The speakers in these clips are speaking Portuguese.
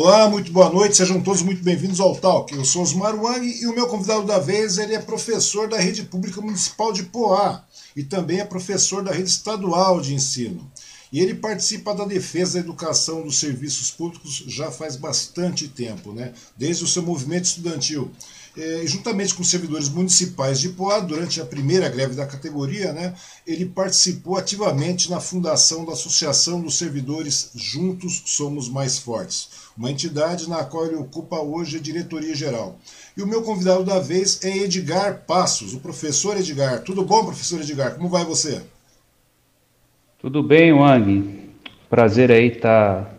Olá, muito boa noite, sejam todos muito bem-vindos ao Talk. Eu sou Osmar Wang e o meu convidado da vez ele é professor da Rede Pública Municipal de Poá e também é professor da Rede Estadual de Ensino. E ele participa da defesa da educação dos serviços públicos já faz bastante tempo, né? desde o seu movimento estudantil é, juntamente com servidores municipais de Poá, durante a primeira greve da categoria, né, ele participou ativamente na fundação da Associação dos Servidores Juntos Somos Mais Fortes, uma entidade na qual ele ocupa hoje a diretoria geral. E o meu convidado da vez é Edgar Passos, o professor Edgar. Tudo bom, professor Edgar? Como vai você? Tudo bem, Wang. Prazer aí estar tá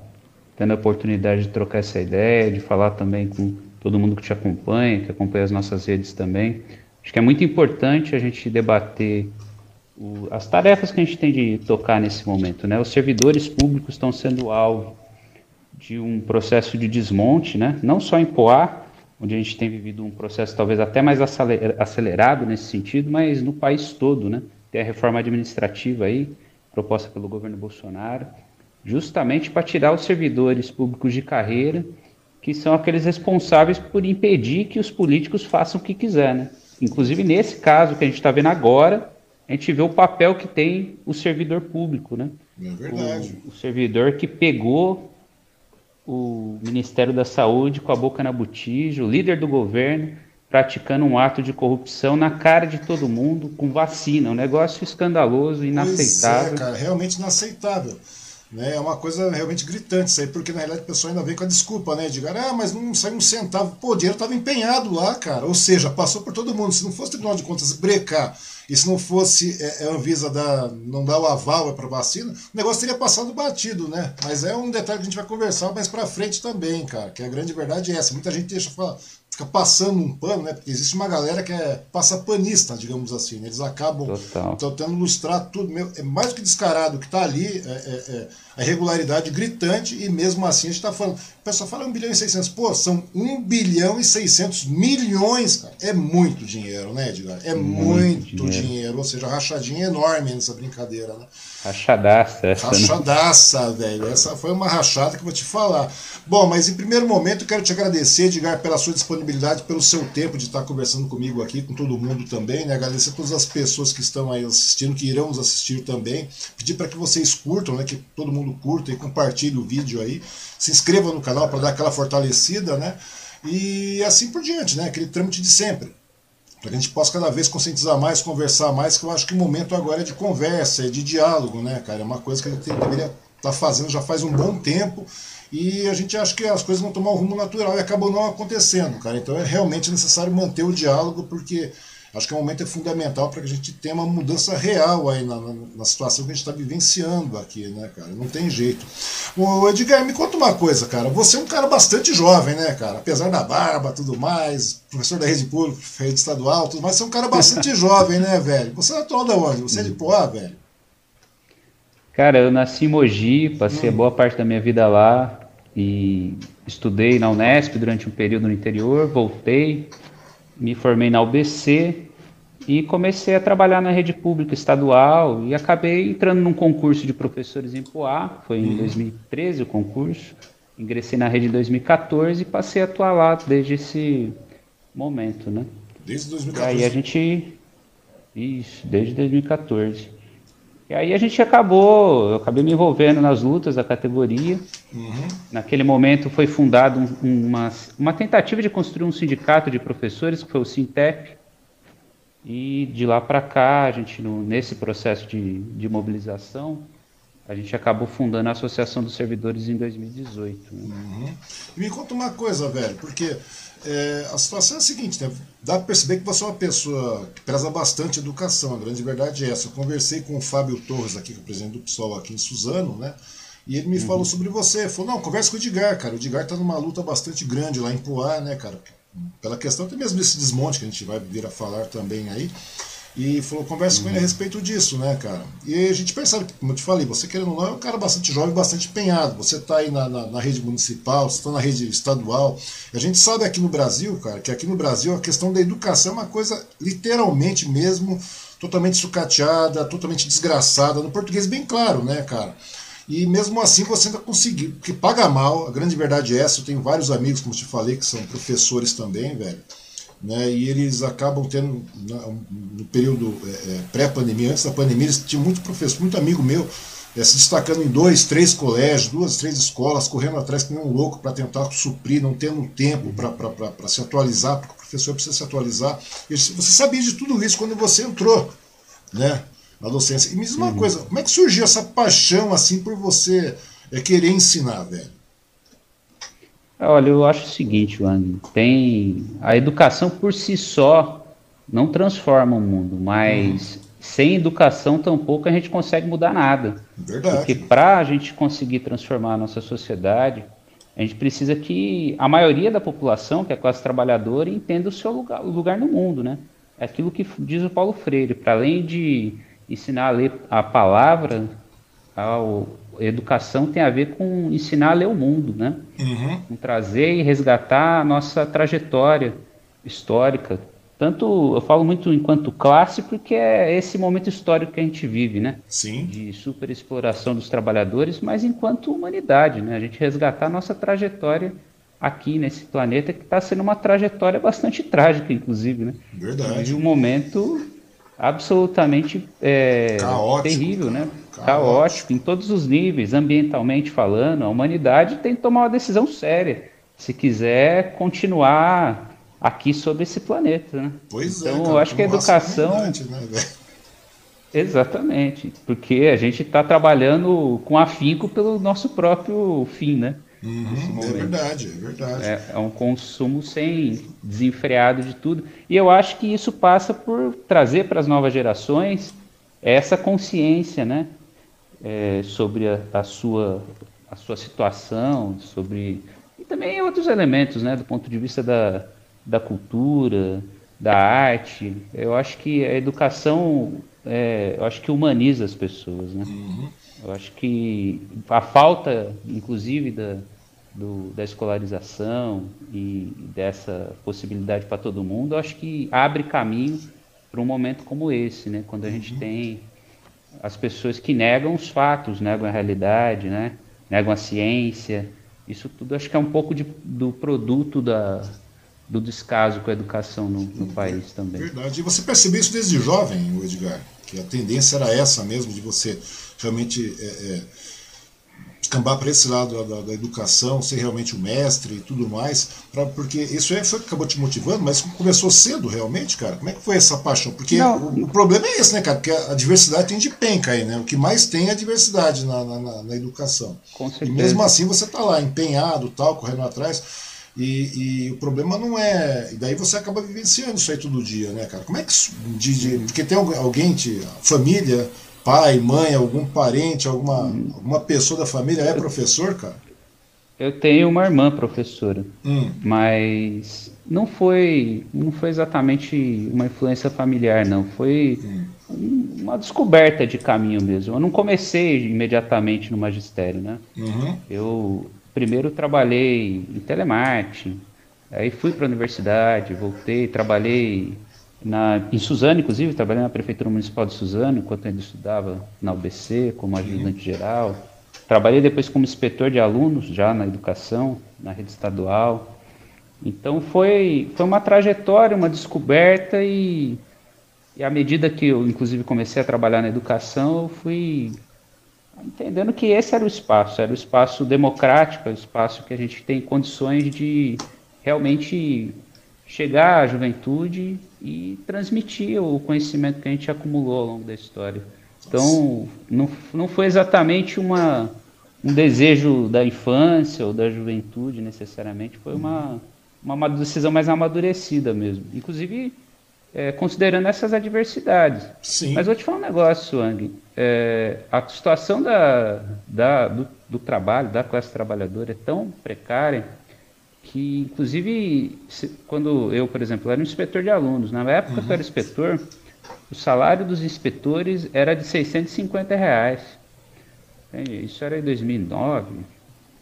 tendo a oportunidade de trocar essa ideia, de falar também com todo mundo que te acompanha, que acompanha as nossas redes também. Acho que é muito importante a gente debater as tarefas que a gente tem de tocar nesse momento. Né? Os servidores públicos estão sendo alvo de um processo de desmonte, né? não só em Poá, onde a gente tem vivido um processo talvez até mais acelerado nesse sentido, mas no país todo. Né? Tem a reforma administrativa aí, proposta pelo governo Bolsonaro, justamente para tirar os servidores públicos de carreira que são aqueles responsáveis por impedir que os políticos façam o que quiser, né? Inclusive nesse caso que a gente está vendo agora, a gente vê o papel que tem o servidor público, né? É verdade. O, o servidor que pegou o Ministério da Saúde com a boca na botija, o líder do governo praticando um ato de corrupção na cara de todo mundo com vacina, um negócio escandaloso, inaceitável. Pois é, cara, realmente inaceitável. Né? É uma coisa realmente gritante isso aí, porque na realidade o pessoal ainda vem com a desculpa, né? De ah, mas não saiu um centavo. Pô, o dinheiro estava empenhado lá, cara. Ou seja, passou por todo mundo. Se não fosse Tribunal de Contas brecar e se não fosse é, a Anvisa dar, não dar o aval para vacina, o negócio teria passado batido, né? Mas é um detalhe que a gente vai conversar mais para frente também, cara. Que a grande verdade é essa. Muita gente deixa fica passando um pano, né? Porque existe uma galera que é passapanista, digamos assim. Né? Eles acabam tentando ilustrar tudo. É mais do que descarado o que está ali, é, é, é, a irregularidade gritante, e mesmo assim a gente está falando. O pessoal fala 1 bilhão e 600. Pô, são 1 bilhão e 600 milhões, cara. É muito dinheiro, né, Edgar? É muito, muito dinheiro. dinheiro. Ou seja, rachadinha enorme nessa brincadeira, né? Rachadaça essa. Né? Rachadaça, né? velho. Essa foi uma rachada que eu vou te falar. Bom, mas em primeiro momento eu quero te agradecer, Edgar, pela sua disponibilidade, pelo seu tempo de estar conversando comigo aqui, com todo mundo também, né? Agradecer a todas as pessoas que estão aí assistindo, que irão nos assistir também. Pedir para que vocês curtam, né? Que todo mundo curta e compartilhe o vídeo aí. Se inscreva no canal para dar aquela fortalecida, né? E assim por diante, né? Aquele trâmite de sempre para que a gente possa cada vez conscientizar mais, conversar mais, que eu acho que o momento agora é de conversa, é de diálogo, né, cara? É uma coisa que a gente deveria estar tá fazendo já faz um bom tempo e a gente acha que as coisas vão tomar um rumo natural e acabam não acontecendo, cara. Então é realmente necessário manter o diálogo, porque Acho que o momento é fundamental para que a gente tenha uma mudança real aí na, na, na situação que a gente está vivenciando aqui, né, cara? Não tem jeito. O Edgar, me conta uma coisa, cara. Você é um cara bastante jovem, né, cara? Apesar da barba, tudo mais, professor da rede pública, rede estadual, tudo mais, você é um cara bastante jovem, né, velho? Você é natural da onde? Você é de Poá, velho? Cara, eu nasci em Mogi, passei hum. boa parte da minha vida lá e estudei na Unesp durante um período no interior, voltei, me formei na UBC e comecei a trabalhar na rede pública estadual e acabei entrando num concurso de professores em Poá, foi em uhum. 2013 o concurso. Ingressei na rede em 2014 e passei a atuar lá desde esse momento, né? Desde 2014. E aí a gente isso, desde 2014. E aí a gente acabou, eu acabei me envolvendo nas lutas da categoria. Uhum. Naquele momento foi fundado um, uma, uma tentativa de construir um sindicato de professores, que foi o Sintep. E de lá para cá, a gente, no, nesse processo de, de mobilização, a gente acabou fundando a Associação dos Servidores em 2018. Né? Uhum. Me conta uma coisa, velho, porque é, a situação é a seguinte, né? dá para perceber que você é uma pessoa que preza bastante educação, a grande verdade é essa. Eu conversei com o Fábio Torres, aqui, que é o presidente do PSOL aqui em Suzano, né? E ele me uhum. falou sobre você. Falou, não, conversa com o Edgar, cara. O Edgar tá numa luta bastante grande lá em Poá, né, cara? Pela questão até mesmo desse desmonte que a gente vai vir a falar também aí. E falou, conversa uhum. com ele a respeito disso, né, cara? E a gente percebe, como eu te falei, você querendo ou não, é um cara bastante jovem, bastante empenhado. Você está aí na, na, na, rede municipal, você está na rede estadual. E a gente sabe aqui no Brasil, cara, que aqui no Brasil a questão da educação é uma coisa literalmente mesmo totalmente sucateada, totalmente desgraçada, no português bem claro, né, cara? E mesmo assim você ainda conseguiu, porque paga mal, a grande verdade é essa. Eu tenho vários amigos, como te falei, que são professores também, velho. Né, e eles acabam tendo, no período é, é, pré-pandemia, antes da pandemia, eles tinham muito professor, muito amigo meu, é, se destacando em dois, três colégios, duas, três escolas, correndo atrás que nem um louco para tentar suprir, não tendo tempo para se atualizar, porque o professor precisa se atualizar. E você sabia de tudo isso quando você entrou né, na docência. E me diz uma uhum. coisa, como é que surgiu essa paixão assim por você é, querer ensinar, velho? Olha, eu acho o seguinte, Wang, tem a educação por si só não transforma o mundo, mas uhum. sem educação tampouco a gente consegue mudar nada. Verdade. Porque para a gente conseguir transformar a nossa sociedade, a gente precisa que a maioria da população, que é a classe trabalhadora, entenda o seu lugar, o lugar no mundo, né? É aquilo que diz o Paulo Freire, para além de ensinar a ler a palavra, a, educação tem a ver com ensinar a ler o mundo, né? Uhum. Com trazer e resgatar a nossa trajetória histórica. Tanto eu falo muito enquanto classe, porque é esse momento histórico que a gente vive, né? Sim. De superexploração dos trabalhadores, mas enquanto humanidade, né? A gente resgatar a nossa trajetória aqui nesse planeta, que está sendo uma trajetória bastante trágica, inclusive, né? Verdade. De um momento absolutamente é, caótico, terrível, né? Caótico. caótico em todos os níveis, ambientalmente falando. A humanidade tem que tomar uma decisão séria se quiser continuar aqui sobre esse planeta, né? Pois então, é. Então, eu acho que a educação. Né, Exatamente, porque a gente está trabalhando com afinco pelo nosso próprio fim, né? Uhum, é verdade, é verdade. É, é, um consumo sem desenfreado de tudo. E eu acho que isso passa por trazer para as novas gerações essa consciência, né? É, sobre a, a, sua, a sua situação, sobre. E também outros elementos, né? Do ponto de vista da, da cultura, da arte. Eu acho que a educação. É, eu acho que humaniza as pessoas, né? Uhum. Eu acho que a falta, inclusive, da, do, da escolarização e dessa possibilidade para todo mundo, eu acho que abre caminho para um momento como esse, né? quando a gente uhum. tem as pessoas que negam os fatos, negam a realidade, né? negam a ciência. Isso tudo acho que é um pouco de, do produto da, do descaso com a educação no, no país também. Verdade. E você percebeu isso desde jovem, Edgar? Que a tendência era essa mesmo, de você realmente é, é, escambar para esse lado da, da, educação, ser realmente o mestre e tudo mais, pra, porque isso é, foi que acabou te motivando, mas começou cedo realmente, cara? Como é que foi essa paixão? Porque o, o, problema é esse, né, cara? Porque a, a, diversidade tem de penca aí, né? O que mais tem é a diversidade na, na, na educação. E mesmo assim você está lá empenhado, tal, correndo atrás. E, e, o problema não é. E daí você acaba vivenciando isso aí todo dia, né, cara? Como é que. De, de, porque tem alguém, te, família, pai, mãe, algum parente, alguma, hum. alguma pessoa da família é professor, cara? Eu tenho uma irmã professora, hum. mas não foi, não foi exatamente uma influência familiar, não. Foi hum. uma descoberta de caminho mesmo. Eu não comecei imediatamente no magistério, né? Uhum. Eu primeiro trabalhei em telemarketing, aí fui para a universidade, voltei, trabalhei na, em Suzano, inclusive, trabalhei na Prefeitura Municipal de Suzano, enquanto ainda estudava na UBC, como ajudante geral. Trabalhei depois como inspetor de alunos, já na educação, na rede estadual. Então foi, foi uma trajetória, uma descoberta e, e à medida que eu, inclusive, comecei a trabalhar na educação, eu fui entendendo que esse era o espaço, era o espaço democrático, o espaço que a gente tem condições de realmente chegar à juventude e transmitir o conhecimento que a gente acumulou ao longo da história. Então, não, não foi exatamente uma, um desejo da infância ou da juventude necessariamente, foi uma, uma decisão mais amadurecida mesmo. Inclusive, é, considerando essas adversidades. Sim. Mas vou te falar um negócio, Ang. É, a situação da, da, do, do trabalho, da classe trabalhadora é tão precária que inclusive quando eu, por exemplo, era um inspetor de alunos, na época uhum. que eu era inspetor, o salário dos inspetores era de 650 reais. Isso era em 2009,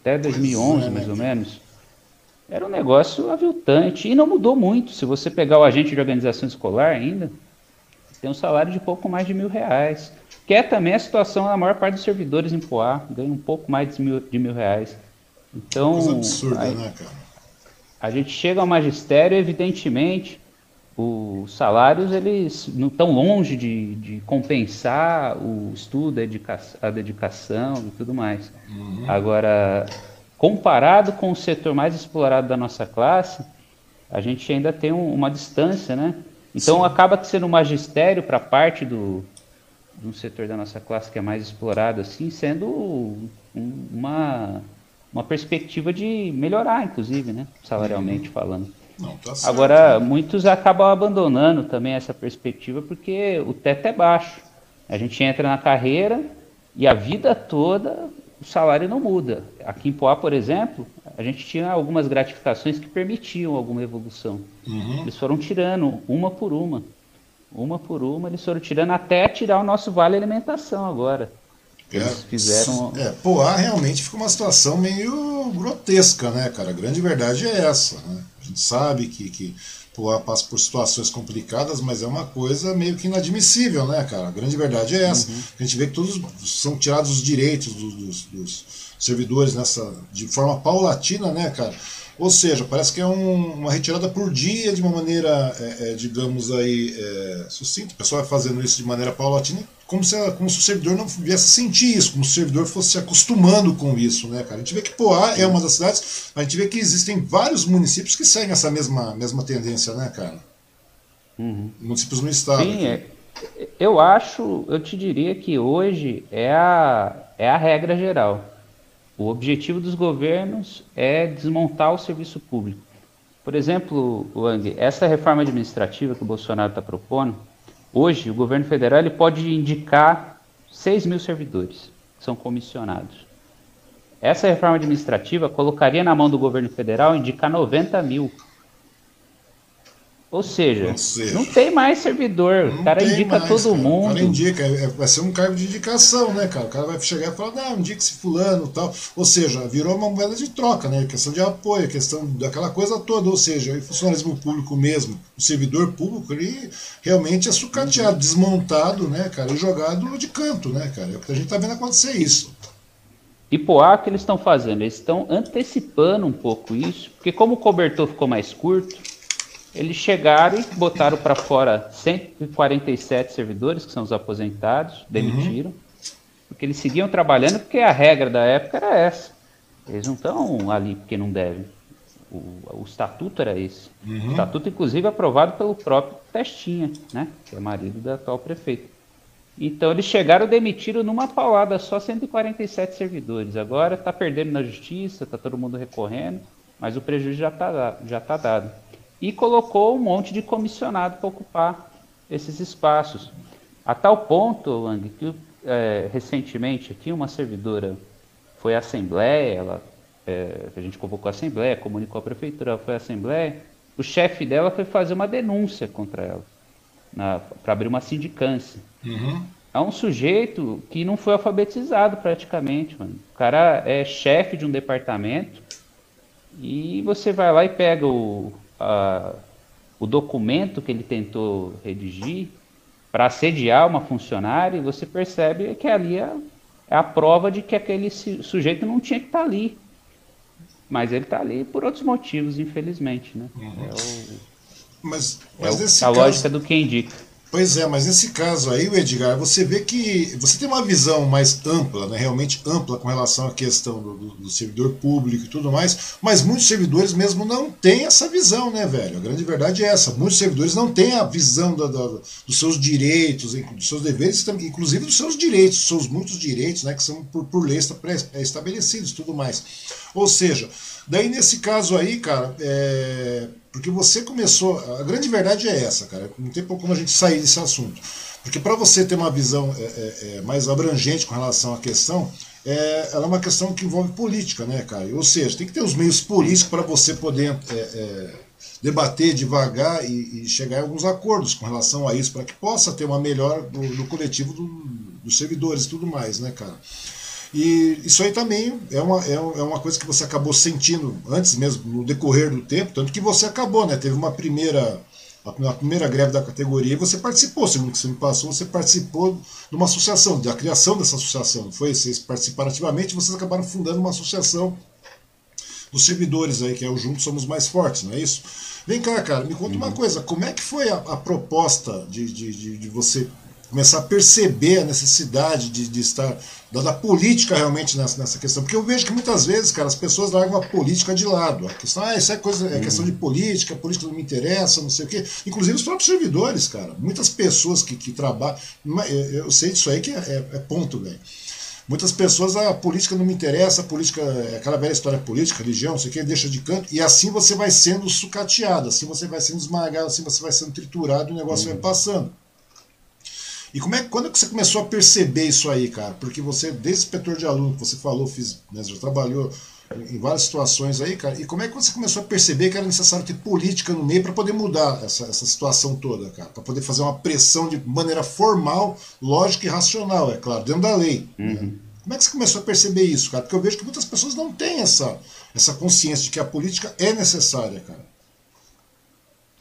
até 2011 é, né? mais ou menos. Era um negócio aviltante e não mudou muito. Se você pegar o agente de organização escolar ainda, tem um salário de pouco mais de mil reais. Que é também a situação da maior parte dos servidores em Poá, ganham um pouco mais de mil, de mil reais. Então, Coisa absurda, aí, né, cara? A gente chega ao magistério, evidentemente, os salários eles não estão longe de, de, compensar o estudo, a dedicação, e tudo mais. Uhum. Agora, comparado com o setor mais explorado da nossa classe, a gente ainda tem um, uma distância, né? Então Sim. acaba sendo um magistério para parte do, do setor da nossa classe que é mais explorado, assim, sendo um, uma, uma perspectiva de melhorar, inclusive, né? Salarialmente uhum. falando. Não, tá certo, Agora, né? muitos acabam abandonando também essa perspectiva porque o teto é baixo. A gente entra na carreira e a vida toda o salário não muda. Aqui em Poá, por exemplo, a gente tinha algumas gratificações que permitiam alguma evolução. Uhum. Eles foram tirando uma por uma. Uma por uma, eles foram tirando até tirar o nosso vale alimentação agora. É, fizeram. É, Poá realmente fica uma situação meio grotesca, né, cara? A grande verdade é essa. Né? A gente sabe que, que Poá passa por situações complicadas, mas é uma coisa meio que inadmissível, né, cara? A grande verdade é essa. Uhum. A gente vê que todos são tirados os direitos dos, dos, dos servidores nessa de forma paulatina, né, cara? Ou seja, parece que é um, uma retirada por dia de uma maneira, é, é, digamos aí, é, sucinta. O pessoal vai fazendo isso de maneira paulatina, como se, como se o servidor não viesse sentir isso, como se o servidor fosse se acostumando com isso, né, cara? A gente vê que Poá é uma das cidades, mas a gente vê que existem vários municípios que seguem essa mesma, mesma tendência, né, cara? Uhum. Municípios no estado. Sim, é, eu acho, eu te diria que hoje é a, é a regra geral. O objetivo dos governos é desmontar o serviço público. Por exemplo, Wang, essa reforma administrativa que o Bolsonaro está propondo, hoje o governo federal ele pode indicar 6 mil servidores que são comissionados. Essa reforma administrativa colocaria na mão do governo federal indicar 90 mil ou seja, não tem mais servidor. o cara indica mais, todo cara. mundo. O cara indica, é, é, vai ser um cargo de indicação, né, cara? O cara vai chegar e falar, não, indica esse fulano tal. Ou seja, virou uma moeda de troca, né? Questão de apoio, questão daquela coisa toda. Ou seja, o funcionalismo público mesmo, o servidor público, ele realmente é sucateado, desmontado, né, cara? E jogado de canto, né, cara? É o que a gente tá vendo acontecer isso. E Poá, o que eles estão fazendo? Eles estão antecipando um pouco isso, porque como o cobertor ficou mais curto, eles chegaram e botaram para fora 147 servidores, que são os aposentados, demitiram, uhum. porque eles seguiam trabalhando, porque a regra da época era essa. Eles não estão ali porque não devem. O, o estatuto era esse. Uhum. O estatuto, inclusive, aprovado pelo próprio Testinha, né? que é marido da atual prefeita. Então, eles chegaram e demitiram numa paulada só 147 servidores. Agora está perdendo na justiça, está todo mundo recorrendo, mas o prejuízo já está já tá dado e colocou um monte de comissionado para ocupar esses espaços. A tal ponto, Lang, que é, recentemente aqui uma servidora foi à Assembleia, ela, é, a gente convocou a Assembleia, comunicou à Prefeitura, foi à Assembleia, o chefe dela foi fazer uma denúncia contra ela, para abrir uma sindicância. Uhum. É um sujeito que não foi alfabetizado praticamente, mano. O cara é chefe de um departamento e você vai lá e pega o, a, o documento que ele tentou redigir para assediar uma funcionária e você percebe que ali é, é a prova de que aquele sujeito não tinha que estar tá ali. Mas ele está ali por outros motivos, infelizmente. Né? Uhum. É, o, mas, mas é o, a caso... lógica do que indica. Pois é, mas nesse caso aí, Edgar, você vê que você tem uma visão mais ampla, né, realmente ampla com relação à questão do, do, do, servidor público e tudo mais, mas muitos servidores mesmo não têm essa visão, né, velho? A grande verdade é essa. Muitos servidores não têm a visão da, da, dos seus direitos, dos seus deveres, inclusive dos seus direitos, dos seus muitos direitos, né, que são por, por lei estabelecidos e tudo mais. Ou seja, daí nesse caso aí, cara, é porque você começou. A grande verdade é essa, cara. Não tem como a gente sair desse assunto. Porque para você ter uma visão é, é, é, mais abrangente com relação à questão, é, ela é uma questão que envolve política, né, cara? Ou seja, tem que ter os meios políticos para você poder é, é, debater devagar e, e, chegar a alguns acordos com relação a isso, para que possa ter uma melhora do, do coletivo do, dos servidores e tudo mais, né, cara? E isso aí também é uma, é, é uma coisa que você acabou sentindo antes mesmo, no decorrer do tempo, tanto que você acabou, né? Teve uma primeira a primeira greve da categoria, e você participou, segundo que você me passou, você participou de uma associação, da criação dessa associação, foi? Vocês participaram ativamente, vocês acabaram fundando uma associação dos servidores aí, que é o Juntos Somos Mais Fortes, não é isso? Vem cá, cara, me conta uhum. uma coisa, como é que foi a, a proposta de, de, de, de você começar a perceber a necessidade de, de estar da, da, política realmente nessa, nessa questão. Porque eu vejo que muitas vezes, cara, as pessoas largam a política de lado. A questão, ah, isso é coisa, é questão de política, a política não me interessa, não sei o quê. Inclusive os próprios servidores, cara. Muitas pessoas que, que trabalham. Eu sei disso aí que é, é, é ponto, velho. Muitas pessoas, ah, a política não me interessa, a política, é aquela velha história política, religião, não sei o que, deixa de canto, e assim você vai sendo sucateado, assim você vai sendo esmagado, assim você vai sendo triturado e o negócio uhum. vai passando. E como é, quando é que você começou a perceber isso aí, cara? Porque você, desde inspetor de aluno, que você falou, fiz, né, já trabalhou em várias situações aí, cara. E como é que você começou a perceber que era necessário ter política no meio para poder mudar essa, essa situação toda, cara? Para poder fazer uma pressão de maneira formal, lógica e racional, é claro, dentro da lei. Uhum. Né? Como é que você começou a perceber isso, cara? Porque eu vejo que muitas pessoas não têm essa, essa consciência de que a política é necessária, cara.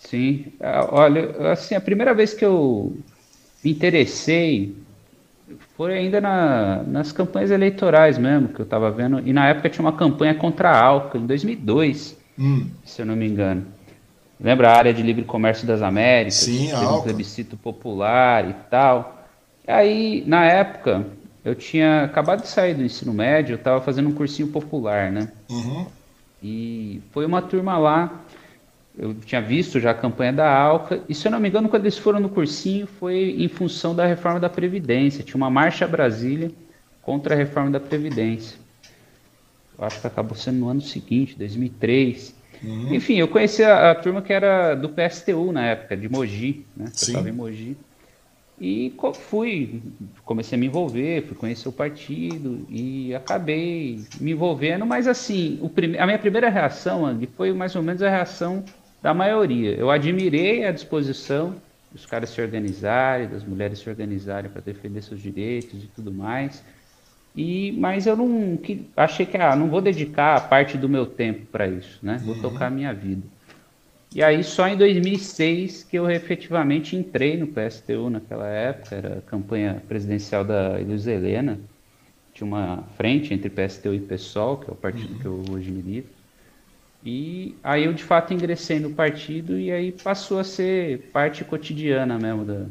Sim, ah, olha, assim, a primeira vez que eu me interessei foi ainda na, nas campanhas eleitorais mesmo, que eu estava vendo. E na época tinha uma campanha contra a álcool, em 2002, hum. se eu não me engano. Lembra a área de livre comércio das Américas? Sim, teve um plebiscito popular e tal. E aí, na época, eu tinha acabado de sair do ensino médio, eu estava fazendo um cursinho popular, né? Uhum. E foi uma turma lá eu tinha visto já a campanha da Alca, e se eu não me engano, quando eles foram no cursinho, foi em função da reforma da Previdência. Tinha uma marcha Brasília contra a reforma da Previdência. Eu acho que acabou sendo no ano seguinte, 2003. Uhum. Enfim, eu conheci a, a, turma que era do PSTU na época, de Mogi, né? Eu estava em Mogi. E fui, comecei a me envolver, fui conhecer o partido e acabei me envolvendo, mas assim, prime... a minha primeira reação, Andy, foi mais ou menos a reação da maioria. Eu admirei a disposição dos caras se organizarem, das mulheres se organizarem para defender seus direitos e tudo mais. E, mas eu não que, achei que ah, não vou dedicar a parte do meu tempo para isso, né? Vou uhum. tocar a minha vida. E aí só em 2006 que eu efetivamente entrei no PSTU naquela época, era a campanha presidencial da Elis Helena, tinha uma frente entre PSTU e PSOL, que é o partido uhum. que eu hoje milito. E aí eu de fato ingressei no partido e aí passou a ser parte cotidiana mesmo da,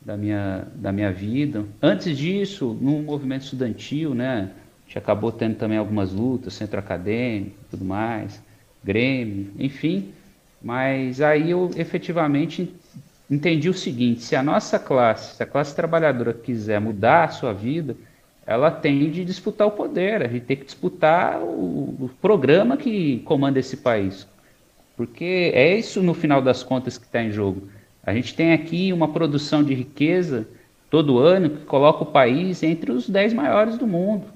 da, minha, da minha vida. Antes disso, no movimento estudantil, né, a gente acabou tendo também algumas lutas, centro acadêmico tudo mais, Grêmio, enfim. Mas aí eu efetivamente entendi o seguinte: se a nossa classe, se a classe trabalhadora quiser mudar a sua vida, ela tem de disputar o poder, a gente tem que disputar o, o programa que comanda esse país. Porque é isso, no final das contas, que está em jogo. A gente tem aqui uma produção de riqueza todo ano que coloca o país entre os 10 maiores do mundo.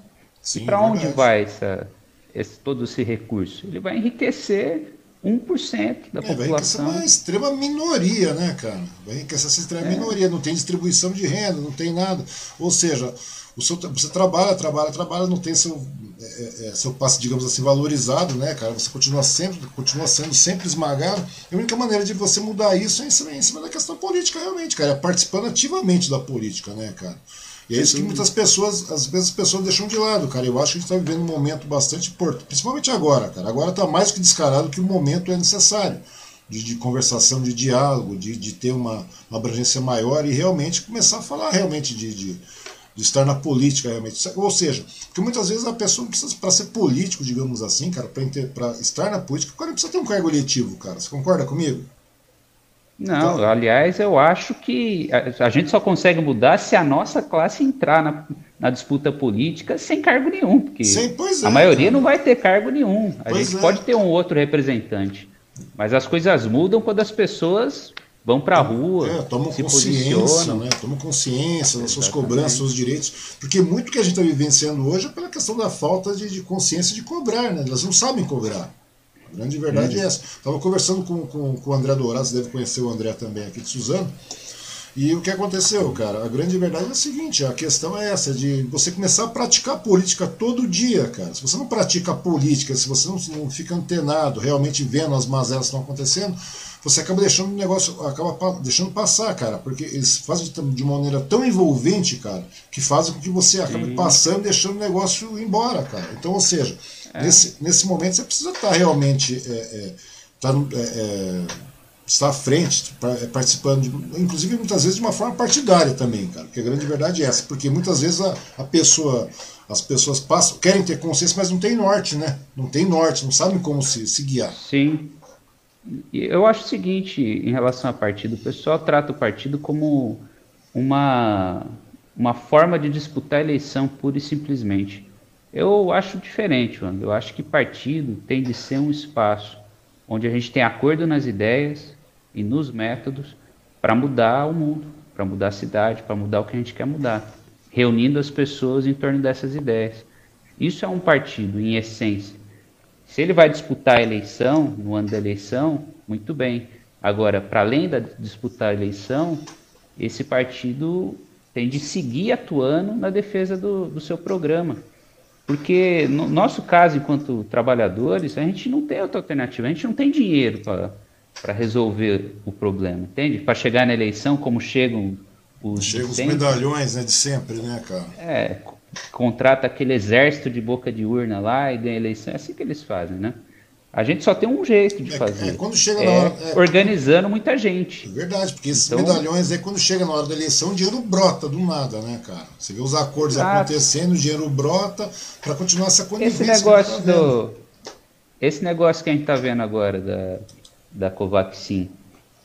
Sim, e para onde vai essa, esse, todo esse recurso? Ele vai enriquecer 1% da é, população. Vai uma extrema minoria, né, cara? Vai enriquecer essa extrema é. minoria, não tem distribuição de renda, não tem nada. Ou seja, seu, você trabalha, trabalha, trabalha, não tem seu, é, é, é, seu passe, digamos assim, valorizado, né, cara? Você continua sempre, continua sendo sempre esmagado. E a única maneira de você mudar isso é em cima, em cima da questão política, realmente, cara. É participando ativamente da política, né, cara? E é isso que muitas pessoas, às vezes as pessoas deixam de lado, cara. Eu acho que a gente está vivendo um momento bastante importante, principalmente agora, cara. Agora está mais que descarado que o momento é necessário de, de conversação, de diálogo, de, de ter uma, uma abrangência maior e realmente começar a falar realmente de, de de estar na política realmente. Ou seja, porque muitas vezes a pessoa não precisa, para ser político, digamos assim, cara, para estar na política, o cara precisa ter um cargo eletivo, cara. Você concorda comigo? Não, então, aliás, eu acho que a, a, gente só consegue mudar se a nossa classe entrar na, na disputa política sem cargo nenhum, porque Sim, é, a maioria cara. não vai ter cargo nenhum. A pois gente é. pode ter um outro representante, mas as coisas mudam quando as pessoas vão para a rua, é, tomam se consciência, né? tomam consciência das suas cobranças, seus direitos, porque muito que a gente está vivenciando hoje é pela questão da falta de, de, consciência de cobrar, né? Elas não sabem cobrar. A grande verdade é essa. Estava conversando com, com, com o André Dourado, você deve conhecer o André também aqui de Suzano. E o que aconteceu, cara? A grande verdade é a seguinte: a questão é essa, de você começar a praticar política todo dia, cara. Se você não pratica política, se você não, não fica antenado, realmente vendo as mazelas que estão acontecendo, você acaba deixando o negócio, acaba deixando passar, cara, porque eles fazem de uma maneira tão envolvente, cara, que fazem com que você acabe passando e deixando o negócio embora, cara. Então, ou seja, é. nesse, nesse momento você precisa estar realmente. É, é, tá, é, é está à frente, é, participando, de, inclusive muitas vezes de uma forma partidária também, cara, porque a grande verdade é essa, porque muitas vezes a, a pessoa, as pessoas passam, querem ter consciência, mas não tem norte, né? Não tem norte, não sabem como se, se guiar. Sim. Eu acho o seguinte, em relação ao partido, o pessoal trata o partido como uma, uma forma de disputar a eleição pura e simplesmente. Eu acho diferente, mano. Eu acho que partido tem de ser um espaço onde a gente tem acordo nas ideias, e nos métodos para mudar o mundo, para mudar a cidade, para mudar o que a gente quer mudar, reunindo as pessoas em torno dessas ideias. Isso é um partido, em essência. Se ele vai disputar a eleição, no ano da eleição, muito bem. Agora, para além de disputar a eleição, esse partido tem de seguir atuando na defesa do, do seu programa. Porque no nosso caso, enquanto trabalhadores, a gente não tem outra alternativa, a gente não tem dinheiro para para resolver o problema, entende? Para chegar na eleição, como chegam os. Chegam os medalhões né, de sempre, né, cara? É, contrata aquele exército de boca de urna lá e ganha eleição. É assim que eles fazem, né? A gente só tem um jeito de é, fazer. É, quando chega na hora, é, organizando muita gente. É verdade, porque esses então, medalhões aí, quando chega na hora da eleição, o dinheiro brota do nada, né, cara? Você vê os acordos exato. acontecendo, o dinheiro brota para continuar essa conivência. Esse negócio tá do. Esse negócio que a gente está vendo agora da, da Covaxin,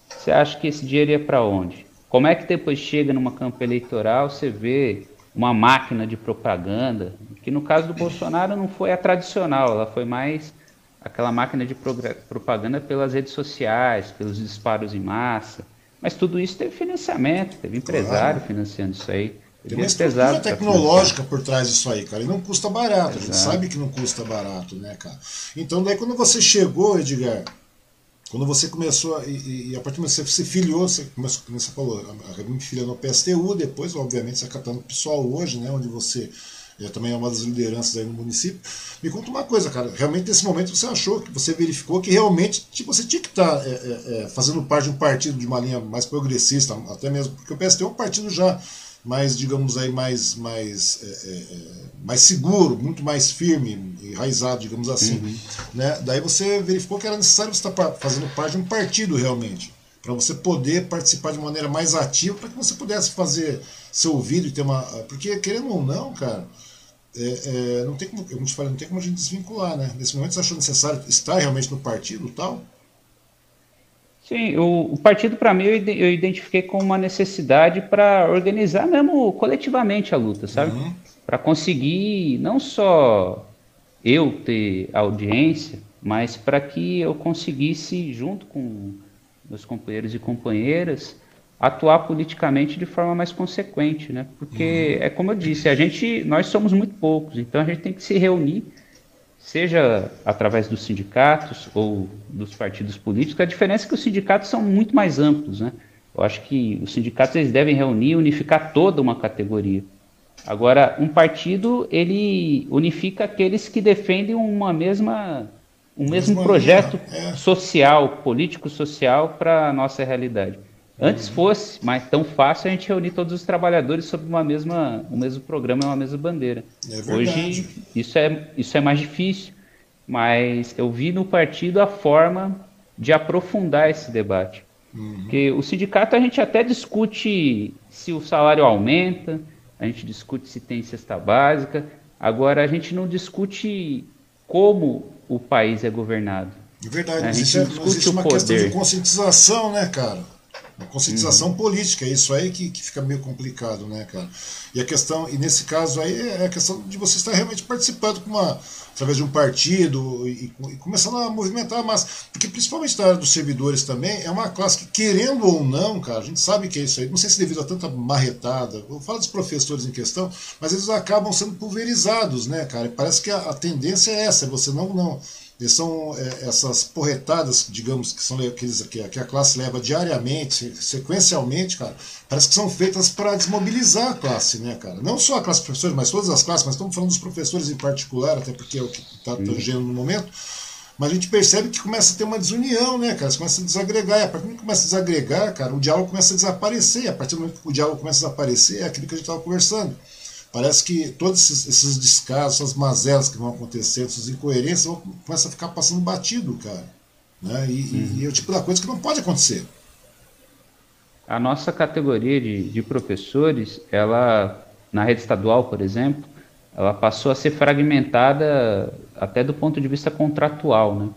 você acha que esse dinheiro ia para onde? Como é que depois chega numa campanha eleitoral, você vê uma máquina de propaganda, que no caso do Bolsonaro não foi a tradicional, ela foi mais aquela máquina de propaganda pelas redes sociais, pelos disparos em massa. Mas tudo isso teve financiamento, teve empresário claro. financiando isso aí. Tem uma estrutura tecnológica por trás disso aí, cara. E não custa barato. Exato. A gente sabe que não custa barato, né, cara? Então, daí quando você chegou, Edgar, quando você começou, e, e, a partir do momento que você se filiou, você começou, como você falou, a me filiou no PSTU, depois, obviamente, você acatando o pessoal hoje, né, onde você é, também é uma das lideranças aí no município. Me conta uma coisa, cara, realmente nesse momento você achou, que você verificou que realmente tipo, você tinha que estar tá, é, é, é, fazendo parte de um partido de uma linha mais progressista, até mesmo, porque o PSTU é um partido já mais, digamos aí, mais, mais, é, é, é, mais seguro, muito mais firme, enraizado, digamos assim. Uhum. Né? Daí você verificou que era necessário você estar fazendo parte de um partido realmente, para você poder participar de maneira mais ativa, para que você pudesse fazer seu ouvido e ter uma. Porque, querendo ou não, cara. É, é, não tem como, eu te falei, não tem como a gente desvincular, né? Nesse momento você achou necessário estar realmente no partido tal? Sim, o, o partido, para mim, eu, eu, identifiquei como uma necessidade para organizar mesmo coletivamente a luta, sabe? Uhum. Para conseguir não só eu ter audiência, mas para que eu conseguisse, junto com meus companheiros e companheiras, atuar politicamente de forma mais consequente, né? Porque uhum. é como eu disse, a gente, nós somos muito poucos, então a gente tem que se reunir seja através dos sindicatos ou dos partidos políticos, a diferença é que os sindicatos são muito mais amplos, né? Eu acho que os sindicatos eles devem reunir e unificar toda uma categoria. Agora, um partido ele unifica aqueles que defendem uma mesma um mesmo projeto é. social, político social para a nossa realidade. Antes fosse, mas tão fácil a gente reunir todos os trabalhadores sob uma mesma, o mesmo programa uma mesma bandeira. É Hoje isso é, isso é mais difícil, mas eu vi no partido a forma de aprofundar esse debate. Uhum. Porque o sindicato a gente até discute se o salário aumenta, a gente discute se tem cesta básica, agora a gente não discute como o país é governado. É verdade, a gente existe, discute existe uma poder. questão de conscientização, né, cara? Uma conscientização uhum. política, é isso aí que, que fica meio complicado, né, cara? E a questão, e nesse caso aí, é a questão de você estar realmente participando com uma, através de um partido e, e começando a movimentar mais. Porque principalmente na área dos servidores também, é uma classe que, querendo ou não, cara, a gente sabe que é isso aí, não sei se devido a tanta marretada, eu falo dos professores em questão, mas eles acabam sendo pulverizados, né, cara? Parece que a, a tendência é essa, é você não, não eles são é, essas porretadas, digamos, que são aqueles que, que a classe leva diariamente, sequencialmente, cara, parece que são feitas para desmobilizar a classe, né, cara? Não só a classe de professores, mas todas as classes, mas estamos falando dos professores em particular, até porque é o que está tangendo no momento. Mas a gente percebe que começa a ter uma desunião, né, cara? Você começa a desagregar. E a partir do momento que começa a desagregar, cara, o diálogo começa a desaparecer. E a partir do momento que o diálogo começa a desaparecer, é aquilo que a gente estava conversando. Parece que todos esses, esses descasos, essas mazelas que vão acontecendo, essas incoerências, vão, começam a ficar passando batido, cara. Né? E, uhum. e, é o tipo da coisa que não pode acontecer. A nossa categoria de, de professores, ela, na rede estadual, por exemplo, ela passou a ser fragmentada até do ponto de vista contratual. Né?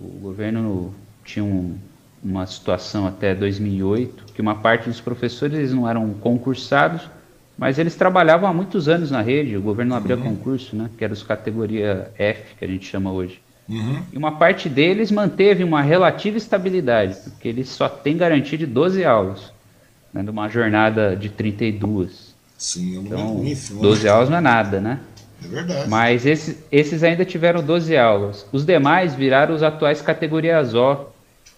O governo tinha um, uma situação até 2008 que uma parte dos professores não eram concursados mas eles trabalhavam há muitos anos na rede, o governo não abria uhum. concurso, né? Que era os categoria F, que a gente chama hoje. Uhum. E uma parte deles manteve uma relativa estabilidade, porque eles só têm garantia de 12 aulas, né, numa jornada de 32. Sim, é então, ínfimo, 12 né? aulas não é nada, né? É verdade. Mas esses, esses ainda tiveram 12 aulas. Os demais viraram os atuais categorias O,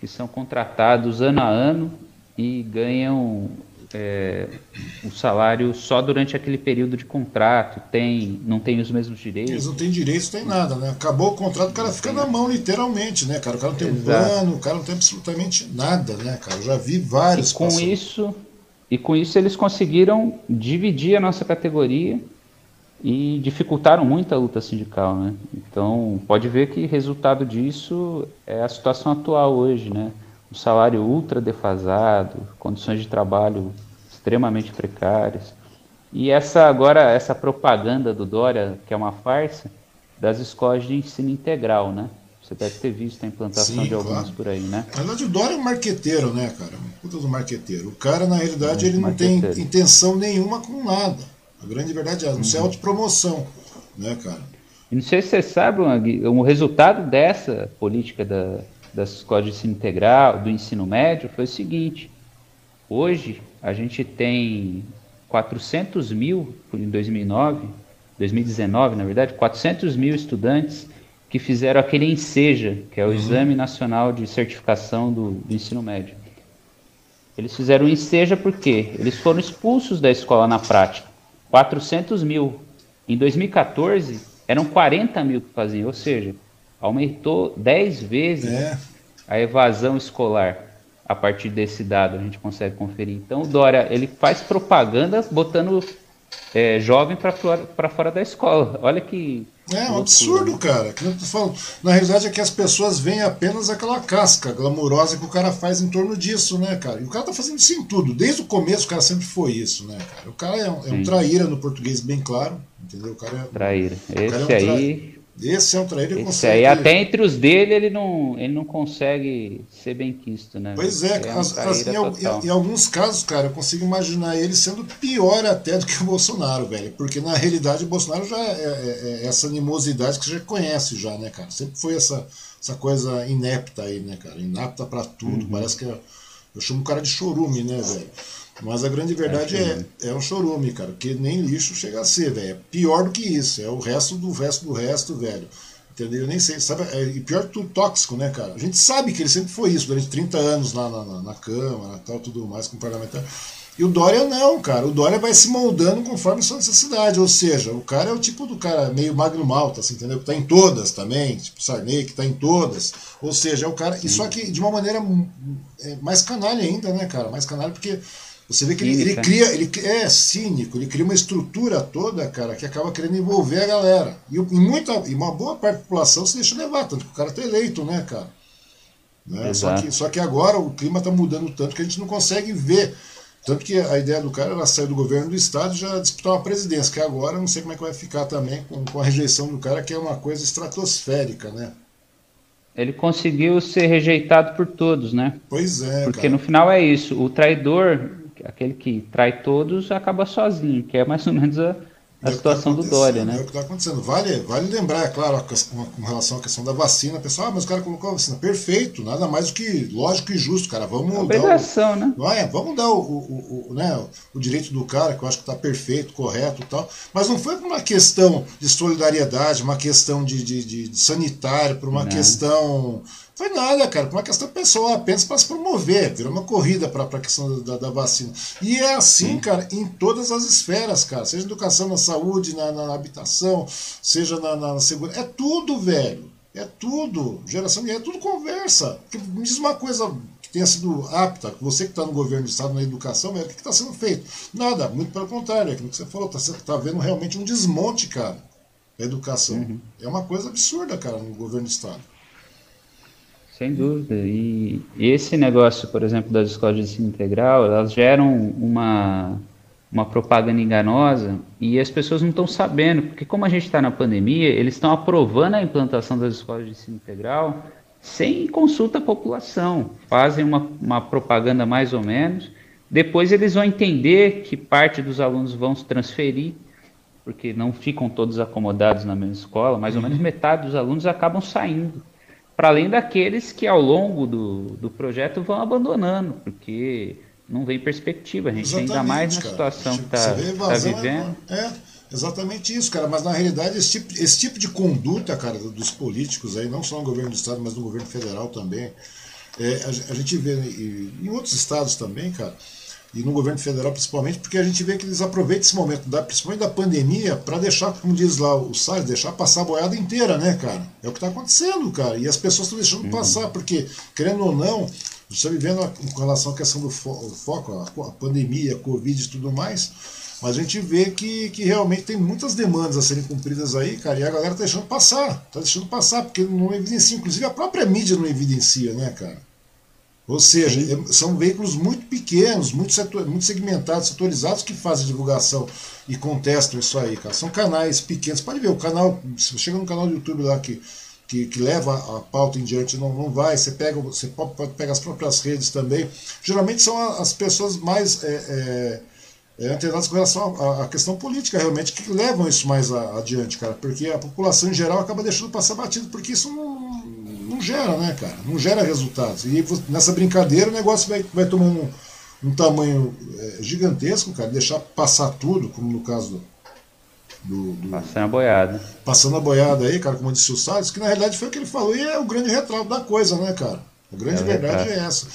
que são contratados ano a ano e ganham é, o salário só durante aquele período de contrato, tem, não tem os mesmos direitos. Eles não têm direitos, tem nada, né? Acabou o contrato, o cara fica na mão, literalmente, né, cara? O cara não tem Exato. um plano, o cara não tem absolutamente nada, né, cara? Eu já vi vários. E com passando. isso, e com isso eles conseguiram dividir a nossa categoria e dificultaram muito a luta sindical, né? Então pode ver que resultado disso é a situação atual hoje, né? Um salário ultra defasado, condições de trabalho extremamente precárias. E essa agora essa propaganda do Dória, que é uma farsa, das escolas de ensino integral, né? Você deve ter visto a implantação Sim, de algumas claro. por aí, né? Na verdade, o Dória é um marqueteiro, né, cara? Puta do marqueteiro. O cara, na realidade, ele não tem intenção nenhuma com nada. A grande verdade é, não uhum. é autopromoção, né, cara? E não sei se você sabe, o resultado dessa política da, das escolas de ensino integral, do ensino médio, foi o seguinte: hoje a gente tem 400 mil em 2009, 2019, na verdade, 400 mil estudantes que fizeram aquele ENSEJA, que é o uhum. Exame Nacional de Certificação do, do Ensino Médio. Eles fizeram o ENSEJA porque eles foram expulsos da escola na prática. 400 mil. Em 2014, eram 40 mil que faziam, ou seja, aumentou 10 vezes é. a evasão escolar. A partir desse dado a gente consegue conferir. Então o Dória ele faz propaganda botando é, jovem para fora, fora da escola. Olha que é um absurdo, né? cara. Que eu tô falando. Na realidade é que as pessoas veem apenas aquela casca glamurosa que o cara faz em torno disso, né, cara? E o cara tá fazendo isso em tudo. Desde o começo o cara sempre foi isso, né, cara? O cara é um, é um traíra no português bem claro, entendeu? O cara é, traíra. Esse é um aí esse é um traíra que consegue. Aí, até entre os dele ele não, ele não consegue ser bem quisto, né? Pois é, é as, as, em, em, em, alguns casos, cara, eu consigo imaginar ele sendo pior até do que o Bolsonaro, velho. Porque na realidade o Bolsonaro já é, é, é essa animosidade que você já conhece, já, né, cara? Sempre foi essa, essa coisa inepta aí, né, cara? Inapta para tudo. Uhum. Parece que eu, eu chamo o cara de chorume, né, velho? Mas a grande verdade é, é, é um chorume, cara, que nem lixo chega a ser, velho. É pior do que isso, é o resto do resto do resto, velho. Entendeu? Eu nem sei, sabe? É, e pior que tudo tóxico, né, cara? A gente sabe que ele sempre foi isso, durante 30 anos lá na, na, na Câmara tal, tudo mais, com parlamentar. E o Dória não, cara. O Dória vai se moldando conforme sua necessidade. Ou seja, o cara é o tipo do cara meio magno malta, assim, entendeu? Que tá em todas também, tipo Sarney, que tá em todas. Ou seja, é o cara. E só que de uma maneira é, mais canalha ainda, né, cara? Mais canalha porque você vê que ele, ele, cria, ele é cínico, ele cria uma estrutura toda, cara, que acaba querendo envolver a galera. E, e muita, e uma boa parte da população se deixa levar, tanto que o cara tá eleito, né, cara? Né? Só, que, só que agora o clima está mudando tanto que a gente não consegue ver. Tanto que a ideia do cara era sair do governo do estado e já disputar uma presidência, que agora não sei como é que vai ficar também com, com a rejeição do cara, que é uma coisa estratosférica, né? Ele conseguiu ser rejeitado por todos, né? Pois é. Porque cara. no final é isso. O traidor aquele que trai todos acaba sozinho, que é mais ou menos a, a é situação tá do Dória, né? É o que está acontecendo. Vale, vale lembrar, é claro, com relação à questão da vacina, pessoal, ah, mas o cara colocou a vacina. Perfeito, nada mais do que lógico e justo, cara. Vamos é obrigação, dar o, né? Vai, vamos dar o, o, o, né, o direito do cara, que eu acho que está perfeito, correto e tal. Mas não foi por uma questão de solidariedade, uma questão de, de, de, de sanitário, por uma não. questão foi nada, cara, por uma questão pessoal, apenas para se promover, virou uma corrida para a questão da, da, vacina. E é assim, Sim. cara, em todas as esferas, cara, seja na educação, na saúde, na, na habitação, seja na, na, segurança, é tudo, velho, é tudo, geração de é tudo conversa. Porque me diz uma coisa que tenha sido apta, você que está no governo do Estado, na educação, velho, o que está sendo feito? Nada, muito pelo contrário, é aquilo que você falou, está tá vendo realmente um desmonte, cara, da educação. Uhum. É uma coisa absurda, cara, no governo do Estado. Sem dúvida. E, esse negócio, por exemplo, das escolas de ensino integral, elas geram uma, uma propaganda enganosa e as pessoas não estão sabendo, porque como a gente está na pandemia, eles estão aprovando a implantação das escolas de ensino integral sem consulta à população. Fazem uma, uma propaganda mais ou menos, depois eles vão entender que parte dos alunos vão se transferir, porque não ficam todos acomodados na mesma escola, mais ou menos uhum. metade dos alunos acabam saindo para além daqueles que ao longo do, do projeto vão abandonando, porque não vem perspectiva. A gente exatamente, ainda mais na cara. situação que está tá vivendo. É, exatamente isso, cara. Mas na realidade, esse tipo, esse tipo de conduta, cara, dos políticos aí, não só no governo do estado, mas no governo federal também, é, a, a, gente vê em, em outros estados também, cara e no governo federal principalmente, porque a gente vê que eles aproveitam esse momento, da, principalmente da pandemia, para deixar, como diz lá o Salles, deixar passar a boiada inteira, né, cara? É o que está acontecendo, cara. E as pessoas estão deixando uhum. passar, porque, querendo ou não, você está vivendo com relação à questão do fo foco, a, a, pandemia, a Covid e tudo mais, mas a gente vê que, que realmente tem muitas demandas a serem cumpridas aí, cara, e a galera está deixando passar, está deixando passar, porque não evidencia, inclusive a própria mídia não evidencia, né, cara? Ou seja, é, são veículos muito pequenos, muito, setor, muito segmentados, setorizados que fazem divulgação e contestam isso aí, cara. São canais pequenos. Pode ver, o canal, se você chega no canal do YouTube lá que, que, que leva a pauta em diante, não, não vai, você pega, você pode, pegar as próprias redes também. Geralmente são as pessoas mais é, é, é, antenadas com relação à, questão política, realmente, que levam isso mais a, adiante, cara. Porque a população em geral acaba deixando passar batido, porque isso não não gera, né, cara? Não gera resultados. E nessa brincadeira o negócio vai, vai tomando um, um tamanho é, gigantesco, cara, deixar passar tudo, como no caso do, do, Passando a boiada. Passando a boiada aí, cara, como disse o Salles, que na realidade foi o que ele falou e é o grande retrato da coisa, né, cara? A grande é verdade retrato. é essa.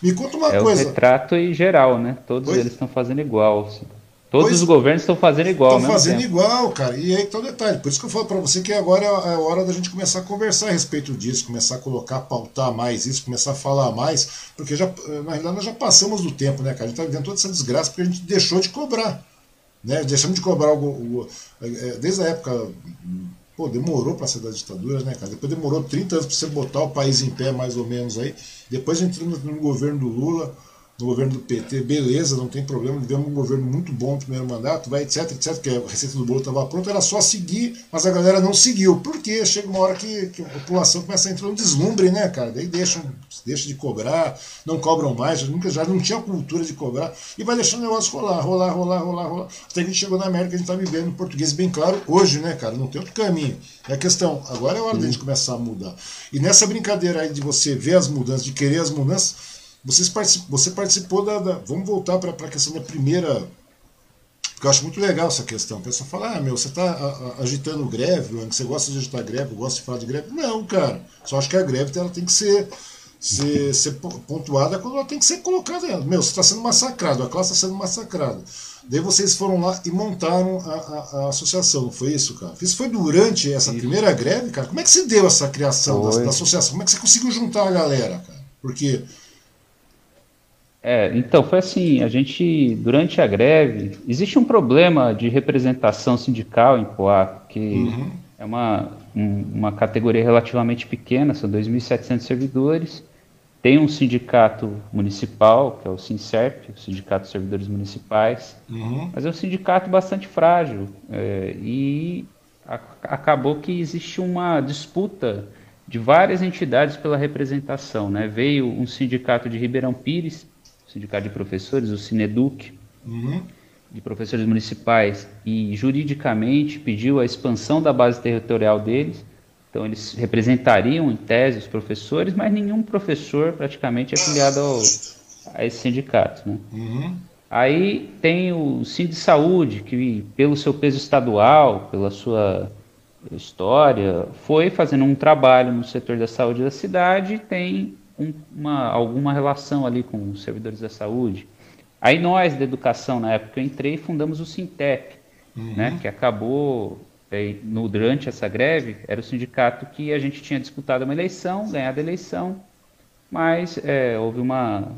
Me conta uma é coisa. É o retrato e geral, né? Todos Oi? eles estão fazendo igual. Assim. Todos pois, os governos estão fazendo igual, Estão fazendo tempo. igual, cara. E aí que tá o detalhe. Por isso que eu falo para você que agora é a hora da gente começar a conversar a respeito disso, começar a colocar, pautar mais isso, começar a falar mais, porque já, na realidade nós já passamos do tempo, né, cara? A gente tá vivendo toda essa desgraça porque a gente deixou de cobrar. Né? Deixamos de cobrar algo. É, é, desde a época. Pô, demorou para sair da ditadura, né, cara? Depois demorou 30 anos para você botar o país em pé, mais ou menos aí. Depois entramos no governo do Lula no governo do PT, beleza, não tem problema, tivemos um governo muito bom no primeiro mandato, vai, etc, etc, que a receita do bolo estava pronta, era só seguir, mas a galera não seguiu. Por quê? Chega uma hora que, que a população começa a entrar no deslumbre, né, cara? Daí deixam, deixa de cobrar, não cobram mais, nunca, já não tinha cultura de cobrar, e vai deixando o negócio rolar, rolar, rolar, rolar, rolar. Até que a gente chegou na América, a gente está vivendo em português bem claro hoje, né, cara? Não tem outro caminho. É a questão, agora é hora da gente começar a mudar. E nessa brincadeira aí de você ver as mudanças, de querer as mudanças, vocês particip, você participou da, da Vamos voltar para a questão da primeira. Porque eu acho muito legal essa questão. O pessoal fala, ah, meu, você está agitando greve, você gosta de agitar greve, gosta de falar de greve. Não, cara. Só acho que a greve ela tem que ser, ser, ser pontuada quando ela tem que ser colocada. Meu, você está sendo massacrado, a classe está sendo massacrada. Daí vocês foram lá e montaram a, a, a, associação, não foi isso, cara? Isso foi durante essa primeira greve, cara? Como é que se deu essa criação da, da, associação? Como é que você conseguiu juntar a galera, cara? Porque é, então, foi assim, a gente, durante a greve, existe um problema de representação sindical em Poá, que uhum. é uma, um, uma categoria relativamente pequena, são 2.700 servidores, tem um sindicato municipal, que é o SINSERP, o Sindicato de Servidores Municipais, uhum. mas é um sindicato bastante frágil, é, e a, acabou que existe uma disputa de várias entidades pela representação, né? Veio um sindicato de Ribeirão Pires, Sindicato de Professores, o Sineduc. Uhum. de professores municipais e juridicamente pediu a expansão da base territorial deles. Então eles representariam em tese os professores, mas nenhum professor praticamente é afiliado ao, a esse sindicato. Né? Uhum. Aí tem o Sim de Saúde, que pelo seu peso estadual, pela sua história, foi fazendo um trabalho no setor da saúde da cidade e tem uma, alguma relação ali com os servidores da saúde. Aí nós, da educação, na época que eu entrei, fundamos o Sintep, uhum. né, que acabou, é, no, durante essa greve, era o sindicato que a gente tinha disputado uma eleição, ganhado a eleição, mas é, houve uma,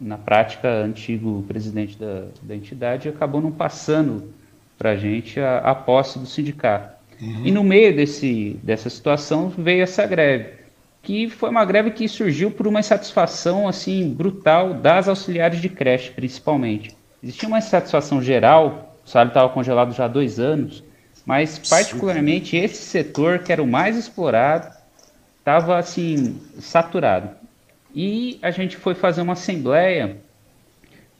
na prática, antigo presidente da, da entidade acabou não passando para a gente a posse do sindicato. Uhum. E no meio desse, dessa situação veio essa greve que foi uma greve que surgiu por uma insatisfação assim brutal das auxiliares de creche, principalmente. Existia uma insatisfação geral, o salário estava congelado já há dois anos, mas particularmente esse setor, que era o mais explorado, estava assim saturado. E a gente foi fazer uma assembleia.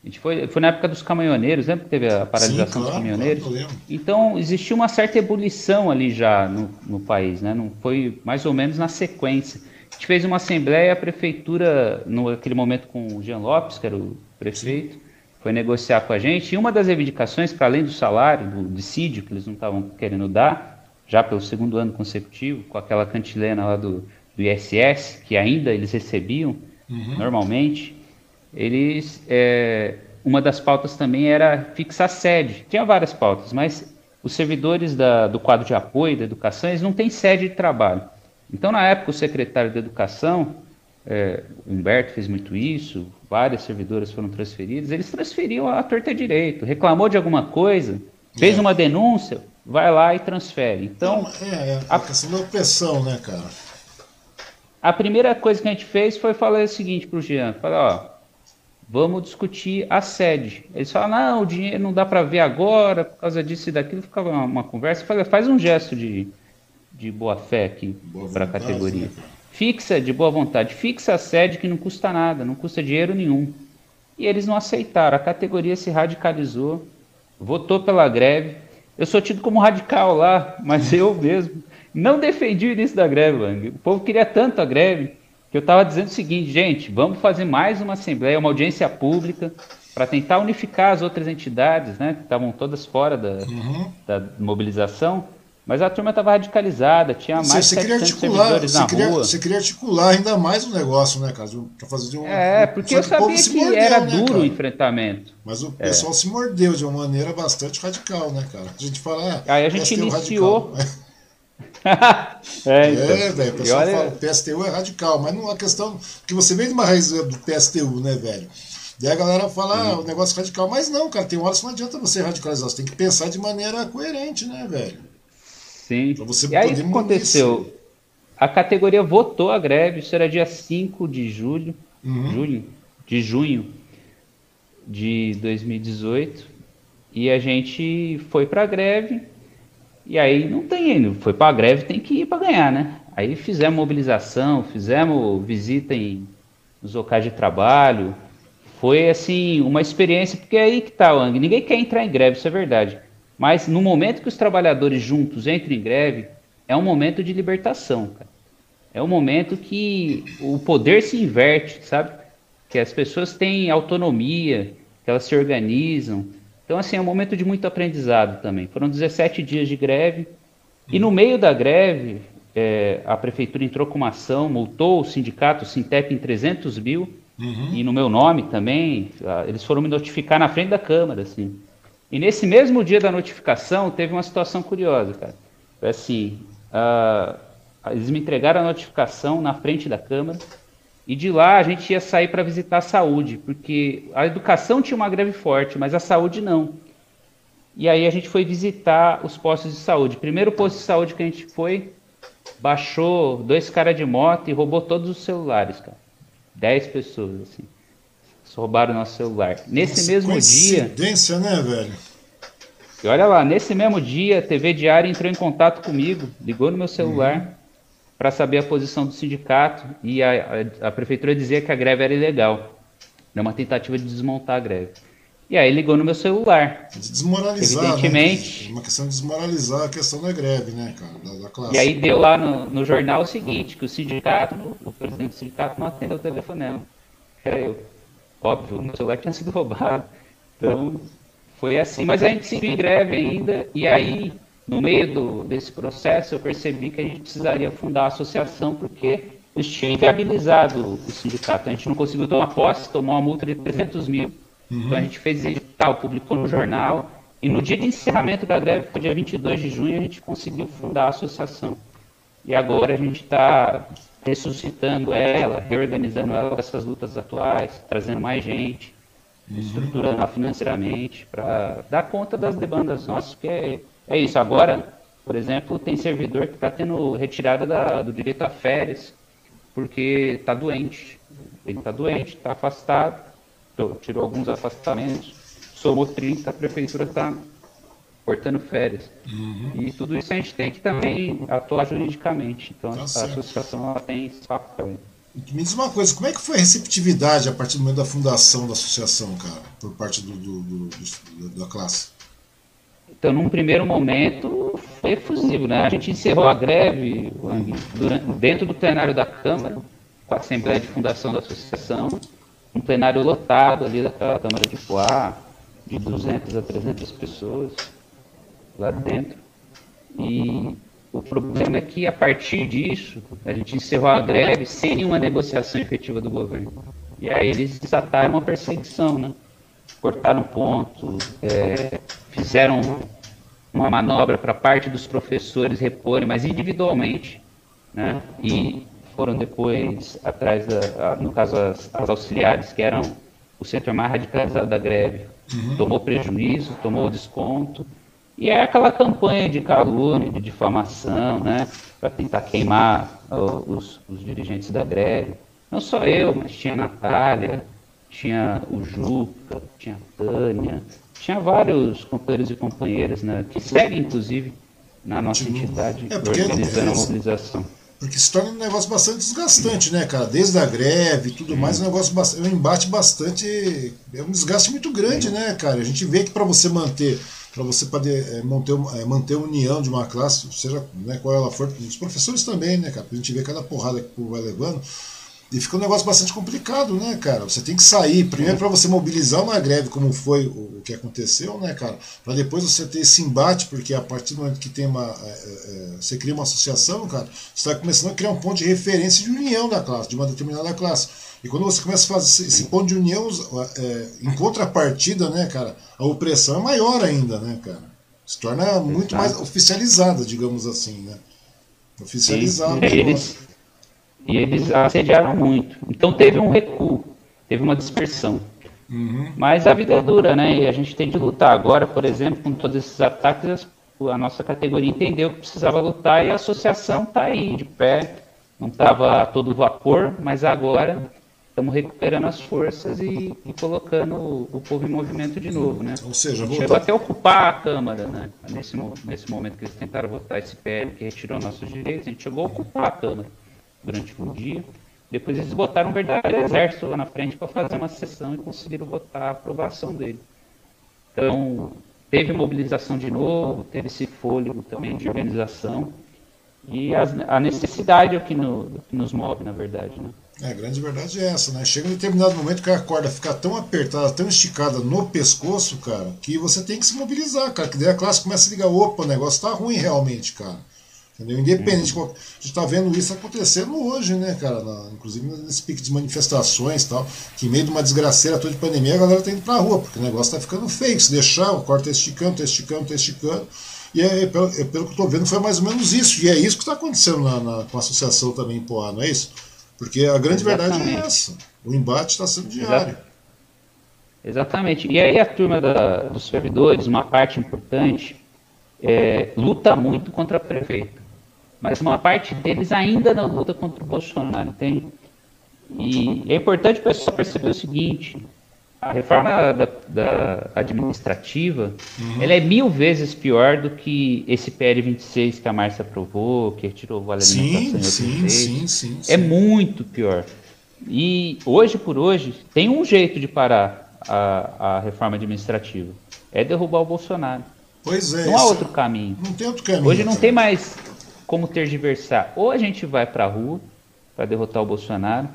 A gente foi, foi na época dos caminhoneiros, lembra que teve a paralisação Sim, claro, dos caminhoneiros? Claro, então existia uma certa ebulição ali já no, no país, né? Não foi mais ou menos na sequência. A gente fez uma assembleia, a prefeitura, naquele momento com o Jean Lopes, que era o prefeito, foi negociar com a gente. E uma das reivindicações, para além do salário, do dissídio, que eles não estavam querendo dar, já pelo segundo ano consecutivo, com aquela cantilena lá do, do ISS, que ainda eles recebiam uhum. normalmente, eles. É, uma das pautas também era fixar sede. Tinha várias pautas, mas os servidores da, do quadro de apoio da educação eles não têm sede de trabalho. Então, na época, o secretário de Educação, é, Humberto fez muito isso, várias servidoras foram transferidas, eles transferiam a torta direito, reclamou de alguma coisa, fez é. uma denúncia, vai lá e transfere. Então, Não, é, é, a questão da opressão, né, cara? A primeira coisa que a gente fez foi falar o seguinte para o Jean, falar, ó, vamos discutir a sede. Eles falam, não, o dinheiro não dá para ver agora, por causa disso e daquilo, ficava uma, uma conversa, faz um gesto de de boa fé aqui para a categoria. Né, fixa, de boa vontade, fixa a sede que não custa nada, não custa dinheiro nenhum. E eles não aceitaram, a categoria se radicalizou, votou pela greve. Eu sou tido como radical lá, mas eu mesmo não defendi o início da greve, Lang. O povo queria tanto a greve que eu estava dizendo o seguinte, gente, vamos fazer mais uma assembleia, uma audiência pública, para tentar unificar as outras entidades, né, que estavam todas fora da, uhum. da mobilização, mas a turma estava radicalizada, tinha mais você, você 700 servidores na queria, rua. Você queria articular ainda mais o negócio, né, cara? Para fazer de um, É, porque eu sabia que mordeu, era né, duro cara? o enfrentamento. Mas o é. pessoal se mordeu de uma maneira bastante radical, né, cara? A gente fala, ah, Aí a gente iniciou... é, então. é, velho, o pessoal olha... fala, o PSTU é radical, mas não é questão. Porque você vem de uma raiz do PSTU, né, velho? Daí a galera fala, ah, o negócio é radical. Mas não, cara, tem horas que não adianta você radicalizar, você tem que pensar de maneira coerente, né, velho? Sim. e aí o que aconteceu? A categoria votou a greve, isso era dia 5 de julho, uhum. julho, de junho de 2018, e a gente foi para a greve, e aí não tem, foi para a greve, tem que ir para ganhar, né? Aí fizemos mobilização, fizemos visita em nos locais de trabalho, foi assim uma experiência, porque é aí que tá, Wang, ninguém quer entrar em greve, isso é verdade. Mas no momento que os trabalhadores juntos entram em greve, é um momento de libertação, cara. É um momento que o poder se inverte, sabe? Que as pessoas têm autonomia, que elas se organizam. Então, assim, é um momento de muito aprendizado também. Foram 17 dias de greve. E no meio da greve, é, a prefeitura entrou com uma ação, multou o sindicato, o Sintep, em 300 mil. Uhum. E no meu nome também. Eles foram me notificar na frente da Câmara, assim. E nesse mesmo dia da notificação, teve uma situação curiosa, cara. Foi assim, uh, eles me entregaram a notificação na frente da Câmara, e de lá a gente ia sair para visitar a saúde, porque a educação tinha uma greve forte, mas a saúde não. E aí a gente foi visitar os postos de saúde. Primeiro posto de saúde que a gente foi, baixou dois caras de moto e roubou todos os celulares, cara. Dez pessoas, assim roubaram o nosso celular. Nesse Nossa, mesmo dia. Coincidência, né, velho? E olha lá, nesse mesmo dia, a TV Diário entrou em contato comigo, ligou no meu celular uhum. para saber a posição do sindicato e a, a, a, prefeitura dizia que a greve era ilegal. Era uma tentativa de desmontar a greve. E aí ligou no meu celular. De desmoralizar, Evidentemente. Né? Uma questão de desmoralizar a questão da greve, né, cara, da, da classe. E aí deu lá no, no, jornal o seguinte, que o sindicato, o presidente do sindicato não atendeu o telefonema. Era eu. Óbvio, meu celular tinha sido roubado. Então, foi assim. Mas a gente seguiu em greve ainda, e aí, no meio do, desse processo, eu percebi que a gente precisaria fundar a associação, porque eles tinham inviabilizado o sindicato. A gente não conseguiu tomar posse, tomou uma multa de 300 mil Uhum. Então a gente fez edital, publicou no jornal, e no dia de encerramento da greve, que foi dia 22 de junho, a gente conseguiu fundar a associação. E agora a gente está ressuscitando ela, reorganizando ela com essas lutas atuais, trazendo mais gente, uhum. estruturando ela financeiramente, para dar conta das demandas nossas, porque é, é isso. Agora, por exemplo, tem servidor que está tendo retirada da, do direito a férias, porque está doente. Ele está doente, está afastado, tirou alguns afastamentos, somou 30, a prefeitura está cortando férias. Uhum. E tudo isso a gente tem que também atuar juridicamente. Então tá a certo. associação ela tem esse papel. Me diz uma coisa, como é que foi a receptividade a partir do momento da fundação da associação, cara, por parte do, do, do, do da classe? Então, num primeiro momento, foi efusivo, né? A gente encerrou a greve durante, dentro do plenário da Câmara, com a Assembleia de Fundação da Associação, um plenário lotado ali daquela Câmara de Poá, de 200 a 300 pessoas lá dentro. E o problema é que, a partir disso, a gente encerrou a greve sem nenhuma negociação efetiva do governo. E aí eles desataram uma perseguição, né? Cortaram ponto, é, fizeram uma manobra para parte dos professores reporem, mas individualmente, né? E foram depois atrás, da, no caso, as, as, auxiliares, que eram o setor mais radicalizado da greve. Uhum. Tomou prejuízo, tomou desconto. E é aquela campanha de calúnia, de difamação, né, para tentar queimar os, os, dirigentes da greve. Não só eu, mas tinha a Natália, tinha o Juca, tinha a Tânia, tinha vários companheiros e companheiras, né, que seguem, inclusive, na nossa entidade, é organizando a mobilização. Porque se torna um negócio bastante desgastante, né, cara? Desde a greve e tudo mais, é um negócio bastante, é um embate bastante. É um desgaste muito grande, né, cara? A gente vê que para você manter, para você poder é, manter, é, manter a união de uma classe, seja né, qual ela for, os professores também, né, cara? A gente vê cada porrada que o povo vai levando. E fica um negócio bastante complicado, né, cara? Você tem que sair, primeiro para você mobilizar uma greve, como foi o, que aconteceu, né, cara? Para depois você ter esse embate, porque a partir do momento que tem uma. É, é, é você cria uma associação, cara, você está começando a criar um ponto de referência de união da classe, de uma determinada classe. E quando você começa a fazer esse ponto de união, é, em contrapartida, né, cara, a opressão é maior ainda, né, cara? Se torna muito mais oficializada, digamos assim, né? Oficializada. Eles, e eles assediaram muito. Então teve um recuo, teve uma dispersão. Uhum. Mas a vida é dura, né? E a gente tem de lutar. Agora, por exemplo, com todos esses ataques, a nossa categoria entendeu que precisava lutar e a associação está aí, de pé. Não estava a todo vapor, mas agora estamos recuperando as forças e, e colocando o, o, povo em movimento de novo, né? Ou seja, chegou até a ocupar a Câmara, né? Nesse, nesse momento que eles tentaram votar esse PL que retirou nossos direitos, a gente chegou a ocupar a Câmara durante um dia. Depois eles botaram um verdadeiro exército lá na frente para fazer uma sessão e conseguiram votar a aprovação dele. Então, teve mobilização de novo, teve esse fôlego também de organização. E as, a necessidade é o que, no, que, nos move, na verdade. Né? É, a grande verdade é essa, né? Chega um determinado momento que a corda fica tão apertada, tão esticada no pescoço, cara, que você tem que se mobilizar, cara. Que daí a classe começa a ligar, opa, o negócio tá ruim realmente, cara. Entendeu? Independente. Uhum. A gente está vendo isso acontecendo hoje, né, cara? Na, inclusive nesse pique de manifestações tal, que em meio de uma desgraceira toda de pandemia, a galera está indo pra rua, porque o negócio está ficando feio. Se deixar, o corte está esticando, está esticando, está esticando. E é, é, pelo, é, pelo que eu estou vendo, foi mais ou menos isso. E é isso que está acontecendo na, na, com a associação também em Poá, não é isso? Porque a grande Exatamente. verdade é essa. O embate está sendo diário. Exatamente. E aí a turma da, dos servidores, uma parte importante, é, luta muito contra a prefeita mas uma parte deles ainda não luta contra o Bolsonaro, entende? E é importante o pessoal perceber o seguinte: a reforma da, da administrativa uhum. ela é mil vezes pior do que esse PL 26 que a Márcia aprovou, que retirou o vale alimentação sim, sim, sim, sim, É muito pior. E hoje por hoje tem um jeito de parar a, a reforma administrativa? É derrubar o Bolsonaro. Pois é. Não há outro caminho. Não tem outro caminho. Hoje não cara. tem mais como tergiversar. Ou a gente vai para a rua para derrotar o Bolsonaro,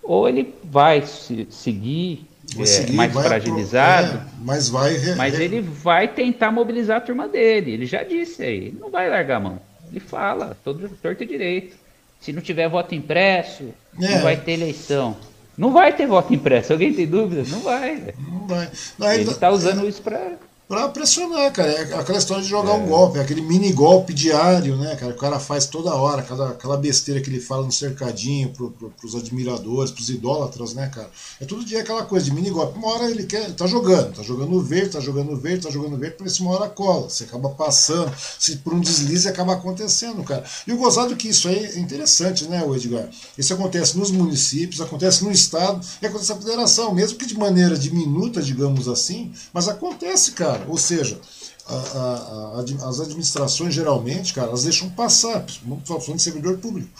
ou ele vai se, seguir, é, seguir mais fragilizado, é, mas vai mas ele vai tentar mobilizar a turma dele. Ele já disse aí, ele não vai largar a mão. Ele fala, todo torto e direito. Se não tiver voto impresso, é. não vai ter eleição. Não vai ter voto impresso. Alguém tem dúvida? Não vai. Não vai. Não, ele está usando isso para Pra pressionar, cara. É aquela história de jogar é. um golpe, aquele mini golpe diário, né, cara? O cara faz toda hora, aquela, aquela besteira que ele fala no cercadinho pro, pro, pros admiradores, pros idólatras, né, cara? É todo dia aquela coisa de mini golpe. Uma hora ele quer, ele tá jogando, tá jogando verde, tá jogando verde, tá jogando verde, por isso uma hora cola. Você acaba passando, se por um deslize acaba acontecendo, cara. E o gozado que isso aí é interessante, né, Edgar? Isso acontece nos municípios, acontece no estado e acontece na federação, mesmo que de maneira diminuta, digamos assim, mas acontece, cara. Ou seja, a, a, a, as administrações geralmente, cara, elas deixam passar, falando de servidor público.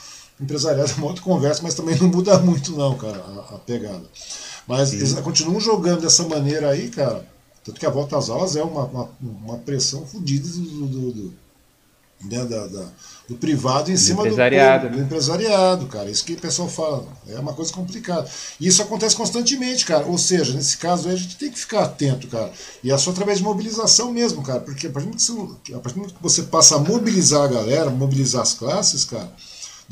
Empresariado é uma outra conversa, mas também não muda muito, não, cara, a, pegada. Mas Sim. eles continuam jogando dessa maneira aí, cara. Tanto que a volta às aulas é uma, uma, uma pressão fodida do, do, do, né, da, da, do privado em do cima empresariado, do, né? do, empresariado, cara. Isso que o pessoal fala, é uma coisa complicada. E isso acontece constantemente, cara. Ou seja, nesse caso aí, a gente tem que ficar atento, cara. E é só através de mobilização mesmo, cara. Porque a partir do momento que você passa a mobilizar a galera, mobilizar as classes, cara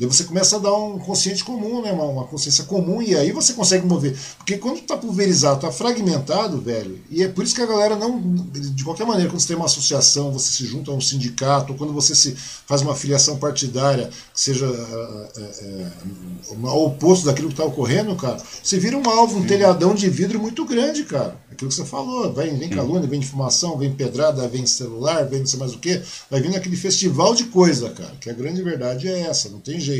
Daí você começa a dar um consciente comum, né? Uma, uma consciência comum, e aí você consegue mover. Porque quando está pulverizado, está fragmentado, velho, e é por isso que a galera não. De qualquer maneira, quando você tem uma associação, você se junta a um sindicato, ou quando você se faz uma filiação partidária que seja é, é, o oposto daquilo que está ocorrendo, cara, você vira um alvo, um telhadão de vidro muito grande, cara. Aquilo que você falou, vem, vem calúnia, vem informação, vem pedrada, vem celular, vem não sei mais o que, vai vindo aquele festival de coisa, cara. Que a grande verdade é essa, não tem jeito.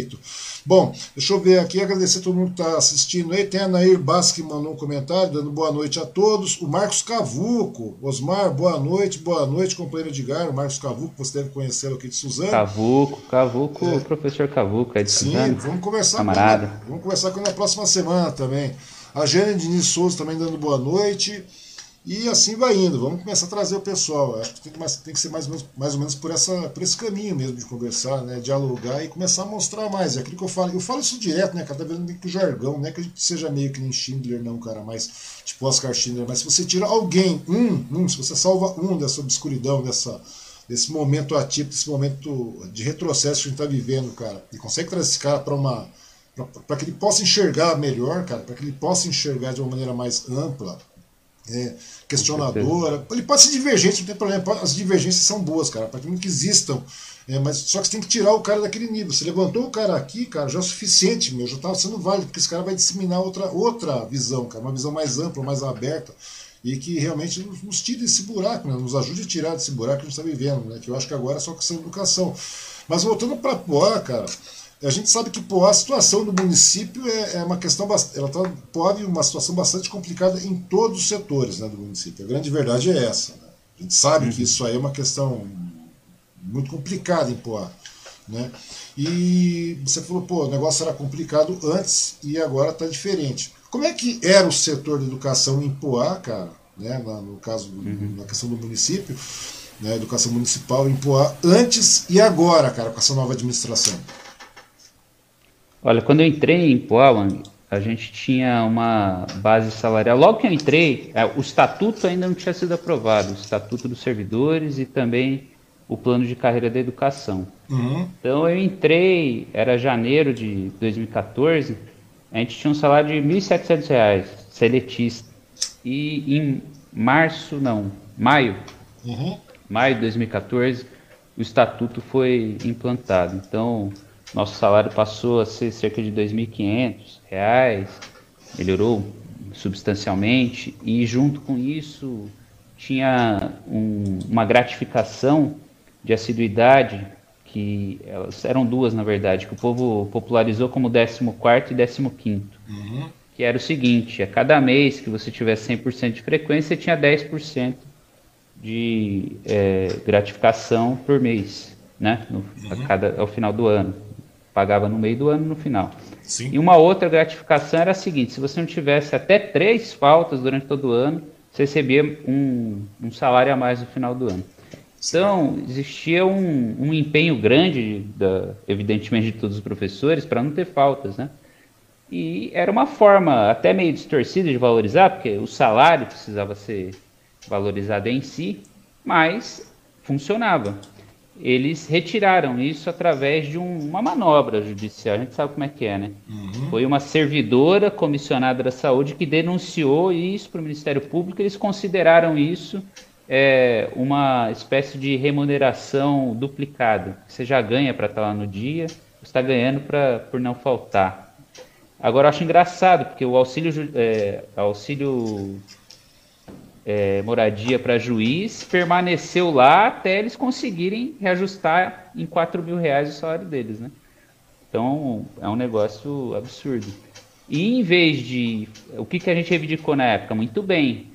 Bom, deixa eu ver aqui, agradecer a todo mundo que está assistindo aí. Tem a Nair Basque que mandou um comentário, dando boa noite a todos. O Marcos Cavuco, Osmar, boa noite, boa noite, companheiro Edgar. O Marcos Cavuco, você deve conhecê-lo aqui de Suzano. Cavuco, Cavuco, é. professor Cavuco, é de Sim, Suzano. vamos conversar Camarada. com ele. Vamos conversar com ele na próxima semana também. A Jane Diniz Souza também dando boa noite. E assim vai indo. Vamos começar a trazer o pessoal. Acho que tem que, mais, tem que ser mais ou, menos, mais ou menos por, essa, por esse caminho mesmo de conversar, né? dialogar e começar a mostrar mais. É aquilo que eu falo. Eu falo isso direto, né, cara? Tá vendo que jargão, não é que a gente seja meio que nem Schindler, não, cara, mas tipo Oscar Schindler. Mas se você tira alguém, um, um, se você salva um dessa obscuridão, dessa, desse momento ativo, desse momento de retrocesso que a gente tá vivendo, cara, e consegue trazer esse cara para uma. para que ele possa enxergar melhor, cara, para que ele possa enxergar de uma maneira mais ampla é, questionadora. Ele pode ser divergente, não tem problema. As divergências são boas, cara, para que existam. É, mas só que você tem que tirar o cara daquele nível. Você levantou o cara aqui, cara, já é o suficiente, meu, já está sendo válido, porque esse cara vai disseminar outra, outra visão, cara, uma visão mais ampla, mais aberta, e que realmente nos, nos tire desse buraco, né, nos ajude a tirar desse buraco que a gente está vivendo, né, que eu acho que agora é só questão de educação. Mas voltando para Poá, cara, a gente sabe que pô, a situação do município é, é uma questão ela tá, pode uma situação bastante complicada em todos os setores né, do município. A grande verdade é essa. Né? A gente sabe uhum. que isso aí é uma questão muito complicada em Poá. Né? E você falou, pô, o negócio era complicado antes e agora está diferente. Como é que era o setor da educação em Poá, cara? Né? no caso, uhum. na questão do município, né? educação municipal em Poá, antes e agora, cara, com essa nova administração? Olha, quando eu entrei em Poawang, a gente tinha uma base salarial. Logo que eu entrei, é, o estatuto ainda não tinha sido aprovado, o estatuto dos servidores e também o plano de carreira da educação. Uhum. Então eu entrei, era janeiro de 2014, a gente tinha um salário de R$ 1.700, seletista. E em março, não, maio, uhum. maio de 2014, o estatuto foi implantado. Então nosso salário passou a ser cerca de R$ 2.500, melhorou substancialmente e junto com isso tinha um, uma gratificação de assiduidade que elas eram duas na verdade que o povo popularizou como 14 e 15 uhum. que era o seguinte a cada mês que você tivesse 100% de frequência você tinha 10% de é, gratificação por mês né no, uhum. a cada, ao final do ano pagava no meio do ano no final. Sim. E uma outra gratificação era a seguinte: se você não tivesse até três faltas durante todo o ano, você recebia um, um salário a mais no final do ano. Então, existia um, um empenho grande, da, evidentemente, de todos os professores para não ter faltas, né? E era uma forma até meio distorcida de valorizar, porque o salário precisava ser valorizado em si, mas funcionava. Eles retiraram isso através de um, uma manobra judicial. A gente sabe como é que é, né? Uhum. Foi uma servidora comissionada da saúde que denunciou isso para o Ministério Público. Eles consideraram isso é, uma espécie de remuneração duplicada. Você já ganha para estar lá no dia, você está ganhando pra, por não faltar. Agora eu acho engraçado, porque o auxílio, é, auxílio é, moradia para juiz permaneceu lá até eles conseguirem reajustar em 4 mil reais o salário deles, né? Então é um negócio absurdo. E em vez de. O que, que a gente reivindicou na época? Muito bem.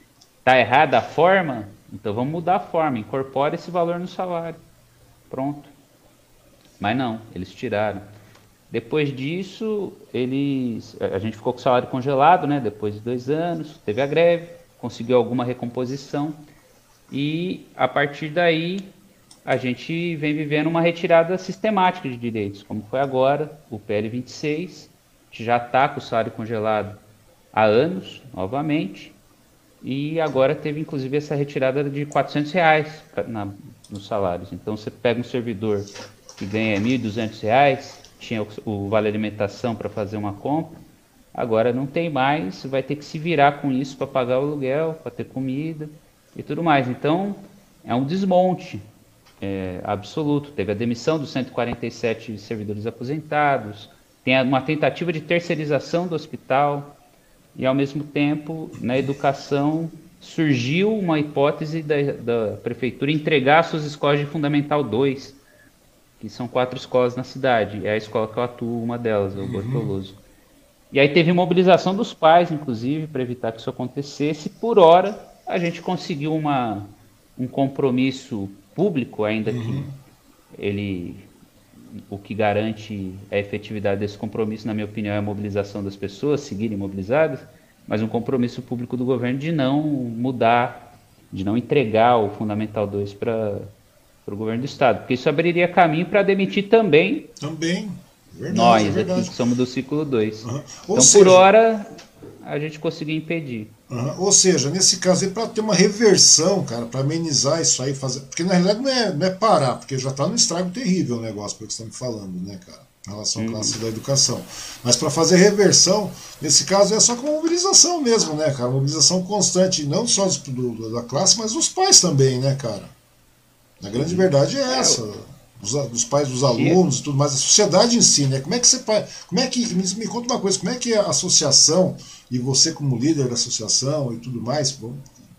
Tá errada a forma? Então vamos mudar a forma. Incorpora esse valor no salário. Pronto. Mas não, eles tiraram. Depois disso, eles, a gente ficou com o salário congelado, né? Depois de dois anos, teve a greve conseguiu alguma recomposição e a partir daí a gente vem vivendo uma retirada sistemática de direitos, como foi agora o PL 26, já está com o salário congelado há anos, novamente, e agora teve inclusive essa retirada de 400 reais na, nos salários. Então você pega um servidor que ganha 1.200 reais, tinha o, o vale alimentação para fazer uma compra, Agora não tem mais, vai ter que se virar com isso para pagar o aluguel, para ter comida e tudo mais. Então, é um desmonte é, absoluto. Teve a demissão dos 147 servidores aposentados, tem uma tentativa de terceirização do hospital, e ao mesmo tempo, na educação, surgiu uma hipótese da, da prefeitura entregar suas escolas de Fundamental 2, que são quatro escolas na cidade. É a escola que eu atuo, uma delas, o uhum. E aí teve mobilização dos pais, inclusive, para evitar que isso acontecesse. Por hora, a gente conseguiu uma, um compromisso público, ainda uhum. que ele o que garante a efetividade desse compromisso, na minha opinião, é a mobilização das pessoas, seguirem mobilizadas, mas um compromisso público do governo de não mudar, de não entregar o Fundamental 2 para o governo do Estado, porque isso abriria caminho para demitir também, também Verdade, Nós é verdade. aqui que somos do ciclo 2. Uhum. Então, seja, por hora, a gente conseguiu impedir. Uhum. Ou seja, nesse caso aí, para ter uma reversão, cara, para amenizar isso aí, fazer. Porque na realidade não é, não é parar, porque já está no estrago terrível o negócio, pelo que você está me falando, né, cara? Em relação à uhum. classe da educação. Mas para fazer reversão, nesse caso é só com mobilização mesmo, né, cara? Mobilização constante, não só do, da classe, mas dos pais também, né, cara? A grande verdade é, é essa. É, dos, dos pais dos alunos e tudo mais, a sociedade em si, né? Como é que você como é que me, me conta uma coisa, como é que a associação e você como líder da associação e tudo mais,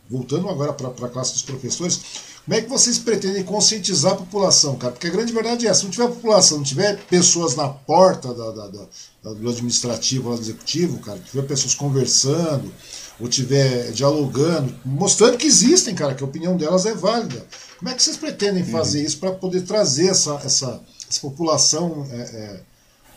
voltando agora para a classe dos professores, como é que vocês pretendem conscientizar a população, cara? Porque a grande verdade é essa, se não tiver população, não tiver pessoas na porta da, da, da, do administrativo, do executivo, cara, tiver pessoas conversando, ou tiver dialogando, mostrando que existem, cara, que a opinião delas é válida. Como é que vocês pretendem fazer uhum. isso para poder trazer essa, essa, essa população é, é,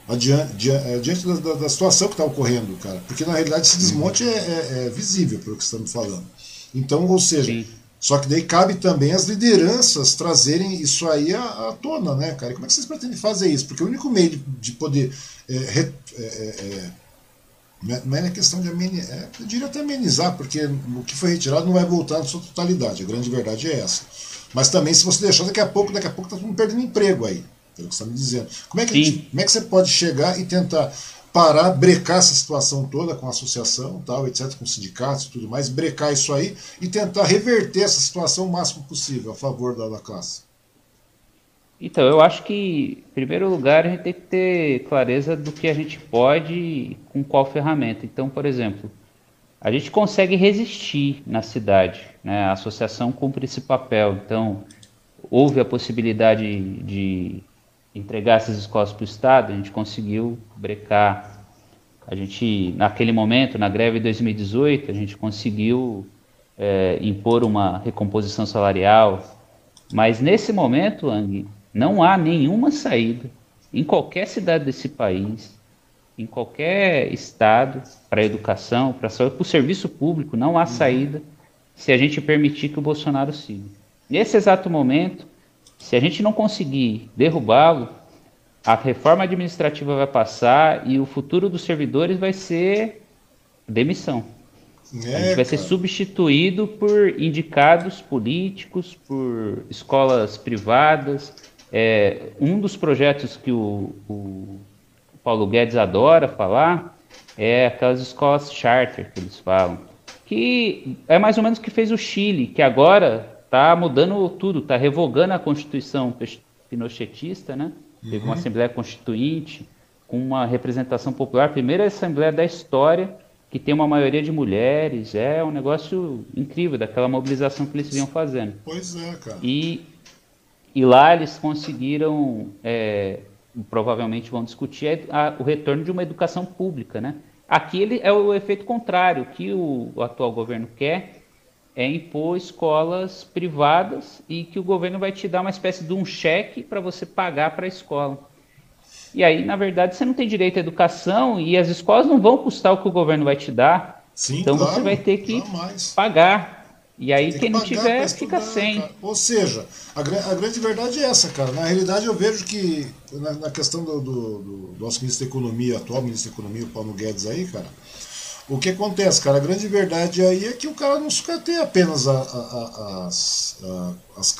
adiante, diante da, da, da, situação que está ocorrendo, cara? Porque na realidade esse desmonte uhum. é, é, é, visível, pelo que estamos falando. Então, ou seja, Sim. só que daí cabe também as lideranças trazerem isso aí à, à, tona, né, cara? Como é que vocês pretendem fazer isso? Porque o único meio de, de poder. É, é, não é na questão de amenizar, eu diria até amenizar, porque o que foi retirado não vai voltar na sua totalidade, a grande verdade é essa. Mas também, se você deixar, daqui a pouco, daqui a pouco mundo perdendo emprego aí. Pelo que você está me dizendo. Como é, que gente, como é que você pode chegar e tentar parar, brecar essa situação toda com a associação, tal, etc., com sindicatos e tudo mais, brecar isso aí e tentar reverter essa situação o máximo possível a favor da, da classe? Então, eu acho que, em primeiro lugar, a gente tem que ter clareza do que a gente pode com qual ferramenta. Então, por exemplo, a gente consegue resistir na cidade. Né? A associação cumpre esse papel. Então, houve a possibilidade de entregar essas escolas para o Estado, a gente conseguiu brecar. A gente, naquele momento, na greve de 2018, a gente conseguiu é, impor uma recomposição salarial. Mas nesse momento, Ang, não há nenhuma saída em qualquer cidade desse país em qualquer estado, para a educação, para a saúde, para o serviço público, não há saída se a gente permitir que o Bolsonaro siga. Nesse exato momento, se a gente não conseguir derrubá-lo, a reforma administrativa vai passar e o futuro dos servidores vai ser demissão. É, a gente vai ser substituído por indicados políticos, por escolas privadas. É, um dos projetos que o, o Paulo Guedes adora falar é aquelas escolas charter que eles falam, que é mais ou menos o que fez o Chile, que agora está mudando tudo, está revogando a Constituição pinochetista, né? Teve uma uhum. Assembleia Constituinte com uma representação popular, primeira Assembleia da história que tem uma maioria de mulheres, é um negócio incrível, daquela mobilização que eles vinham fazendo. Pois é, cara. E, e lá eles conseguiram, é, provavelmente vão discutir, a, o retorno de uma educação pública, né? Aqui ele, é o efeito contrário, o que o, o atual governo quer é impor escolas privadas e que o governo vai te dar uma espécie de um cheque para você pagar para a escola. E aí, na verdade, você não tem direito à educação e as escolas não vão custar o que o governo vai te dar. Sim, então claro, você vai ter que pagar. E aí, quem não tiver, fica sem. Cara. Ou seja, a, a, grande verdade é essa, cara. Na realidade, eu vejo que, na, na questão do, do, do, nosso ministro da Economia, atual ministro da Economia, o Paulo Guedes aí, cara, o que acontece, cara? A grande verdade aí é que o cara não sucateia apenas a, a, as, as,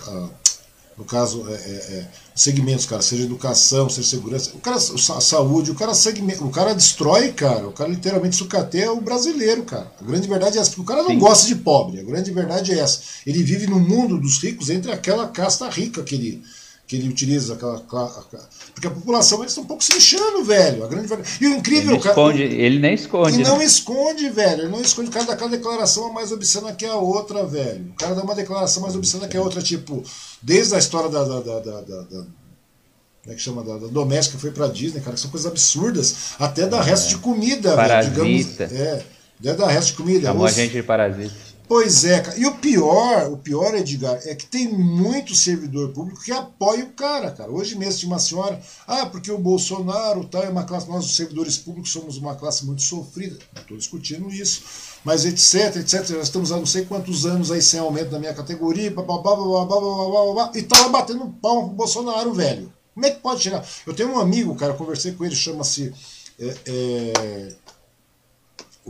no caso, é, é, é, segmentos, cara, seja educação, seja segurança, o cara, a saúde, o cara segmenta, o cara destrói, cara, o cara literalmente sucateia o brasileiro, cara. A grande verdade é essa, porque o cara não Sim. gosta de pobre, a grande verdade é essa. Ele vive no mundo dos ricos entre aquela casta rica que ele, que ele utiliza, aquela, porque a população eles estão um pouco se lixando, velho. A grande E o incrível, ele, esconde, cara, ele nem esconde. E não né? esconde, velho. Ele não esconde. O cara dá cada declaração mais obscena que a outra, velho. O cara dá uma declaração mais obscena que a outra, tipo, desde a história da, da, da, da, da como é que chama? Da, da doméstica foi pra Disney, cara, que são coisas absurdas. Até dar é. resto de comida, Parasita. Velho, digamos. É, até dar resto de comida. Chamou a gente de parasita. Pois é, cara. E o pior, o pior, Edgar, é que tem muito servidor público que apoia o cara, cara. Hoje mesmo tinha uma senhora, ah, porque o Bolsonaro tal, é uma classe, nós os servidores públicos somos uma classe muito sofrida. Não estou discutindo isso. Mas etc, etc, já estamos há não sei quantos anos aí sem aumento da minha categoria, babá, e tava batendo palma pro Bolsonaro, velho. Como é que pode chegar? Eu tenho um amigo, cara, conversei com ele, chama-se. É, é,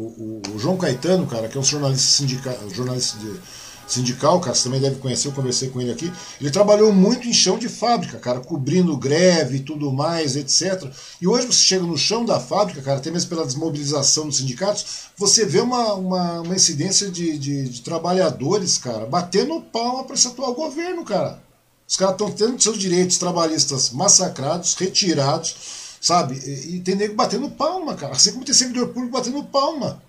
o, o, João Caetano, cara, que é um jornalista, sindica, jornalista de, sindical, cara, você também deve conhecer, eu conversei com ele aqui. Ele trabalhou muito em chão de fábrica, cara, cobrindo greve e tudo mais, etc. E hoje você chega no chão da fábrica, cara, até mesmo pela desmobilização dos sindicatos, você vê uma, uma, uma incidência de, de, de trabalhadores, cara, batendo palma para esse atual governo, cara. Os caras estão tendo seus direitos trabalhistas massacrados, retirados sabe? E, e tem nego batendo palma, cara. Assim como tem servidor público batendo palma.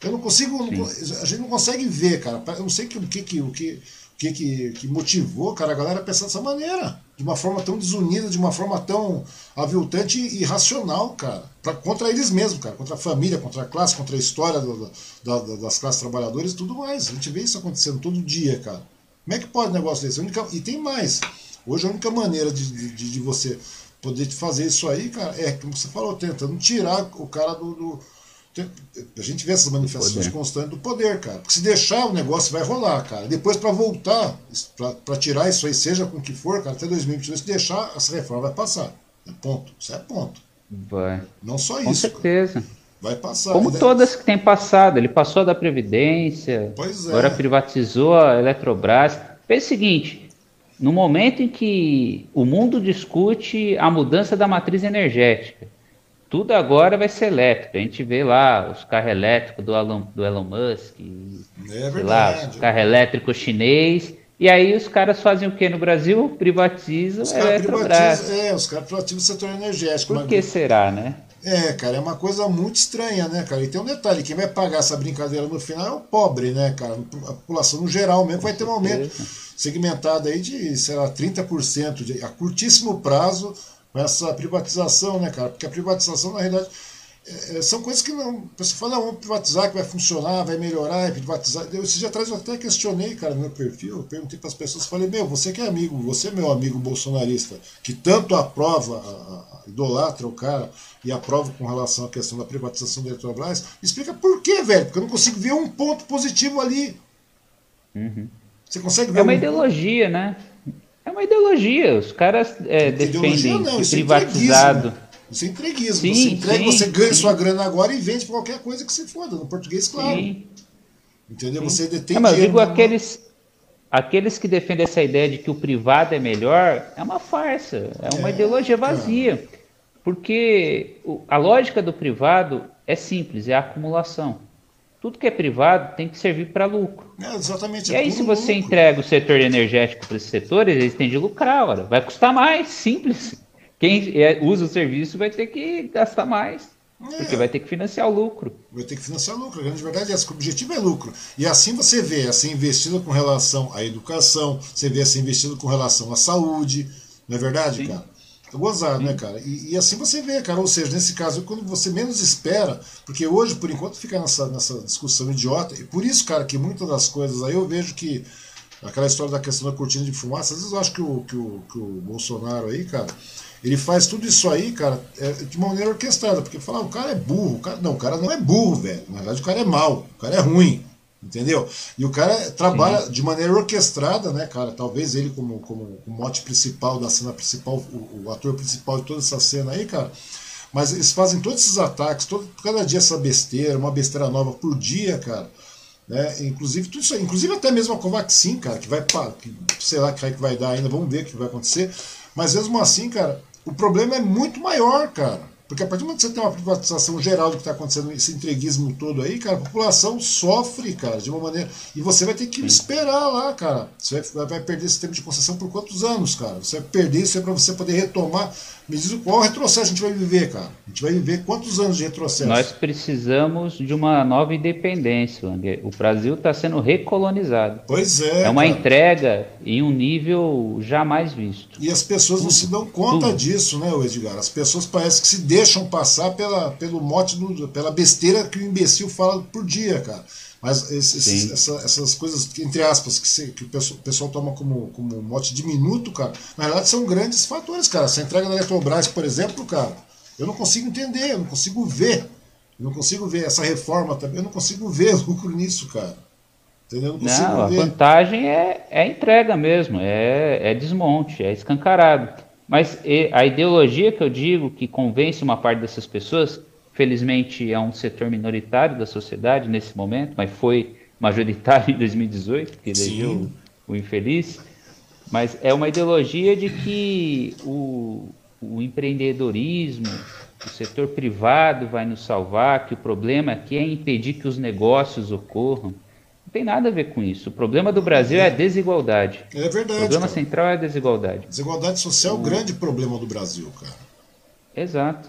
Eu não consigo, não, a gente não consegue ver, cara. Eu não sei o que, que, o que, que, que, que motivou, cara, a galera a pensar dessa maneira. De uma forma tão desunida, de uma forma tão aviltante e irracional, cara. Pra, contra eles mesmos, cara. Contra a família, contra a classe, contra a história do, da, das classes trabalhadoras e tudo mais. A gente vê isso acontecendo todo dia, cara. Como é que pode um negócio desse? Única, e tem mais. Hoje a única maneira de, de, de você poder fazer isso aí, cara, é como você falou, tentando tirar o cara do. do a gente vê essas manifestações constantes do poder, cara. Porque se deixar o negócio vai rolar, cara. Depois, para voltar, para tirar isso aí, seja com o que for, cara, até 2022, se deixar, essa reforma vai passar. É ponto. Isso é ponto. Vai. Não só com isso. Com certeza. Cara. Vai passar. Como todas que têm passado. Ele passou da Previdência, pois é. agora privatizou a Eletrobras. Fez o seguinte: no momento em que o mundo discute a mudança da matriz energética, tudo agora vai ser elétrico. A gente vê lá os carros elétricos do Elon, do Elon Musk, é lá, os carros elétricos chinês. E aí os caras fazem o que no Brasil? Privatizam os a Eletrobras. É, os caras privatizam o setor energético. Por que será, né? É, cara, é uma coisa muito estranha, né, cara? E tem um detalhe, quem vai pagar essa brincadeira no final é o pobre, né, cara? A população no geral mesmo vai ter um aumento segmentada aí de, sei lá, 30% de, a curtíssimo prazo com essa privatização, né, cara? Porque a privatização, na realidade, é, são coisas que não. Você fala, não, vamos privatizar, que vai funcionar, vai melhorar, privatizar. Eu, esses dias atrás eu até questionei, cara, no meu perfil, eu perguntei para as pessoas, falei, meu, você que é amigo, você é meu amigo bolsonarista, que tanto aprova, a, a, idolatra o cara e aprova com relação à questão da privatização da Eletrobras, explica por quê, velho? Porque eu não consigo ver um ponto positivo ali. Uhum. Você consegue ver É uma um... ideologia, né? É uma ideologia. Os caras é, defendem não, isso privatizado. É isso é entreguismo. Sim, você entrega, sim, você ganha sim. sua grana agora e vende por qualquer coisa que você foda. No português, claro. Entendeu? Você detém É, mas eu digo aqueles, aqueles que defendem essa ideia de que o privado é melhor, é uma farsa, é uma É, ideologia vazia. Porque o- a lógica do privado é simples, é a acumulação. Tudo que é privado tem que servir para lucro. É, exatamente. E é aí, se você lucro. entrega o setor energético para esses setores, eles têm de lucrar, ora. vai custar mais, simples. Quem é, usa o serviço vai ter que gastar mais, É. porque vai ter que financiar o lucro. Vai ter que financiar lucro. A grande verdade é essa, que o objetivo é lucro. E assim você vê essa investida com relação à educação, você vê essa investida com relação à saúde, não é verdade, Sim. cara? É gozado, né, cara? E, e assim você vê, cara. Ou seja, nesse caso, quando você menos espera, porque hoje, por enquanto, fica nessa, nessa discussão idiota, e por isso, cara, que muitas das coisas aí eu vejo que aquela história da questão da cortina de fumaça, às vezes eu acho que o, que o, que o Bolsonaro aí, cara, ele faz tudo isso aí, cara, é, de maneira orquestrada, porque fala, ah, o cara é burro, o cara, não, o cara não é burro, velho, na verdade o cara é mau, o cara é ruim, entendeu? E o cara trabalha de maneira orquestrada, né, cara, talvez ele como, como o mote principal da cena principal, o, o ator principal de toda essa cena aí, cara, mas eles fazem todos esses ataques, todo, cada dia essa besteira, uma besteira nova por dia, cara, né? Inclusive tudo isso aí, inclusive até mesmo a Covaxin, cara, que vai, que, sei lá que vai dar ainda, vamos ver o que vai acontecer. Mas mesmo assim, cara, o problema é muito maior, cara. Porque a partir do momento que você tem uma privatização geral do que está acontecendo, esse entreguismo todo aí, cara, a população sofre, cara, de uma maneira. E você vai ter que esperar lá, cara. Você vai, vai perder esse tempo de concessão por quantos anos, cara? Você vai perder isso aí para você poder retomar. Me diz qual retrocesso a gente vai viver, cara. A gente vai viver quantos anos de retrocesso? Nós precisamos de uma nova independência, Wang. O Brasil está sendo recolonizado. Pois é. É uma cara. entrega em um nível jamais visto. E as pessoas não se dão conta tudo. disso, né, Edgar? As pessoas parecem que se deixam passar pela, pelo mote, do, pela besteira que o imbecil fala por dia, cara. Mas esses- essa- essas coisas, entre aspas, que, se- que o pessoal, o pessoal toma como, como mote diminuto, cara, na verdade são grandes fatores, cara. Essa entrega da Eletrobras, por exemplo, cara, eu não consigo entender, eu não consigo ver. Eu não consigo ver essa reforma também, eu não consigo ver lucro nisso, cara. Entendeu? Eu não consigo Não, a ver. vantagem é, é entrega mesmo, é, é desmonte, é escancarado. Mas a ideologia que eu digo que convence uma parte dessas pessoas, felizmente é um setor minoritário da sociedade nesse momento, mas foi majoritário em 2018, que elegeu o infeliz. Mas é uma ideologia de que o, o empreendedorismo, o setor privado vai nos salvar, que o problema aqui é impedir que os negócios ocorram. Tem nada a ver com isso. O problema do Brasil é a desigualdade. É O verdade. problema Cara. central é a desigualdade. Desigualdade social é o grande problema do Brasil, cara. Exato.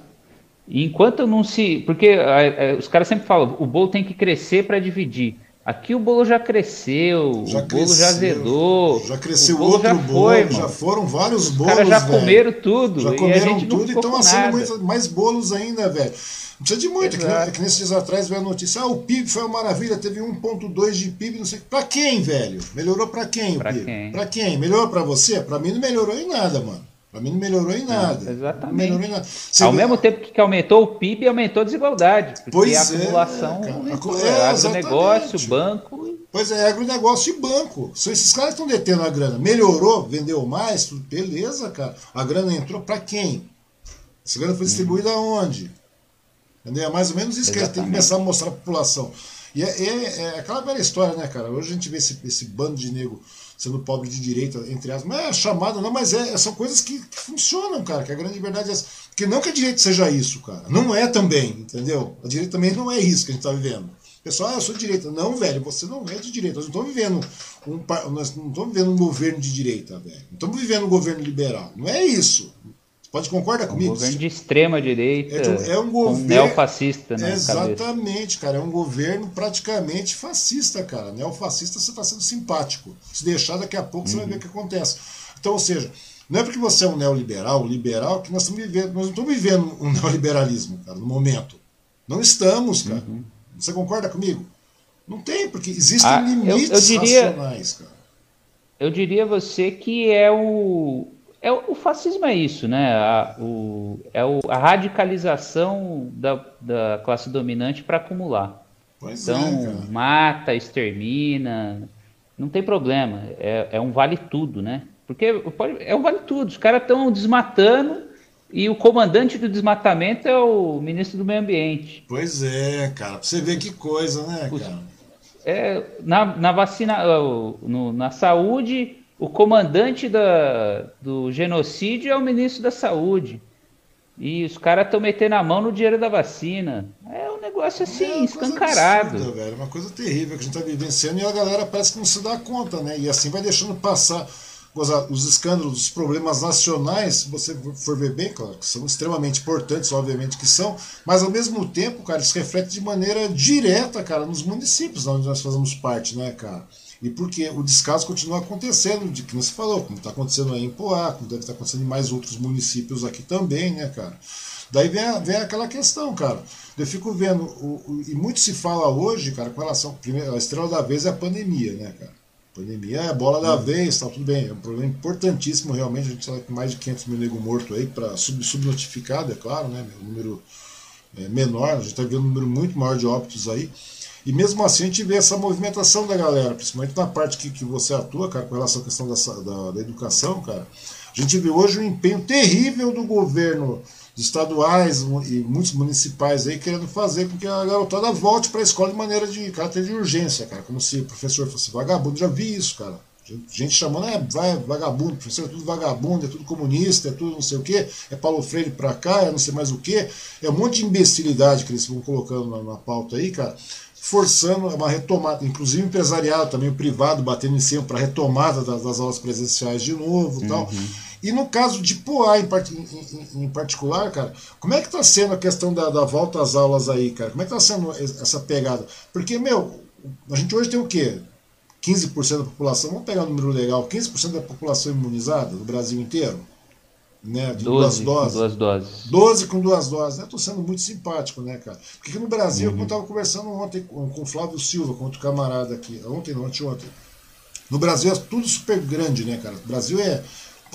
E enquanto não se. Porque é, é, os caras sempre falam, o bolo tem que crescer para dividir. Aqui o bolo já cresceu, Já o bolo já cresceu, azedou. Já cresceu o bolo outro já bolo, foi, já mano. foram vários Os bolos, caras já comeram tudo. Já a comeram tudo e estão assando mais bolos ainda, velho. Não precisa de muito, é que, nem- Exato. é que nesses dias atrás veio a notícia, ah, o PIB foi uma maravilha, teve 1.2 de PIB, não sei Pra quem, velho? Melhorou pra quem Pra o PIB? quem? Pra quem? Melhorou pra você? Pra mim não melhorou em nada, mano. Pra mim não melhorou em nada. exatamente. Não melhorou em nada. Você Ao vê- mesmo tempo que aumentou o PIB, aumentou a desigualdade. Porque Pois a é, acumulação cara. aumentou. É, É, agronegócio, exatamente. banco. Pois é, agronegócio de banco. São esses caras que estão detendo a grana. Melhorou, vendeu mais, tudo beleza, cara. A grana entrou pra quem? Essa grana foi distribuída aonde? Entendeu? É mais ou menos isso que a gente tem que Exatamente. começar a mostrar pra população. E é, é- é aquela velha história, né, cara? Hoje a gente vê esse, esse bando de nego sendo pobre de direita, entre aspas. Não é chamada, não, mas é, são coisas que, que funcionam, cara. Que a grande verdade é essa. Porque não que a direita seja isso, cara. Não é também, entendeu? A direita também não é isso que a gente tá vivendo. Pessoal, ah, eu sou de direita. Não, velho, você não é de direita. Nós não estamos vivendo um, nós não estamos vivendo um governo de direita, velho. Não estamos vivendo um governo liberal. Não é isso. Pode concordar Um comigo? governo de extrema direita, É um- é um governo- neofascista cabeça. Exatamente, cara. É um governo praticamente fascista, cara. Neofascista você está sendo simpático. Se deixar, daqui a pouco você vai ver o que acontece. Então, ou seja, não é porque você é um neoliberal, um liberal, que nós estamos vivendo. Nós não estamos vivendo um neoliberalismo, cara, no momento. Não estamos, cara. Uhum. Você concorda comigo? Não tem, porque existem ah, limites eu, eu diria, racionais, cara. Eu diria você que é o. É, o fascismo é isso, né? A, o, é o, a radicalização da, da classe dominante para acumular. Pois então, é, mata, extermina, não tem problema. É, é um vale tudo, né? Porque pode, é um vale tudo. Os caras estão desmatando e o comandante do desmatamento é o ministro do Meio Ambiente. Pois é, cara. Pra você ver que coisa, né, cara? É, na, na vacina, no, na saúde, o comandante da, do genocídio é o ministro da saúde. E os caras estão metendo a mão no dinheiro da vacina. É um negócio assim, é escancarado. Absurda, velho, uma coisa terrível que a gente está vivenciando e a galera parece que não se dá conta, né? E assim vai deixando passar os escândalos, os problemas nacionais, se você for ver bem, claro, que são extremamente importantes, obviamente que são, mas ao mesmo tempo, cara, isso reflete de maneira direta, cara, nos municípios onde nós fazemos parte, né, cara? E porque o descaso continua acontecendo, de que você falou, como está acontecendo aí em Poá, como deve estar acontecendo em mais outros municípios aqui também, né, cara? Daí vem, a, vem aquela questão, cara. Eu fico vendo, o, o, e muito se fala hoje, cara, com relação. Primeiro, a estrela da vez é a pandemia, né, cara? Pandemia é a bola da vez, tá tudo bem. É um problema importantíssimo, realmente. A gente está com mais de 500 mil nego morto aí, para sub, subnotificado, é claro, né? Um número é, menor, a gente está vendo um número muito maior de óbitos aí. E mesmo assim a gente vê essa movimentação da galera, principalmente na parte que, que você atua, cara, com relação à questão da, da, da educação, cara. A gente vê hoje um empenho terrível do governo estaduais e muitos municipais aí querendo fazer com que a garotada volte para a escola de maneira de caráter de urgência, cara. Como se o professor fosse vagabundo. Já vi isso, cara. Gente chamando, é vai, vagabundo, professor é tudo vagabundo, é tudo comunista, é tudo não sei o que, é Paulo Freire pra cá, é não sei mais o que. É um monte de imbecilidade que eles vão colocando na, na pauta aí, cara forçando uma retomada, inclusive o empresariado, também o privado batendo em cima para retomada das, das, aulas presenciais de novo uhum. tal. E no caso de Poá em, em, em, particular, cara, como é que está sendo a questão da, da, volta às aulas aí, cara? Como é que está sendo essa pegada? Porque, meu, a gente hoje tem o quê? 15% da população, vamos pegar um número legal, 15% da população imunizada no Brasil inteiro? Né, de 12, duas doses. duas doses. 12 com duas doses. Estou né? sendo muito simpático, né, cara? Porque no Brasil, uhum. eu estava conversando ontem com, com o Flávio Silva, com outro camarada aqui, ontem não, anteontem. No Brasil é tudo super grande, né, cara? O Brasil é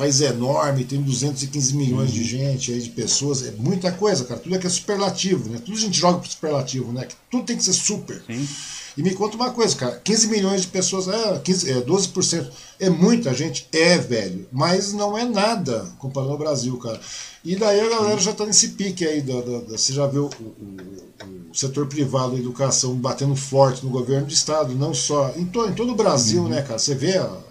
país é enorme, tem 215 milhões de gente aí, de pessoas, é muita coisa, cara. Tudo é que é superlativo, né? Tudo a gente joga pro superlativo, né? Tudo tem que ser super. Sim. E me conta uma coisa, cara, 15 milhões de pessoas, é, 15, é 12%, é muita gente, é, velho, mas não é nada comparado ao Brasil, cara. E daí a galera já tá nesse pique aí, da, da, da você já viu o, o, o, setor privado, a educação, batendo forte no governo do estado, não só, em, to, em todo o Brasil, uhum. né, cara, você vê a,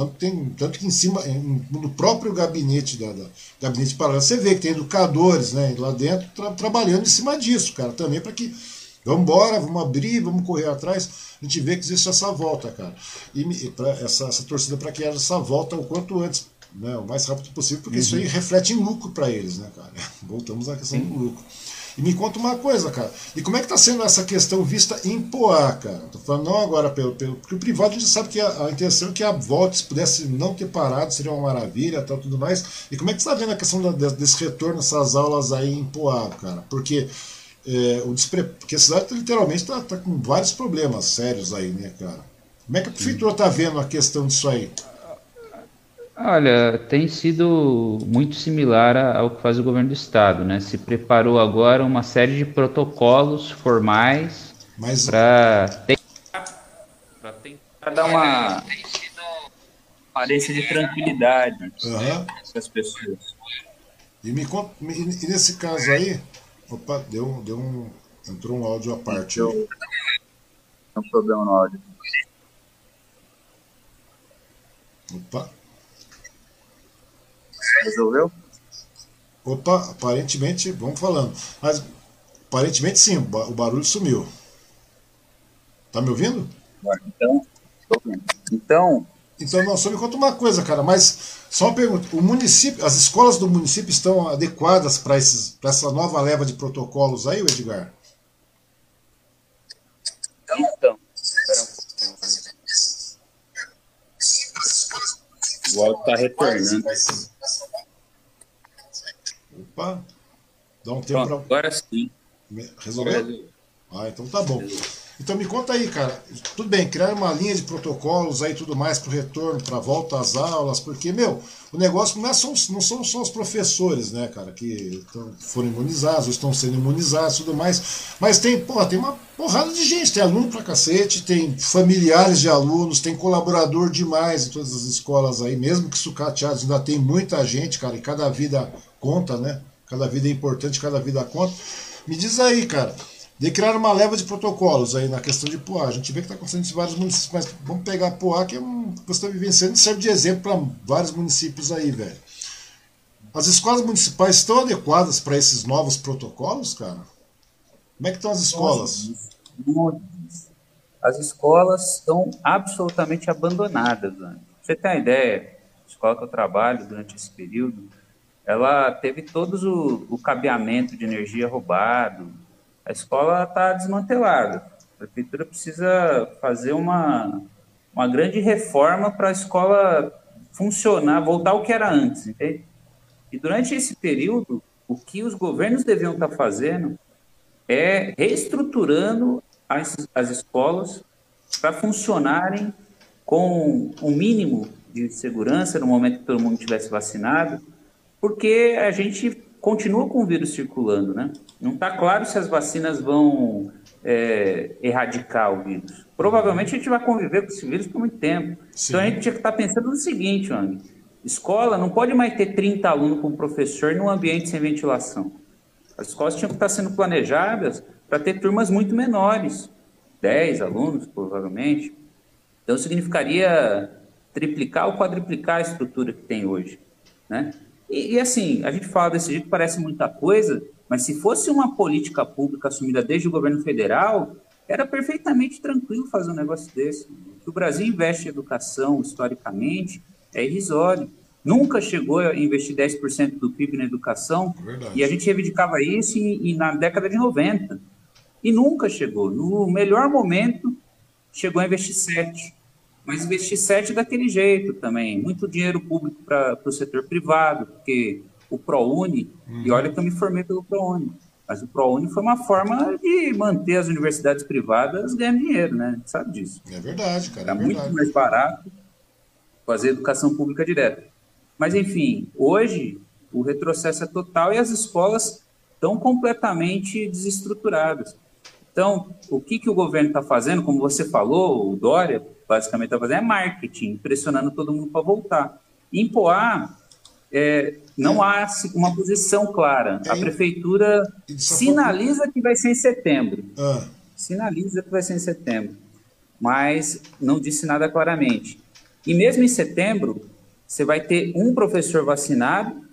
tanto, tem, tanto que em cima, no próprio gabinete da, da gabinete paralelo, você vê que tem educadores né, lá dentro tra, trabalhando em cima disso, cara, também para que vamos embora, vamos abrir, vamos correr atrás. A gente vê que existe essa volta, cara. E, e pra, essa, essa torcida para que haja essa volta o quanto antes, né, o mais rápido possível, porque uhum. isso aí reflete em lucro para eles, né, cara? Voltamos à questão Sim. do lucro. E me conta uma coisa, cara. E como é que está sendo essa questão vista em Poá, cara? Tô falando não agora pelo, pelo porque o privado a gente sabe que a, a intenção é que a volta, se pudesse não ter parado, seria uma maravilha, tal, tudo mais. E como é que você está vendo a questão da, desse retorno essas aulas aí em Poá, cara? Porque é, o despre... porque a cidade literalmente está tá com vários problemas sérios aí, né, cara? Como é que a prefeitura está vendo a questão disso aí? Olha, tem sido muito similar ao que faz o governo do estado, né? Se preparou agora uma série de protocolos formais Mas... para tentar dar uma aparência de tranquilidade uhum. para as pessoas. E me conta, e nesse caso aí, opa, deu, deu um, entrou um áudio à parte. Tem um problema no áudio. Opa. Resolveu? Opa, aparentemente, vamos falando. Mas aparentemente sim, o barulho sumiu. Tá me ouvindo? Então, então. Então, não, só me conta uma coisa, cara, mas só uma pergunta: o município, as escolas do município estão adequadas para essa nova leva de protocolos aí, Edgar? Então, então. O áudio está retornando. Opa, dá um tempo para. Agora sim. Resolveu? Ah, então tá bom. Então me conta aí, cara. Tudo bem, criar uma linha de protocolos aí tudo mais para o retorno, para volta às aulas, porque, meu, o negócio não, é só, não são só os professores, né, cara, que tão, foram imunizados, ou estão sendo imunizados tudo mais. Mas tem, porra, tem uma porrada de gente, tem aluno pra cacete, tem familiares de alunos, tem colaborador demais em todas as escolas aí, mesmo que sucateados, ainda tem muita gente, cara, e cada vida conta, né? Cada vida é importante, cada vida conta. Me diz aí, cara. De criar uma leva de protocolos aí na questão de Poá. A gente vê que está acontecendo em vários municípios, mas vamos pegar Poá, que é um que está vivenciando e serve de exemplo para vários municípios aí, velho. As escolas municipais estão adequadas para esses novos protocolos, cara? Como é que estão as escolas? As escolas estão absolutamente abandonadas. Né? Você tem a ideia, a escola que eu trabalho durante esse período, ela teve todo o, o cabeamento de energia roubado, a escola está desmantelada. A prefeitura precisa fazer uma, uma grande reforma para a escola funcionar, voltar ao que era antes, entende? E durante esse período, o que os governos deviam estar tá fazendo é reestruturando as, as escolas para funcionarem com um mínimo de segurança no momento que todo mundo tivesse vacinado, porque a gente continua com o vírus circulando, né? Não está claro se as vacinas vão é, erradicar o vírus. Provavelmente a gente vai conviver com esse vírus por muito tempo. Sim. Então a gente tinha que estar tá pensando no seguinte, Wang. Escola não pode mais ter 30 alunos com professor num ambiente sem ventilação. As escolas tinham que estar tá sendo planejadas para ter turmas muito menores, 10 alunos, provavelmente. Então significaria triplicar ou quadriplicar a estrutura que tem hoje, né? E, e, assim, a gente fala desse jeito, parece muita coisa, mas se fosse uma política pública assumida desde o governo federal, era perfeitamente tranquilo fazer um negócio desse. O que o Brasil investe em educação, historicamente, é irrisório. Nunca chegou a investir 10% do PIB na educação, Verdade. e a gente reivindicava isso em, em, na década de 90. E nunca chegou. No melhor momento, chegou a investir 7% mas investir sete daquele jeito também. Muito dinheiro público para o setor privado, porque o ProUni, uhum. e olha que eu me formei pelo ProUni, mas o ProUni foi uma forma de manter as universidades privadas ganhando dinheiro, né? Sabe disso. É verdade, cara. É, é muito mais barato fazer educação pública direta. Mas, enfim, hoje o retrocesso é total e as escolas estão completamente desestruturadas. Então, o que, que o governo está fazendo, como você falou, o Dória, basicamente está fazendo é marketing, pressionando todo mundo para voltar. Em Poá, é, não há uma posição clara. A prefeitura sinaliza que vai ser em setembro. Ah. Sinaliza que vai ser em setembro. Mas não disse nada claramente. E mesmo em setembro, você vai ter um professor vacinado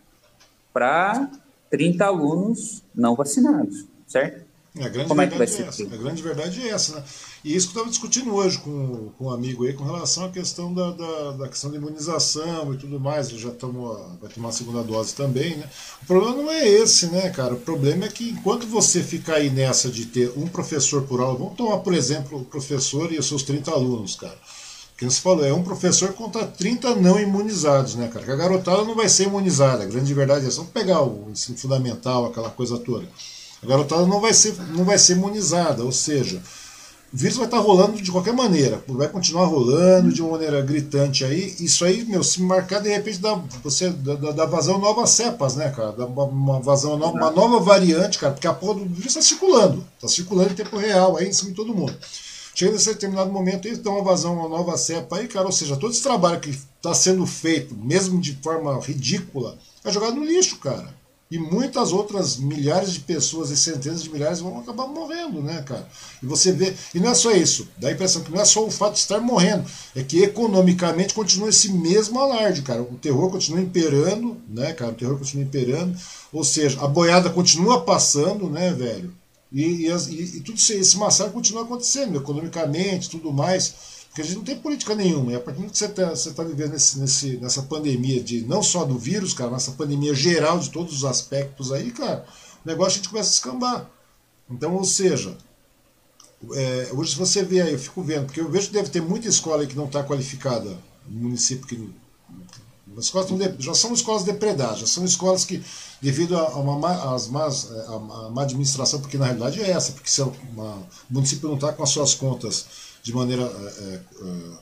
para 30 alunos não vacinados, certo? A grande, Como é que vai ser? É essa. A grande verdade é essa, né? E isso que eu estava discutindo hoje com, com um amigo aí com relação à questão da, da, da questão da imunização e tudo mais. Ele já tomou, vai tomar a segunda dose também, né? O problema não é esse, né, cara? O problema é que enquanto você ficar aí nessa de ter um professor por aula, vamos tomar, por exemplo, o professor e os seus 30 alunos, cara. Que você falou, é um professor contra 30 não imunizados, né, cara? Que a garotada não vai ser imunizada. A grande verdade é só pegar o ensino fundamental, aquela coisa toda. A garotada não vai ser, não vai ser imunizada, ou seja, o vírus vai estar rolando de qualquer maneira, vai continuar rolando de uma maneira gritante aí. Isso aí, meu, se marcar, de repente dá, você, dá, dá vazão novas cepas, né, cara? Dá uma, uma vazão, uma nova variante, cara, porque a porra do vírus está circulando, está circulando em tempo real aí em cima de todo mundo. Chega nesse determinado momento aí, dá uma vazão, uma nova cepa aí, cara, ou seja, todo esse trabalho que está sendo feito, mesmo de forma ridícula, é jogado no lixo, cara. E muitas outras milhares de pessoas e centenas de milhares vão acabar morrendo, né, cara? E você vê. E não é só isso. Dá a impressão que não é só o fato de estar morrendo. É que economicamente continua esse mesmo alarde, cara. O terror continua imperando, né, cara? O terror continua imperando. Ou seja, a boiada continua passando, né, velho? E, e, e, tudo isso, esse massacre continua acontecendo, economicamente, tudo mais. Porque a gente não tem política nenhuma. E a partir do que você está tá vivendo nesse, nesse, nessa pandemia, de não só do vírus, cara, nessa pandemia geral de todos os aspectos aí, cara, o negócio a gente começa a escambar. Então, ou seja, é, hoje se você vê aí, eu fico vendo, porque eu vejo que deve ter muita escola aí que não está qualificada, no município que As escolas de, já são escolas depredadas, já são escolas que, devido a, uma, as más, a, a má administração, porque na realidade é essa, porque se uma, o município não está com as suas contas de maneira é, é,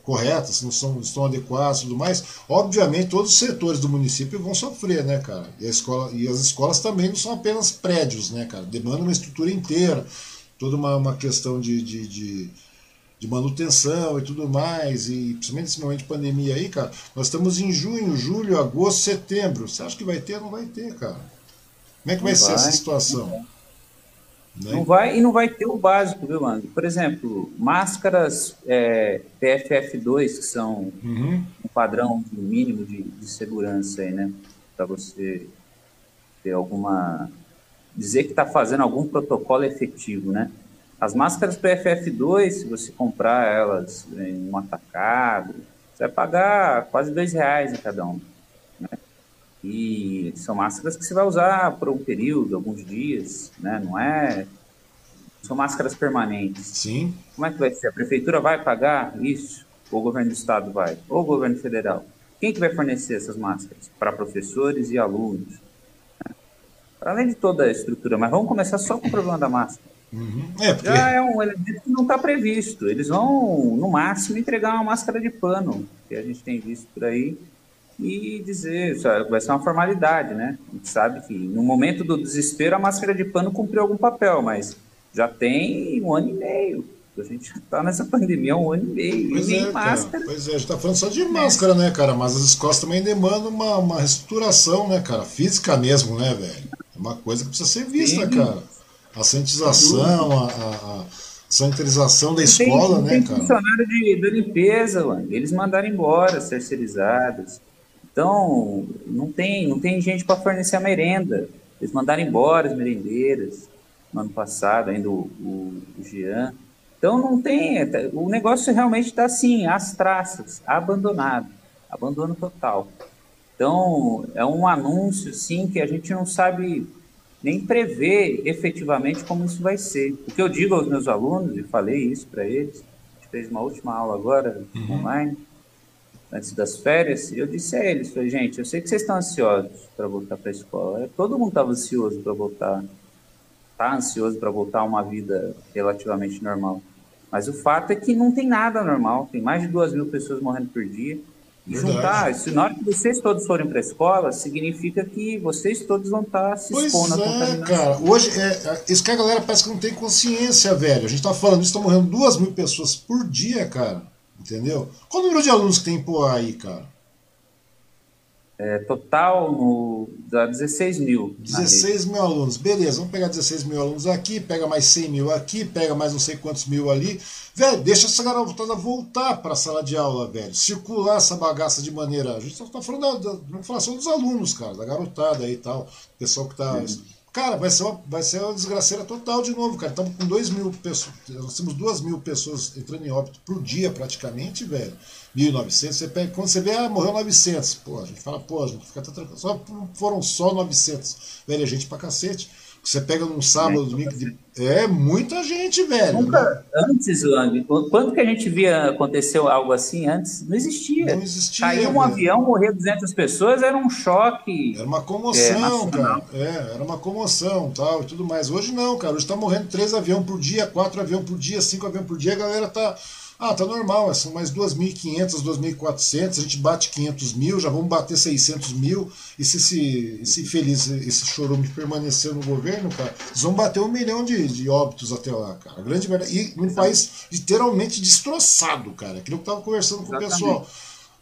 correta, se não são, estão adequados e tudo mais, obviamente todos os setores do município vão sofrer, né, cara? E, a escola, e as escolas também não são apenas prédios, né, cara? Demanda uma estrutura inteira, toda uma, uma questão de, de, de, de manutenção e tudo mais, e principalmente nesse momento de pandemia aí, cara, nós estamos em junho, julho, agosto, setembro. Você acha que vai ter? Não vai ter, cara. Como é que vai, vai ser essa situação? Né? Não vai e não vai ter o básico, viu, Ang? Por exemplo, máscaras é, PFF2, que são uhum. um padrão mínimo de, de segurança aí, né? Para você ter alguma. dizer que está fazendo algum protocolo efetivo, né? As máscaras PFF2, se você comprar elas em um atacado, você vai pagar quase dois reais em cada um. E são máscaras que você vai usar por um período, alguns dias, né? Não é. São máscaras permanentes. Sim. Como é que vai ser? A prefeitura vai pagar isso? Ou o governo do estado vai? Ou o governo federal? Quem que vai fornecer essas máscaras? Para professores e alunos. Além de toda a estrutura, mas vamos começar só com o problema da máscara. Uhum. É, porque... Já é um elemento que não está previsto. Eles vão, no máximo, entregar uma máscara de pano, que a gente tem visto por aí, e dizer, vai ser uma formalidade, né? A gente sabe que no momento do desespero a máscara de pano cumpriu algum papel, mas já tem um ano e meio. A gente está nessa pandemia há um ano e meio. Pois e nem é, máscara. Cara. Pois é, a gente está falando só de máscara, né, cara? Mas as escolas também demandam uma, uma reestruturação, né, cara? Física mesmo, né, velho? É uma coisa que precisa ser vista, Sim. cara. A sanitização, a, a, a sanitização da escola, tem, né, tem cara? funcionário de, de limpeza, mano. eles mandaram embora, terceirizados. Então, não tem, não tem gente para fornecer a merenda. Eles mandaram embora as merendeiras no ano passado, ainda o, o, o Jean. Então, não tem. O negócio realmente está assim, às traças, abandonado abandono total. Então, é um anúncio, sim, que a gente não sabe nem prever efetivamente como isso vai ser. O que eu digo aos meus alunos, e falei isso para eles, a gente fez uma última aula agora, uhum. online, antes das férias, eu disse a eles, falei, gente, eu sei que vocês estão ansiosos para voltar para a escola. Todo mundo estava ansioso para voltar, está ansioso para voltar a uma vida relativamente normal. Mas o fato é que não tem nada normal, tem mais de duas mil pessoas morrendo por dia. E juntar, se na hora que vocês todos forem para a escola, significa que vocês todos vão estar tá se pois expondo é, a cara. Hoje, é, é, isso que a galera parece que não tem consciência, velho. A gente está falando isso, estão morrendo duas mil pessoas por dia, cara. Entendeu? Qual o número de alunos que tem por aí, cara? É, total no, dá 16 mil. 16 mil alunos, beleza, vamos pegar 16 mil alunos aqui, pega mais 100 mil aqui, pega mais não sei quantos mil ali. Velho, deixa essa garotada voltar para a sala de aula, velho. Circular essa bagaça de maneira. A gente está falando da, da, falar só dos alunos, cara, da garotada aí e tal, pessoal que está. Uhum. Cara, vai ser, uma, vai ser uma desgraceira total de novo, cara. Estamos com 2 mil pessoas. Nós temos 2 mil pessoas entrando em óbito por dia, praticamente, velho. 1.900. Você pega, quando você vê, ah, morreu 900. Pô, a gente fala, pô, a gente fica até tranquilo. Só, foram só 900. Velho, é gente pra cacete. Você pega num sábado, é, domingo. De... É muita gente, velho. Nunca, né? antes, Lang, quando que a gente via aconteceu algo assim antes? Não existia. Não existia. Caiu um velho. avião, morrer 200 pessoas, era um choque. Era uma comoção, é, cara. É, era uma comoção tal e tudo mais. Hoje não, cara. Hoje tá morrendo três aviões por dia, quatro aviões por dia, cinco aviões por dia. A galera tá ah, tá normal, são mais 2.500, 2.400, a gente bate 500 mil, já vamos bater 600 mil, e se esse, esse feliz, esse chorume permanecer no governo, cara, eles vão bater um milhão de, de óbitos até lá, cara. A grande verdade. E num país literalmente destroçado, cara. Aquilo que eu tava conversando com Exatamente. o pessoal.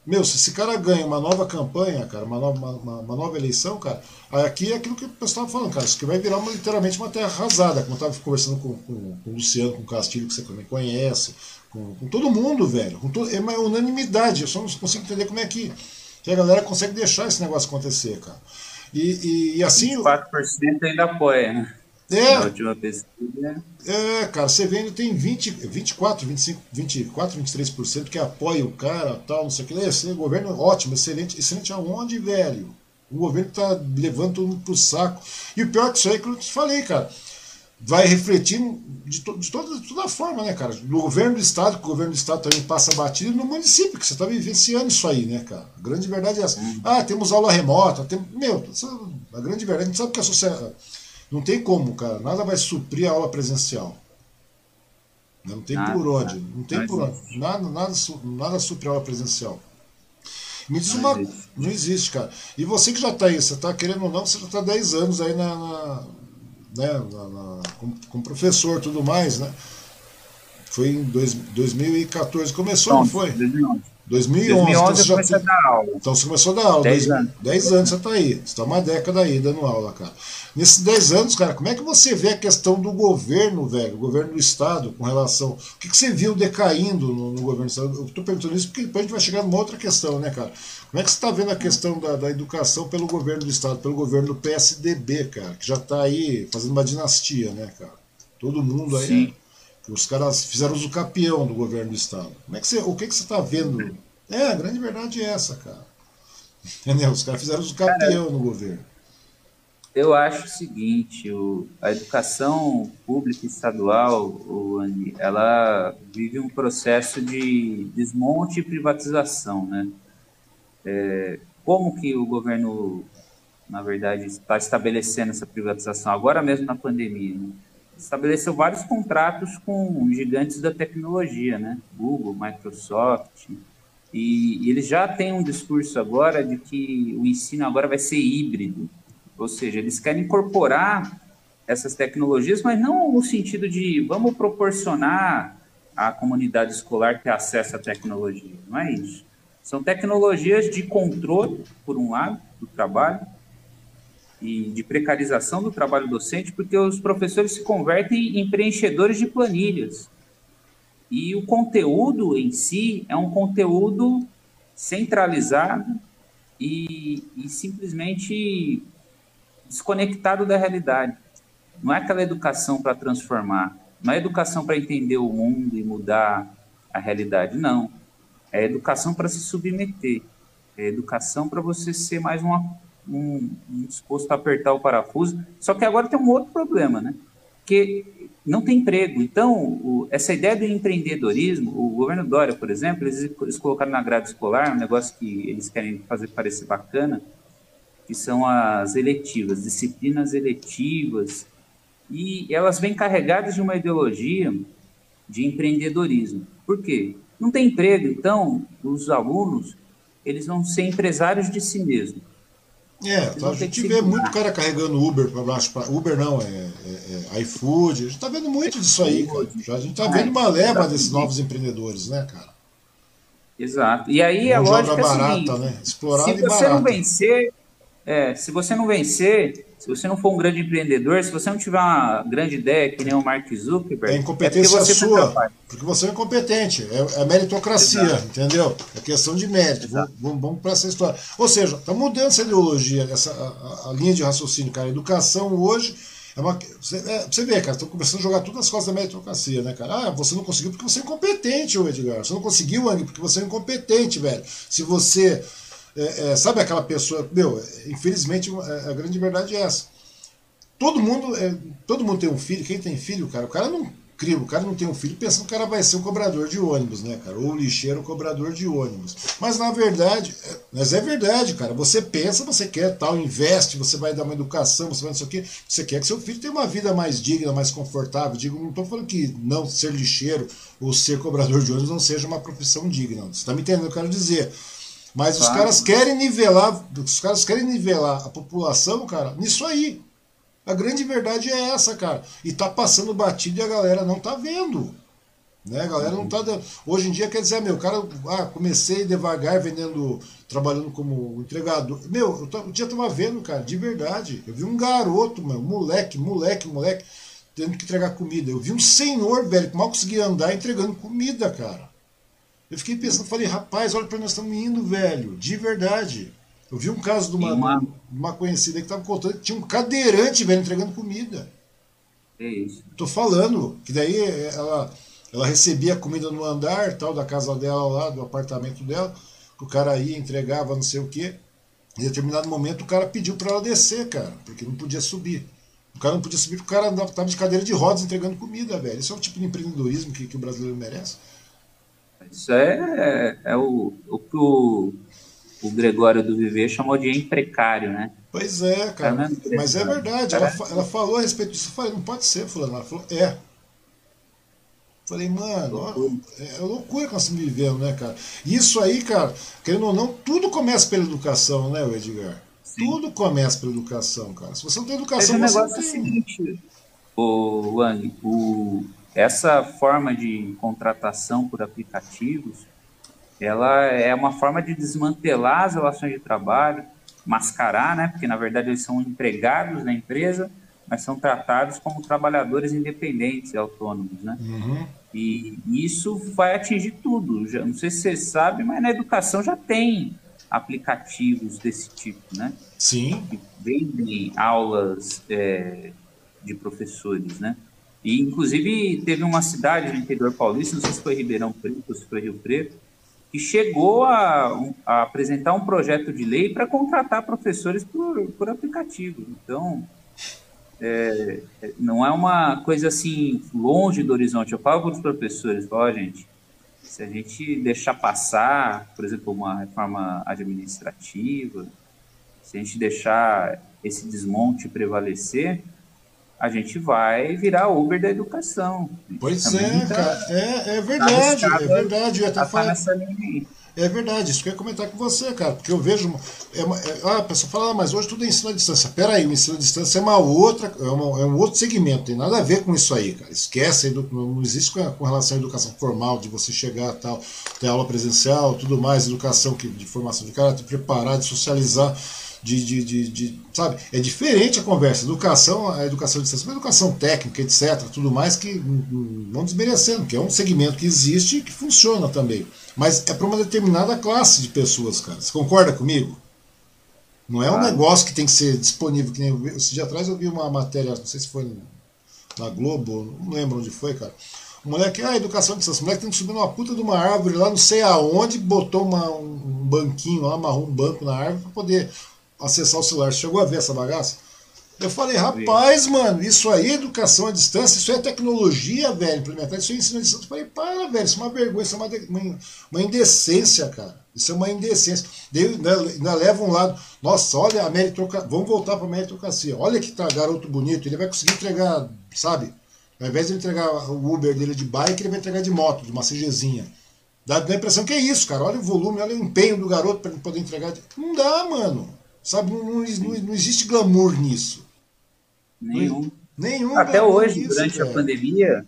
Meu, se esse cara ganha uma nova campanha, cara, uma nova, uma, uma nova eleição, cara, aqui é aquilo que o pessoal estava falando, cara, isso aqui vai virar uma, literalmente uma terra arrasada, como eu estava conversando com, com, com, o Luciano, com o Castilho, que você também conhece, com, com todo mundo, velho. Com é uma unanimidade. Eu só não consigo entender como é que, que a galera consegue deixar esse negócio acontecer, cara. E, e, e assim. 4% ainda apoia, né? É. Na última pesquisa. É, cara, você vendo tem 20, 24, 25, 24, 23% que apoia o cara, tal, não sei o que. Esse governo é ótimo, excelente. Excelente aonde, velho? O governo tá levando todo mundo pro saco. E o pior que isso aí é que eu te falei, cara. Vai refletir de, to, de, toda, de toda forma, né, cara? No governo do Estado, que o governo do Estado também passa batido, no município, que você está vivenciando isso aí, né, cara? A grande verdade é essa. Uhum. Ah, temos aula remota, tem, meu, a grande verdade, a gente sabe que a sociedade. Não tem como, cara. Nada vai suprir a aula presencial. Não tem nada, por onde. Não tem por onde. Nada, nada, nada supre a aula presencial. Me diz uma. Não existe, cara. E você que já está aí, você está querendo ou não, você já está 10 anos aí na, na né, na, na, como, como professor tudo mais, né? Foi em dois, 2014. Começou, não, não foi? 2011. 2011, 2011 então você já comecei a dar aula. Então você começou a dar aula. 10 anos. 10 anos você está aí. Você está uma década aí dando aula, cara. Nesses 10 anos, cara, como é que você vê a questão do governo, velho? O governo do Estado com relação. O que, que você viu decaindo no, no governo do Estado? Eu estou perguntando isso porque depois a gente vai chegar numa outra questão, né, cara? Como é que você está vendo a questão da, da, educação pelo governo do Estado, pelo governo do PSDB, cara, que já está aí fazendo uma dinastia, né, cara? Todo mundo aí. Sim. Os caras fizeram uso campeão do governo do Estado. Como é que você, o que, que você está vendo? É, a grande verdade é essa, cara. Entendeu? Os caras fizeram uso campeão no governo. Eu acho o seguinte, o, a educação pública estadual, o, ela vive um processo de desmonte e privatização, né? É, como que o governo, na verdade, está estabelecendo essa privatização, agora mesmo na pandemia, né? Estabeleceu vários contratos com gigantes da tecnologia, né? Google, Microsoft, e, e eles já têm um discurso agora de que o ensino agora vai ser híbrido, ou seja, eles querem incorporar essas tecnologias, mas não no sentido de vamos proporcionar à comunidade escolar ter acesso à tecnologia, não é isso. São tecnologias de controle, por um lado, do trabalho, e de precarização do trabalho docente, porque os professores se convertem em preenchedores de planilhas. E o conteúdo em si é um conteúdo centralizado e, e simplesmente desconectado da realidade. Não é aquela educação para transformar, não é educação para entender o mundo e mudar a realidade, não é educação para se submeter. É educação para você ser mais uma, um, disposto a apertar o parafuso. Só que agora tem um outro problema, né? Que não tem emprego. Então, o, essa ideia do empreendedorismo, o governo Dória, por exemplo, eles, eles colocaram na grade escolar um negócio que eles querem fazer parecer bacana, que são as eletivas, disciplinas eletivas, e elas vêm carregadas de uma ideologia de empreendedorismo. Por quê? Não tem emprego, então os alunos eles vão ser empresários de si mesmos. É, tá, a gente vê muito cara carregando Uber para baixo. Pra, Uber não, é, é, é iFood. A gente está vendo muito disso aí, cara. Já, a gente está vendo uma leva desses novos empreendedores, né, cara? Exato. E aí a lógica é a seguinte, né? Se você não vencer, é, se você não vencer, se você não for um grande empreendedor, se você não tiver uma grande ideia, que nem o Mark Zuckerberg, é incompetência é sua, porque você é incompetente, é, é meritocracia, Exato. entendeu? É questão de mérito. Vamos, vamos para essa história. Ou seja, está mudando essa ideologia, essa a, a, linha de raciocínio, cara. A educação hoje é uma. Você, é, você vê, cara, estão começando a jogar tudo nas costas da meritocracia, né, cara? Ah, você não conseguiu porque você é incompetente, ô Edgar. Você não conseguiu, Ang, porque você é incompetente, velho. Se você é, é, sabe aquela pessoa. Meu, infelizmente é, a grande verdade é essa. Todo mundo, é, todo mundo tem um filho, quem tem filho, cara, o cara não cria, o cara não tem um filho pensando que o cara vai ser um cobrador de ônibus, né, cara? Ou lixeiro cobrador de ônibus. Mas na verdade, é, mas é verdade, cara. Você pensa, você quer tal, investe, você vai dar uma educação, você vai não sei o quê. Você quer que seu filho tenha uma vida mais digna, mais confortável. Digo, não estou falando que não ser lixeiro ou ser cobrador de ônibus não seja uma profissão digna. Você está me entendendo eu quero dizer? Mas claro. os caras querem nivelar, os caras querem nivelar a população, cara, nisso aí. A grande verdade é essa, cara. E tá passando batido e a galera não tá vendo. Né? A galera não tá dando. Hoje em dia quer dizer, meu, cara, ah, comecei devagar vendendo, trabalhando como entregador. Meu, eu, eu dia tava vendo, cara, de verdade. Eu vi um garoto, meu, moleque, moleque, moleque, tendo que entregar comida. Eu vi um senhor, velho, que mal conseguia andar entregando comida, cara. Eu fiquei pensando, falei, rapaz, olha para nós estamos indo, velho, de verdade. Eu vi um caso de uma, uma... uma conhecida que estava contando que tinha um cadeirante, velho, entregando comida. É isso. Tô falando, que daí ela, ela recebia comida no andar, tal, da casa dela lá, do apartamento dela, que o cara ia, entregava não sei o quê. Em determinado momento o cara pediu para ela descer, cara, porque não podia subir. O cara não podia subir porque o cara estava de cadeira de rodas entregando comida, velho. Isso é o tipo de empreendedorismo que, que o brasileiro merece. Isso é, é, é o, o que o, o Gregório do Viver chamou de imprecário, né? Pois é, cara. É mas é verdade. Ela, ela falou a respeito disso. Eu falei, não pode ser, fulano. Ela falou, é. Falei, mano, ó, é loucura que nós estamos vivendo, né, cara? Isso aí, cara, querendo ou não, tudo começa pela educação, né, Edgar? Sim. Tudo começa pela educação, cara. Se você não tem educação, o você negócio não tem. É o seguinte, o Wang, o, essa forma de contratação por aplicativos, ela é uma forma de desmantelar as relações de trabalho, mascarar, né? Porque na verdade eles são empregados na empresa, mas são tratados como trabalhadores independentes e autônomos, né? Uhum. E isso vai atingir tudo. Já, não sei se você sabe, mas na educação já tem aplicativos desse tipo, né? Sim. Que vendem aulas é, de professores, né? E, inclusive, teve uma cidade no interior paulista, não sei se foi Ribeirão Preto se foi Rio Preto, que chegou a, a apresentar um projeto de lei para contratar professores por, por aplicativo. Então, é, não é uma coisa assim longe do horizonte. Eu falo para os professores, ó, oh, gente, se a gente deixar passar, por exemplo, uma reforma administrativa, se a gente deixar esse desmonte prevalecer, a gente vai virar Uber da educação. Pois é, tá, cara. É, é verdade, tá é verdade. Eu até tá falei, é verdade, isso que eu ia comentar com você, cara, porque eu vejo. É, é, ah, a pessoa fala, ah, mas hoje tudo é ensino à distância. Peraí, o ensino à distância é uma outra, é, uma, é um outro segmento, tem nada a ver com isso aí, cara. Esquece, não existe com, com relação à educação formal, de você chegar tal, ter aula presencial, tudo mais, educação que, de formação de caráter, preparar, de socializar de, de, de, de, sabe? É diferente a conversa. Educação, a educação de distância, educação técnica, etc., tudo mais que não desmerecendo, que é um segmento que existe e que funciona também. Mas é para uma determinada classe de pessoas, cara. Você concorda comigo? Não é um negócio que tem que ser disponível. Que nem esse dia atrás eu vi uma matéria, não sei se foi na Globo, não lembro onde foi, cara. O moleque, ah, educação de distância. O moleque tem que subir numa puta de uma árvore lá, não sei aonde, botou uma, um banquinho lá, amarrou um banco na árvore para poder acessar o celular. Você chegou a ver essa bagaça? Eu falei, rapaz, mano, isso aí é educação à distância, isso é tecnologia, velho, implementar isso é ensino à distância. Eu falei, para, velho, isso é uma vergonha, isso é uma, uma, uma indecência, cara. Isso é uma indecência. Daí, ainda, ainda leva um lado, nossa, olha a meritocracia, vamos voltar para a meritocracia. Olha que tá garoto bonito, ele vai conseguir entregar, sabe? Ao invés de ele entregar o Uber dele de bike, ele vai entregar de moto, de uma CGzinha. Dá a impressão que é isso, cara. Olha o volume, olha o empenho do garoto para ele poder entregar. Não dá, mano. Sabe, não, não, não existe glamour nisso. Nenhum. Nenhum. Até hoje, nisso, durante a pandemia,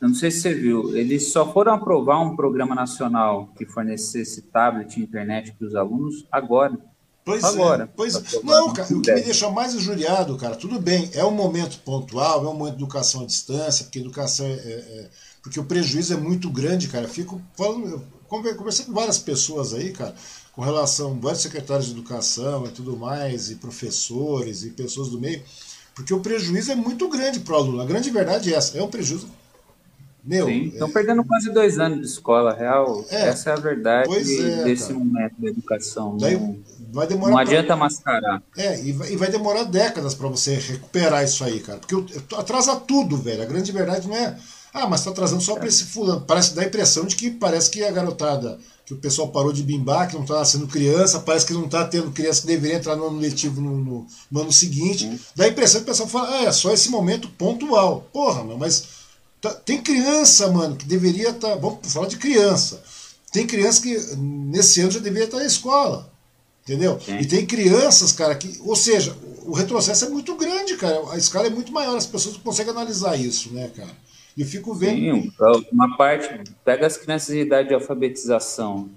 eu não sei se você viu, eles só foram aprovar um programa nacional que fornecesse tablet e internet para os alunos agora. Pois é, agora. É, pois Não, cara, o que me deixa mais injuriado, cara, tudo bem, é um momento pontual, é um momento de educação à distância, porque educação é, é, é porque o prejuízo é muito grande, cara. Eu fico falando, eu conversei com várias pessoas aí, cara com relação a vários secretários de educação e tudo mais, e professores e pessoas do meio, porque o prejuízo é muito grande para o aluno. A grande verdade é essa, é um prejuízo. Meu, Sim, estão é... perdendo quase dois anos de escola, real. É, essa é a verdade é, desse cara. momento da educação. Daí, não, vai demorar não adianta pra... mascarar. É, e vai, e vai demorar décadas para você recuperar isso aí, cara. Porque atrasa tudo, velho. A grande verdade não é. Ah, mas está atrasando só para esse fulano. Parece dar a impressão de que parece que a garotada que o pessoal parou de bimbar, que não está sendo criança, parece que não está tendo criança que deveria entrar no ano letivo no, no, no ano seguinte. Uhum. Dá a impressão que o pessoal fala, ah, é só esse momento pontual. Porra, meu, mas tá, tem criança, mano, que deveria estar. Tá, vamos falar de criança. Tem criança que nesse ano já deveria estar na escola. Entendeu? E tem crianças, cara, que. Ou seja, o retrocesso é muito grande, cara. A escala é muito maior, as pessoas não conseguem analisar isso, né, cara? E fico vendo. Sim, uma parte, pega as crianças de idade de alfabetização,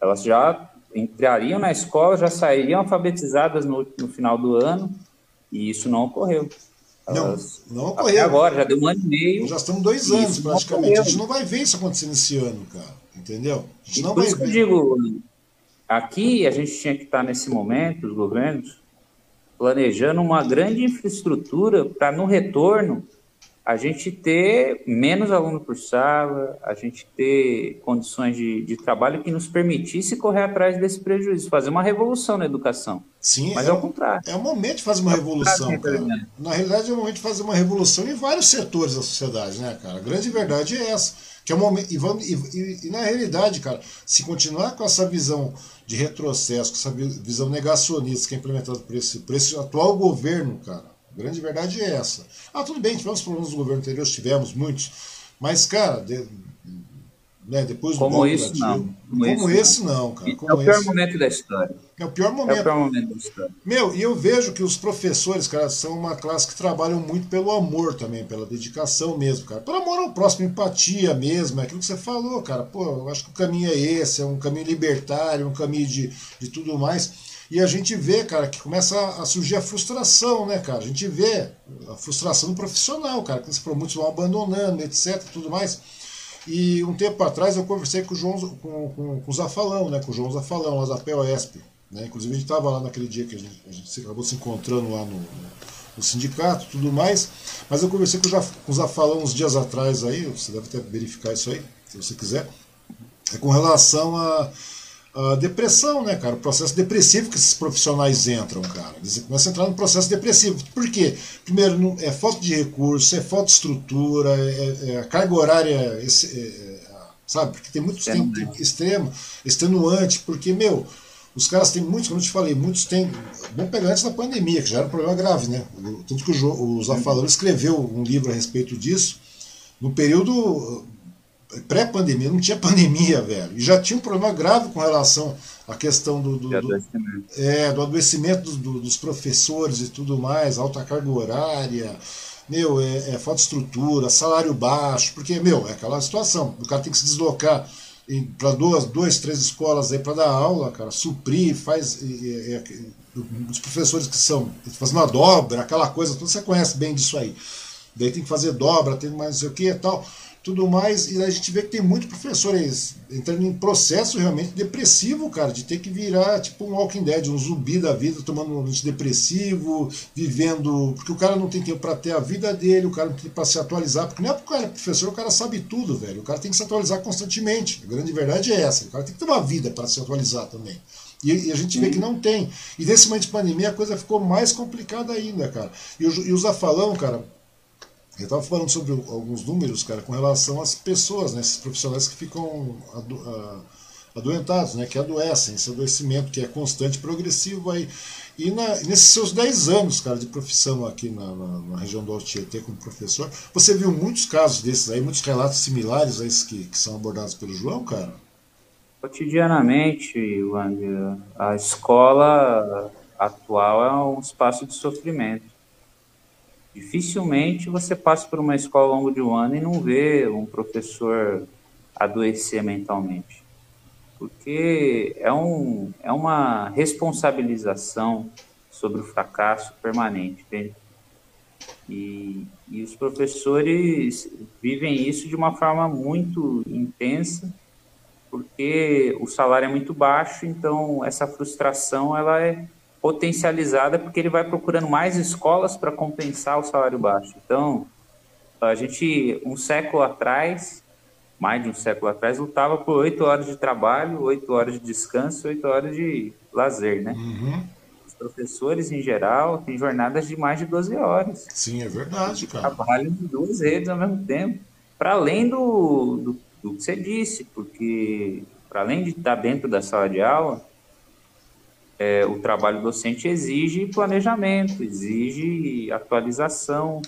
elas já entrariam na escola, já sairiam alfabetizadas no, no final do ano, e isso não ocorreu. Elas, não, não ocorreu. agora, já deu um ano e meio. Já estamos dois anos praticamente. A gente não vai ver isso acontecer nesse ano, cara. Entendeu? A gente e não por vai isso ver. que eu digo, aqui a gente tinha que estar nesse momento, os governos, planejando uma grande infraestrutura para no retorno a gente ter menos aluno por sala, a gente ter condições de, de trabalho que nos permitisse correr atrás desse prejuízo, fazer uma revolução na educação. Sim, Mas é, ao contrário. É o momento de fazer uma É revolução, contrário, cara. né? Na realidade, é o momento de fazer uma revolução em vários setores da sociedade, né, cara? A grande verdade é essa. Que é o momento, e, vamos, e, e- e na realidade, cara, se continuar com essa visão de retrocesso, com essa vi- visão negacionista que é implementada por esse, por esse atual governo, cara, a grande verdade é essa. Ah, tudo bem, tivemos problemas no governo anterior, tivemos muitos, mas, cara, de- né, depois do Como Dilma- não. Como, Como esse, não, cara. É Como o pior esse. momento da história. É o pior É momento. o pior momento da história. Meu, e eu vejo que os professores, cara, são uma classe que trabalham muito pelo amor também, pela dedicação mesmo, cara. Pelo amor ao próximo, empatia mesmo, é aquilo que você falou, cara. Pô, eu acho que o caminho é esse, é um caminho libertário, um caminho de, de tudo mais. E a gente vê, cara, que começa a surgir a frustração, né, cara? A gente vê a frustração do profissional, cara, que por muitos vão abandonando, etc, tudo mais. E um tempo atrás eu conversei com o João, com, com, com o Zafalão, né? Com o João Zafalão, lá da POSP. Né? Inclusive gente estava lá naquele dia que a gente, a gente acabou se encontrando lá no, no sindicato tudo mais. Mas eu conversei com o, com o Zafalão uns dias atrás aí, você deve até verificar isso aí, se você quiser. É com relação a, a depressão, né, cara? O processo depressivo que esses profissionais entram, cara. Eles começam a entrar no processo depressivo. Por quê? Primeiro, é falta de recurso, é falta de estrutura, é, é a carga horária, esse- é, é, sabe? Porque tem muitos tem, tem extremo, extenuante, porque, meu, os caras têm muitos, como eu te falei, muitos têm. Vamos pegar antes da pandemia, que já era um problema grave, né? Tanto que o, Jo- o Zafalão escreveu um livro a respeito disso, no período pré-pandemia, não tinha pandemia, velho. E já tinha um problema grave com relação à questão do, do, do- adoecimento. é, do adoecimento dos, do- dos professores e tudo mais, alta carga horária, meu, é, é falta de estrutura, salário baixo, porque, meu, é aquela situação, o cara tem que se deslocar para duas, duas, três escolas aí para dar aula, cara, suprir, faz. e- e- os professores que são fazendo uma dobra, aquela coisa, você conhece bem disso aí. Daí tem que fazer dobra, tem mais não sei o que e tal, tudo mais, e a gente vê que tem muito professor aí entrando em processo realmente depressivo, cara, de ter que virar tipo um Walking Dead, um zumbi da vida, tomando um antidepressivo, vivendo. Porque o cara não tem tempo para ter a vida dele, o cara não tem para se atualizar, porque não é porque o cara é professor, o cara sabe tudo, velho. O cara tem que se atualizar constantemente. A grande verdade é essa. O cara tem que ter uma vida para se atualizar também. E, e a gente vê que não tem. E nesse momento de pandemia a coisa ficou mais complicada ainda, cara. E o, e o Zafalão, cara, eu estava falando sobre alguns números, cara, com relação às pessoas, né, esses profissionais que ficam ado- adoentados, né, que adoecem, esse adoecimento que é constante, progressivo aí. E na- nesses seus 10 anos, cara, de profissão aqui na, na- na região do Alto Tietê como professor, você viu muitos casos desses aí, muitos relatos similares a esses que, que são abordados pelo João, cara? Cotidianamente, Wang, a escola atual é um espaço de sofrimento. Dificilmente você passa por uma escola ao longo de um ano e não vê um professor adoecer mentalmente. Porque é, um, é uma responsabilização sobre o fracasso permanente, entende? E, e os professores vivem isso de uma forma muito intensa, porque o salário é muito baixo, então essa frustração ela é potencializada porque ele vai procurando mais escolas para compensar o salário baixo. Então, a gente, um século atrás, mais de um século atrás, lutava por oito horas de trabalho, oito horas de descanso, oito horas de lazer, né? Uhum. Os professores, em geral, têm jornadas de mais de 12 horas Sim, é verdade, cara. trabalham em duas redes ao mesmo tempo. Para além do, do, do que você disse, porque para além de estar dentro da sala de aula, é, o trabalho docente exige planejamento, exige atualização,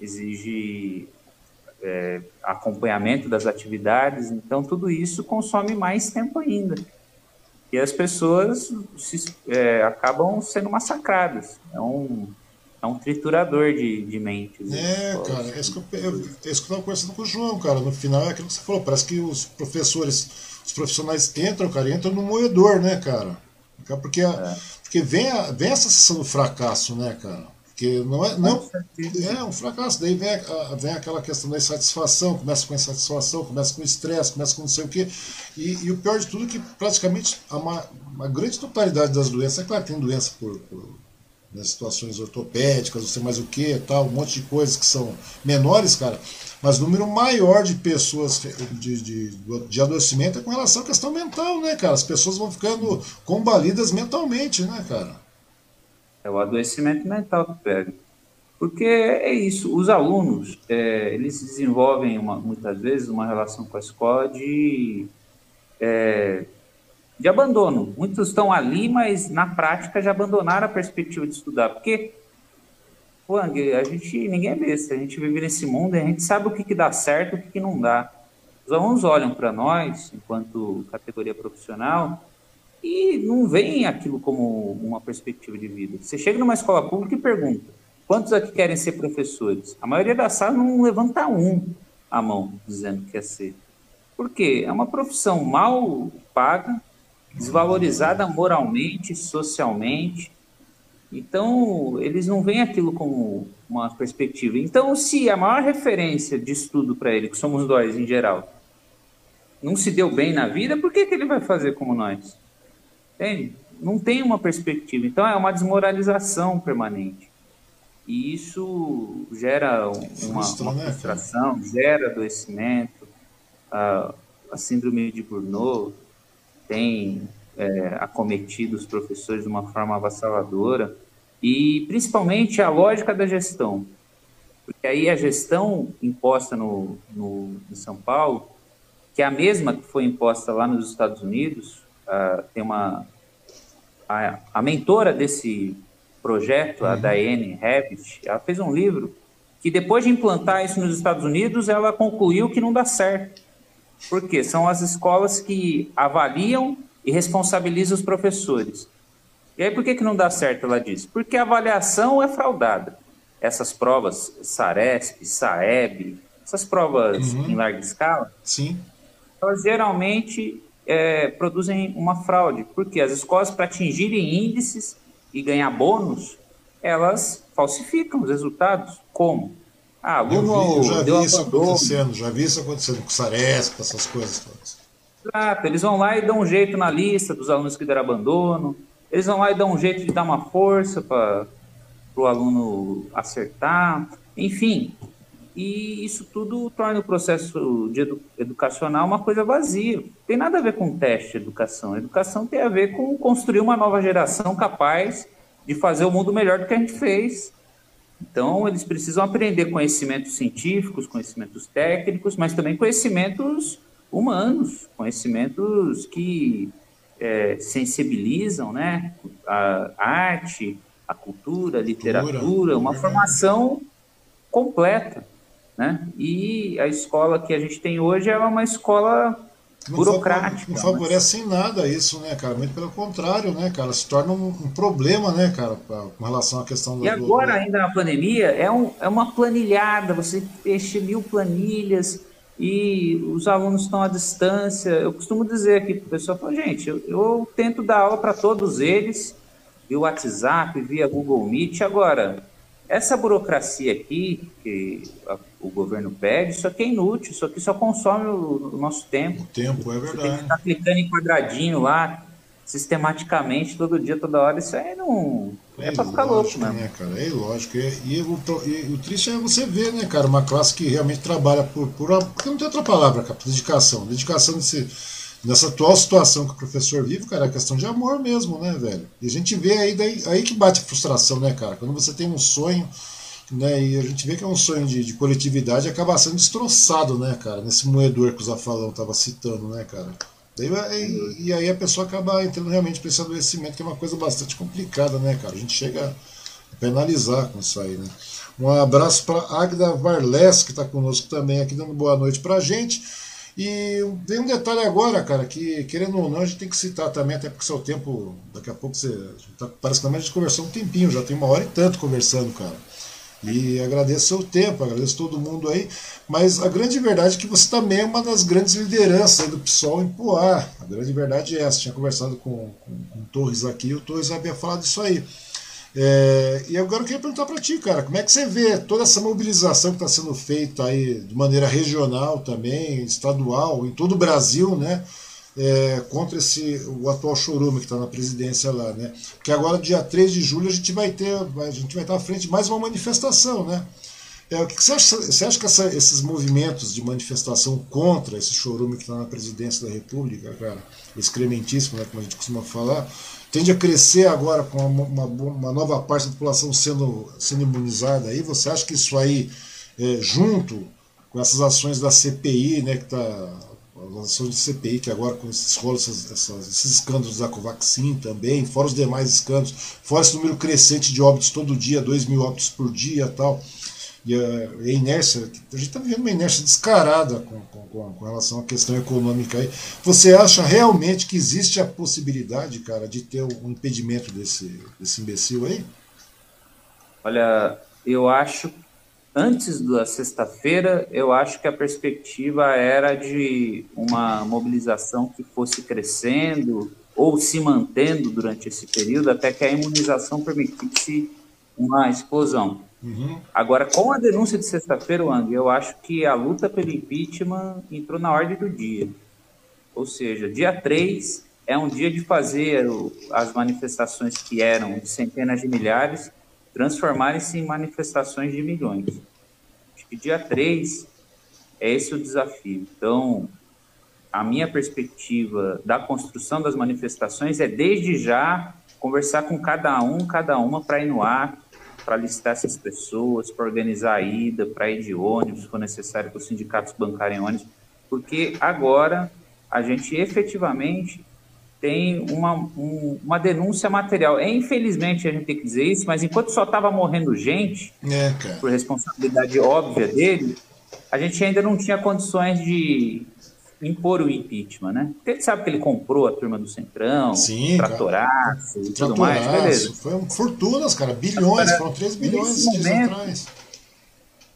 exige é, acompanhamento das atividades, então tudo isso consome mais tempo ainda. E as pessoas se, é, acabam sendo massacradas. É um, é um triturador de, de mentes. É, cara, é isso que eu, eu, é estava conversando com o João, cara. No final é aquilo que você falou, parece que os professores, os profissionais entram, cara, entram no moedor, né, cara? Porque, a, porque vem, a, vem essa sensação do fracasso, né, cara? Porque não é. Não, é um fracasso. Daí vem, a, vem aquela questão da insatisfação, começa com insatisfação, começa com estresse, começa com não sei o quê. E, e o pior de tudo é que praticamente a uma, uma grande totalidade das doenças, é claro que tem doença por, por né, situações ortopédicas, não sei mais o que, tal, um monte de coisas que são menores, cara, mas o número maior de pessoas de, de, de adoecimento é com relação à questão mental, né, cara? As pessoas vão ficando combalidas mentalmente, né, cara? É o adoecimento mental que pega. Porque é isso, os alunos, é, eles desenvolvem uma, muitas vezes uma relação com a escola de, é, de abandono. Muitos estão ali, mas na prática já abandonaram a perspectiva de estudar. Porque, Wang, a gente, ninguém é besta, a gente vive nesse mundo e a gente sabe o que, que dá certo e o que, que não dá. Os alunos olham para nós, enquanto categoria profissional, e não veem aquilo como uma perspectiva de vida. Você chega numa escola pública e pergunta, quantos aqui querem ser professores? A maioria da sala não levanta um a mão, dizendo que quer ser. Por quê? É uma profissão mal paga, desvalorizada moralmente, socialmente. Então, eles não veem aquilo como uma perspectiva. Então, se a maior referência de estudo para ele, que somos nós em geral, não se deu bem na vida, por que, que ele vai fazer como nós? Entende? Não tem uma perspectiva. Então, é uma desmoralização permanente. E isso gera uma, uma né, frustração, gera adoecimento. A, a síndrome de Burnout tem é, acometido os professores de uma forma avassaladora e principalmente a lógica da gestão. Porque aí a gestão imposta no, no, em São Paulo, que é a mesma que foi imposta lá nos Estados Unidos, uh, tem uma... A, a, mentora desse projeto, a uhum. Diane Rabbit, ela fez um livro que depois de implantar isso nos Estados Unidos, ela concluiu que não dá certo. Por quê? São as escolas que avaliam e responsabilizam os professores. E aí por que, que não dá certo, ela diz? Porque a avaliação é fraudada. Essas provas, SARESP, SAEB, essas provas uhum. em larga escala, Sim. elas geralmente é, produzem uma fraude, porque as escolas, para atingirem índices e ganhar bônus, elas falsificam os resultados. Como? Ah, aluno eu, vi, eu já vi isso acontecendo, já vi isso acontecendo com Saresp, essas coisas todas. Eles vão lá e dão um jeito na lista dos alunos que deram abandono, eles vão lá e dão um jeito de dar uma força para o aluno acertar, enfim. E isso tudo torna o processo de edu educacional uma coisa vazia. Tem nada a ver com teste de educação. Educação tem a ver com construir uma nova geração capaz de fazer o mundo melhor do que a gente fez então, eles precisam aprender conhecimentos científicos, conhecimentos técnicos, mas também conhecimentos humanos, conhecimentos que é, sensibilizam né? a arte, a cultura, a literatura, uma formação completa. Né? E a escola que a gente tem hoje é uma escola não burocrática. Não favorece mas... em nada isso, né, cara? Muito pelo contrário, né, cara? Se torna um, um problema, né, cara, pra, com relação à questão do. E agora, do... ainda na pandemia, é, um, é uma planilhada, você fecha mil planilhas e os alunos estão à distância. Eu costumo dizer aqui para o pessoal, gente, eu, eu tento dar aula para todos eles, via WhatsApp, via Google Meet. Agora, essa burocracia aqui, que a, o governo pede, isso aqui é inútil, isso aqui só consome o, o nosso tempo. O tempo, é verdade. Você tem que estar clicando em quadradinho lá, sistematicamente, todo dia, toda hora, isso aí não. É, é pra ficar louco, né? né, cara? É lógico. E, e, o, e, o triste é você ver, né, cara, uma classe que realmente trabalha por. por porque não tem outra palavra, cara, dedicação. Dedicação desse nessa atual situação que o professor vive, cara, é questão de amor mesmo, né, velho? E a gente vê aí, daí, aí que bate a frustração, né, cara? Quando você tem um sonho, né, e a gente vê que é um sonho de, de coletividade, acaba sendo destroçado, né, cara? Nesse moedor que o Zafalão tava citando, né, cara? Daí, e, e, aí a pessoa acaba entrando realmente para esse adoecimento, que é uma coisa bastante complicada, né, cara? A gente chega a penalizar com isso aí, né? Um abraço para Agda Varles, que está conosco também aqui, dando boa noite para a gente. E tem um detalhe agora, cara, que querendo ou não, a gente tem que citar também, até porque seu tempo, daqui a pouco você. Tá, parece que a gente conversou um tempinho, já tem uma hora e tanto conversando, cara. E agradeço seu tempo, agradeço todo mundo aí. Mas a grande verdade é que você também é uma das grandes lideranças do PSOL em Poá. A grande verdade é essa. Tinha conversado com, com, com o Torres aqui, o Torres havia falado isso aí. É, e agora eu queria perguntar para ti, cara, como é que você vê toda essa mobilização que está sendo feita aí de maneira regional também, estadual, em todo o Brasil, né? É, contra esse, o atual chorume que está na presidência lá, né? Porque agora, dia 3 de julho, a gente vai ter, a gente vai estar à frente de mais uma manifestação, né? É, o que você acha, você acha que essa, esses movimentos de manifestação contra esse chorume que está na presidência da República, cara, excrementíssimo, né, como a gente costuma falar, tende a crescer agora com uma, uma, uma, nova parte da população sendo, sendo imunizada aí? Você acha que isso aí, é, junto com essas ações da CPI, né, que está as ações de CPI, que agora com esses rolos, essas, essas, esses escândalos da Covaxin também, fora os demais escândalos, fora esse número crescente de óbitos todo dia, 2 mil óbitos por dia tal e a, a inércia, a gente está vivendo uma inércia descarada com, com, com, relação à questão econômica aí. Você acha realmente que existe a possibilidade, cara, de ter um impedimento desse, desse imbecil aí? Olha, eu acho, antes da sexta-feira, eu acho que a perspectiva era de uma mobilização que fosse crescendo ou se mantendo durante esse período até que a imunização permitisse uma explosão. Uhum. Agora, com a denúncia de sexta-feira, Wang, eu acho que a luta pelo impeachment entrou na ordem do dia. Ou seja, dia 3 é um dia de fazer as manifestações que eram de centenas de milhares transformarem-se em manifestações de milhões. Acho que dia 3 é esse o desafio. Então, a minha perspectiva da construção das manifestações é, desde já, conversar com cada um, cada uma, para ir no ar, para listar essas pessoas, para organizar a ida, para ir de ônibus, se for necessário que os sindicatos bancarem ônibus, porque agora a gente efetivamente tem uma, um, uma denúncia material. É, infelizmente a gente tem que dizer isso, mas enquanto só estava morrendo gente, é, por responsabilidade óbvia dele, a gente ainda não tinha condições de impor o impeachment, né? Porque ele sabe que ele comprou a turma do Centrão, Sim, tratoraço e tudo mais, beleza. Foi fortunas, cara, bilhões, Agora, foram 3 bilhões de momento, atrás.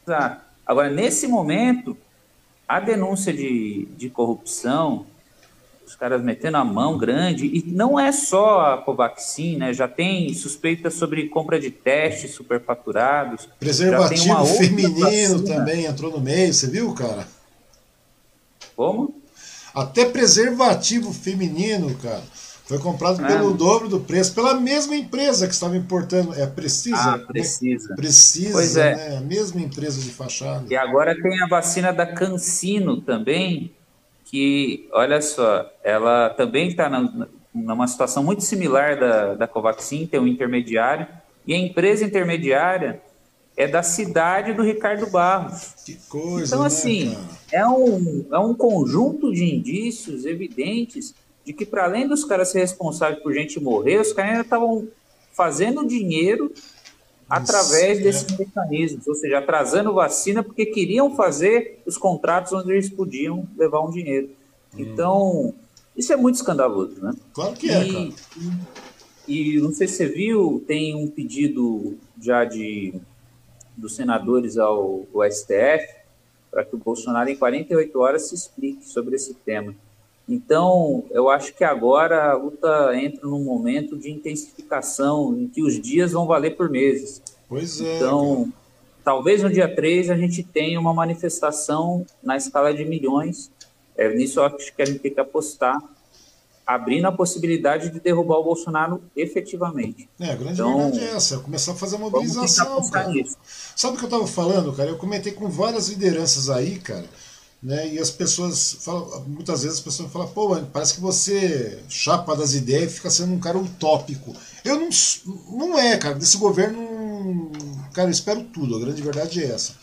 Exato. Agora, nesse momento, a denúncia de, de corrupção, os caras metendo a mão grande, e não é só a Covaxin, né? Já tem suspeita sobre compra de testes superfaturados. Preservativo feminino também entrou no meio, você viu, cara? Como? Até preservativo feminino, cara. Foi comprado é. pelo dobro do preço, pela mesma empresa que estava importando. É Precisa? Ah, né? Precisa. Precisa, pois é. né? A mesma empresa de fachada. E agora tem a vacina da Cancino também, que, olha só, ela também está numa situação muito similar da, da Covaxin, tem um intermediário, e a empresa intermediária é da cidade do Ricardo Barros. Que coisa, Então, né, assim, é, um, é um conjunto de indícios evidentes de que, para além dos caras ser responsáveis por gente morrer, os caras ainda estavam fazendo dinheiro através Isso, desses é. mecanismos, ou seja, atrasando vacina porque queriam fazer os contratos onde eles podiam levar um dinheiro. Hum. Então, isso é muito escandaloso, né? Claro que é, cara. E, e não sei se você viu, tem um pedido já de dos senadores ao, ao STF para que o Bolsonaro, em 48 horas, se explique sobre esse tema. Então, eu acho que agora a luta entra num momento de intensificação, em que os dias vão valer por meses. Pois é. Então, cara. talvez no dia 3 a gente tenha uma manifestação na escala de milhões. É, nisso eu acho que a gente tem que apostar abrindo a possibilidade de derrubar o Bolsonaro efetivamente. É, a grande então, verdade é essa, começar a fazer uma mobilização, cara. Nisso. Sabe o que eu estava falando, cara? Eu comentei com várias lideranças aí, cara, né? E as pessoas falam, muitas vezes as pessoas falam, pô, parece que você chapa das ideias e fica sendo um cara utópico. Eu não, não é, cara, desse governo, cara, eu espero tudo, a grande verdade é essa.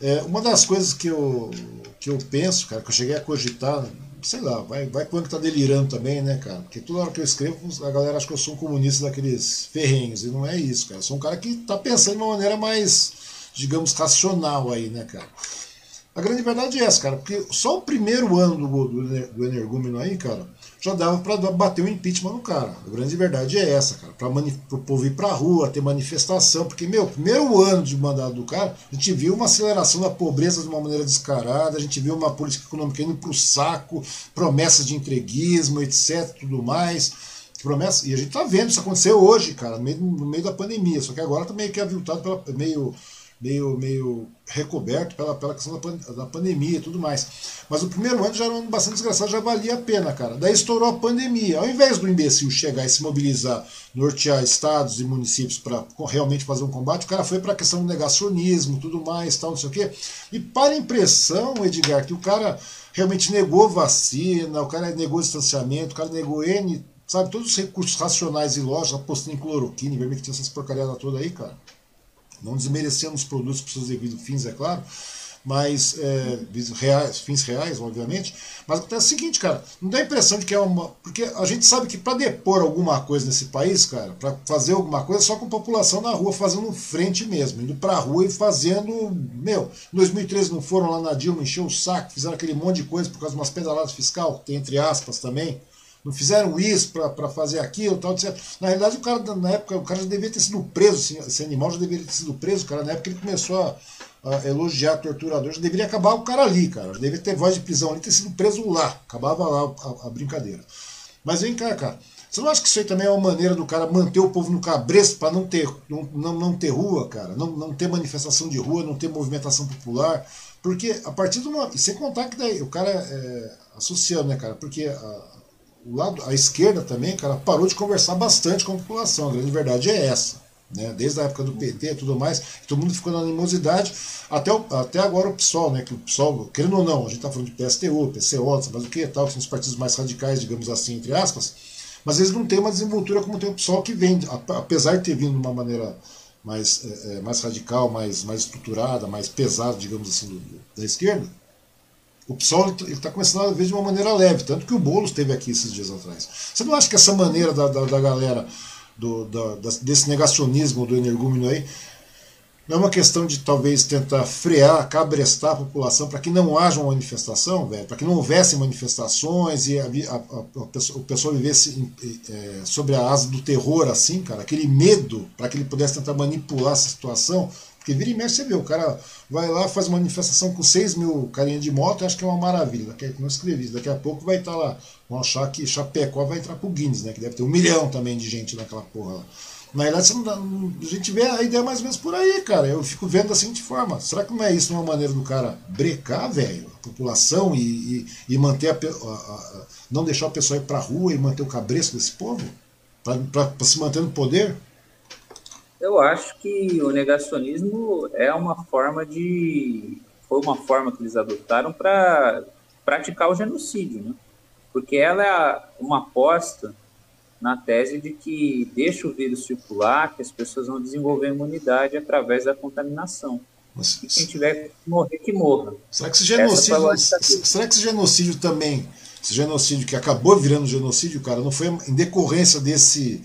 É, uma das coisas que eu, que eu penso, cara, que eu cheguei a cogitar sei lá, vai, vai quando tá delirando também, né, cara? Porque toda hora que eu escrevo, a galera acha que eu sou um comunista daqueles ferrenhos, e não é isso, cara. Eu sou um cara que tá pensando de uma maneira mais, digamos, racional aí, né, cara? A grande verdade é essa, cara, porque só o primeiro ano do, do, do energúmeno aí, cara, já dava para bater o um impeachment no cara. A grande verdade é essa, cara. Para o povo ir para rua, ter manifestação. Porque, meu, primeiro ano de mandato do cara, a gente viu uma aceleração da pobreza de uma maneira descarada, a gente viu uma política econômica indo para o saco, promessas de entreguismo, etc, tudo mais. Promessa, e a gente tá vendo isso acontecer hoje, cara, no meio, no meio da pandemia. Só que agora tá meio que aviltado pela. meio meio, meio recoberto pela, pela questão da, da pandemia e tudo mais. Mas o primeiro ano já era um ano bastante desgraçado, já valia a pena, cara. Daí estourou a pandemia. Ao invés do imbecil chegar e se mobilizar, nortear estados e municípios para realmente fazer um combate, o cara foi para a questão do negacionismo, tudo mais, tal, não sei o quê. E para a impressão, Edgar, que o cara realmente negou vacina, o cara negou distanciamento, o cara negou N, sabe, todos os recursos racionais e lógicos, apostando em cloroquina, vermectina, essas porcariadas toda aí, cara não desmerecendo os produtos para seus devidos fins, é claro, mas é, reais, fins reais, obviamente. Mas acontece o seguinte, cara, não dá a impressão de que é uma. Porque a gente sabe que para depor alguma coisa nesse país, cara, para fazer alguma coisa, só com a população na rua fazendo frente mesmo, indo para a rua e fazendo. Meu, em 2013 não foram lá na Dilma, encher o saco, fizeram aquele monte de coisa por causa de umas pedaladas fiscal, tem entre aspas também não fizeram isso para fazer aquilo, tal, etc. Na realidade, o cara, na época, o cara já deveria ter sido preso, esse animal já deveria ter sido preso, cara, na época ele começou a, a elogiar torturador, já deveria acabar o cara ali, cara, já deveria ter voz de prisão ali, ter sido preso lá, acabava lá a, a brincadeira. Mas vem cá, cara, você não acha que isso aí também é uma maneira do cara manter o povo no cabresto para não ter, não, não, ter rua, cara, não, não ter manifestação de rua, não ter movimentação popular, porque a partir de uma. Sem contar que daí o cara é, associando, né, cara? Porque a, o lado, a esquerda também, cara, parou de conversar bastante com a população. A grande verdade é essa. Né? Desde a época do PT e tudo mais, todo mundo ficou na animosidade, até, o, até agora o PSOL, né? Que o PSOL, querendo ou não, a gente está falando de PSTU, PCO, mas o que tal, que são os partidos mais radicais, digamos assim, entre aspas, mas eles não têm uma desenvoltura como tem o PSOL que vem, apesar de ter vindo de uma maneira mais, é, é, mais radical, mais, mais estruturada, mais pesada, digamos assim, do, da esquerda, o PSOL está começando a ver de uma maneira leve, tanto que o Boulos esteve aqui esses dias atrás. Você não acha que essa maneira da, da, da galera, do, da, desse negacionismo do energúmeno aí, não é uma questão de talvez tentar frear, cabrestar a população para que não haja uma manifestação, velho, para que não houvesse manifestações e a, a, a, o pessoal vivesse é, sobre a asa do terror, assim, cara, aquele medo para que ele pudesse tentar manipular essa situação, porque vira e mexe, você vê, o cara vai lá, faz uma manifestação com 6 mil carinha de moto, acho que é uma maravilha. Daqui não escrevi isso, daqui a pouco vai estar tá lá. Vão achar que Chapecó vai entrar pro Guinness, né? Que deve ter um milhão também de gente naquela porra lá. Na verdade, dá, a gente vê a ideia mais ou menos por aí, cara. Eu fico vendo da seguinte forma: será que não é isso uma maneira do cara brecar, velho, a população e, e, e manter a, a, a, não deixar o pessoal ir pra rua e manter o cabreço desse povo? para se manter no poder? Eu acho que o negacionismo é uma forma de. Foi uma forma que eles adotaram para praticar o genocídio, né? Porque ela é uma aposta na tese de que deixa o vírus circular, que as pessoas vão desenvolver imunidade através da contaminação. Mas, e quem tiver que morrer, que morra. Será que esse genocídio, será que esse genocídio também, esse genocídio que acabou virando genocídio, cara, não foi em decorrência desse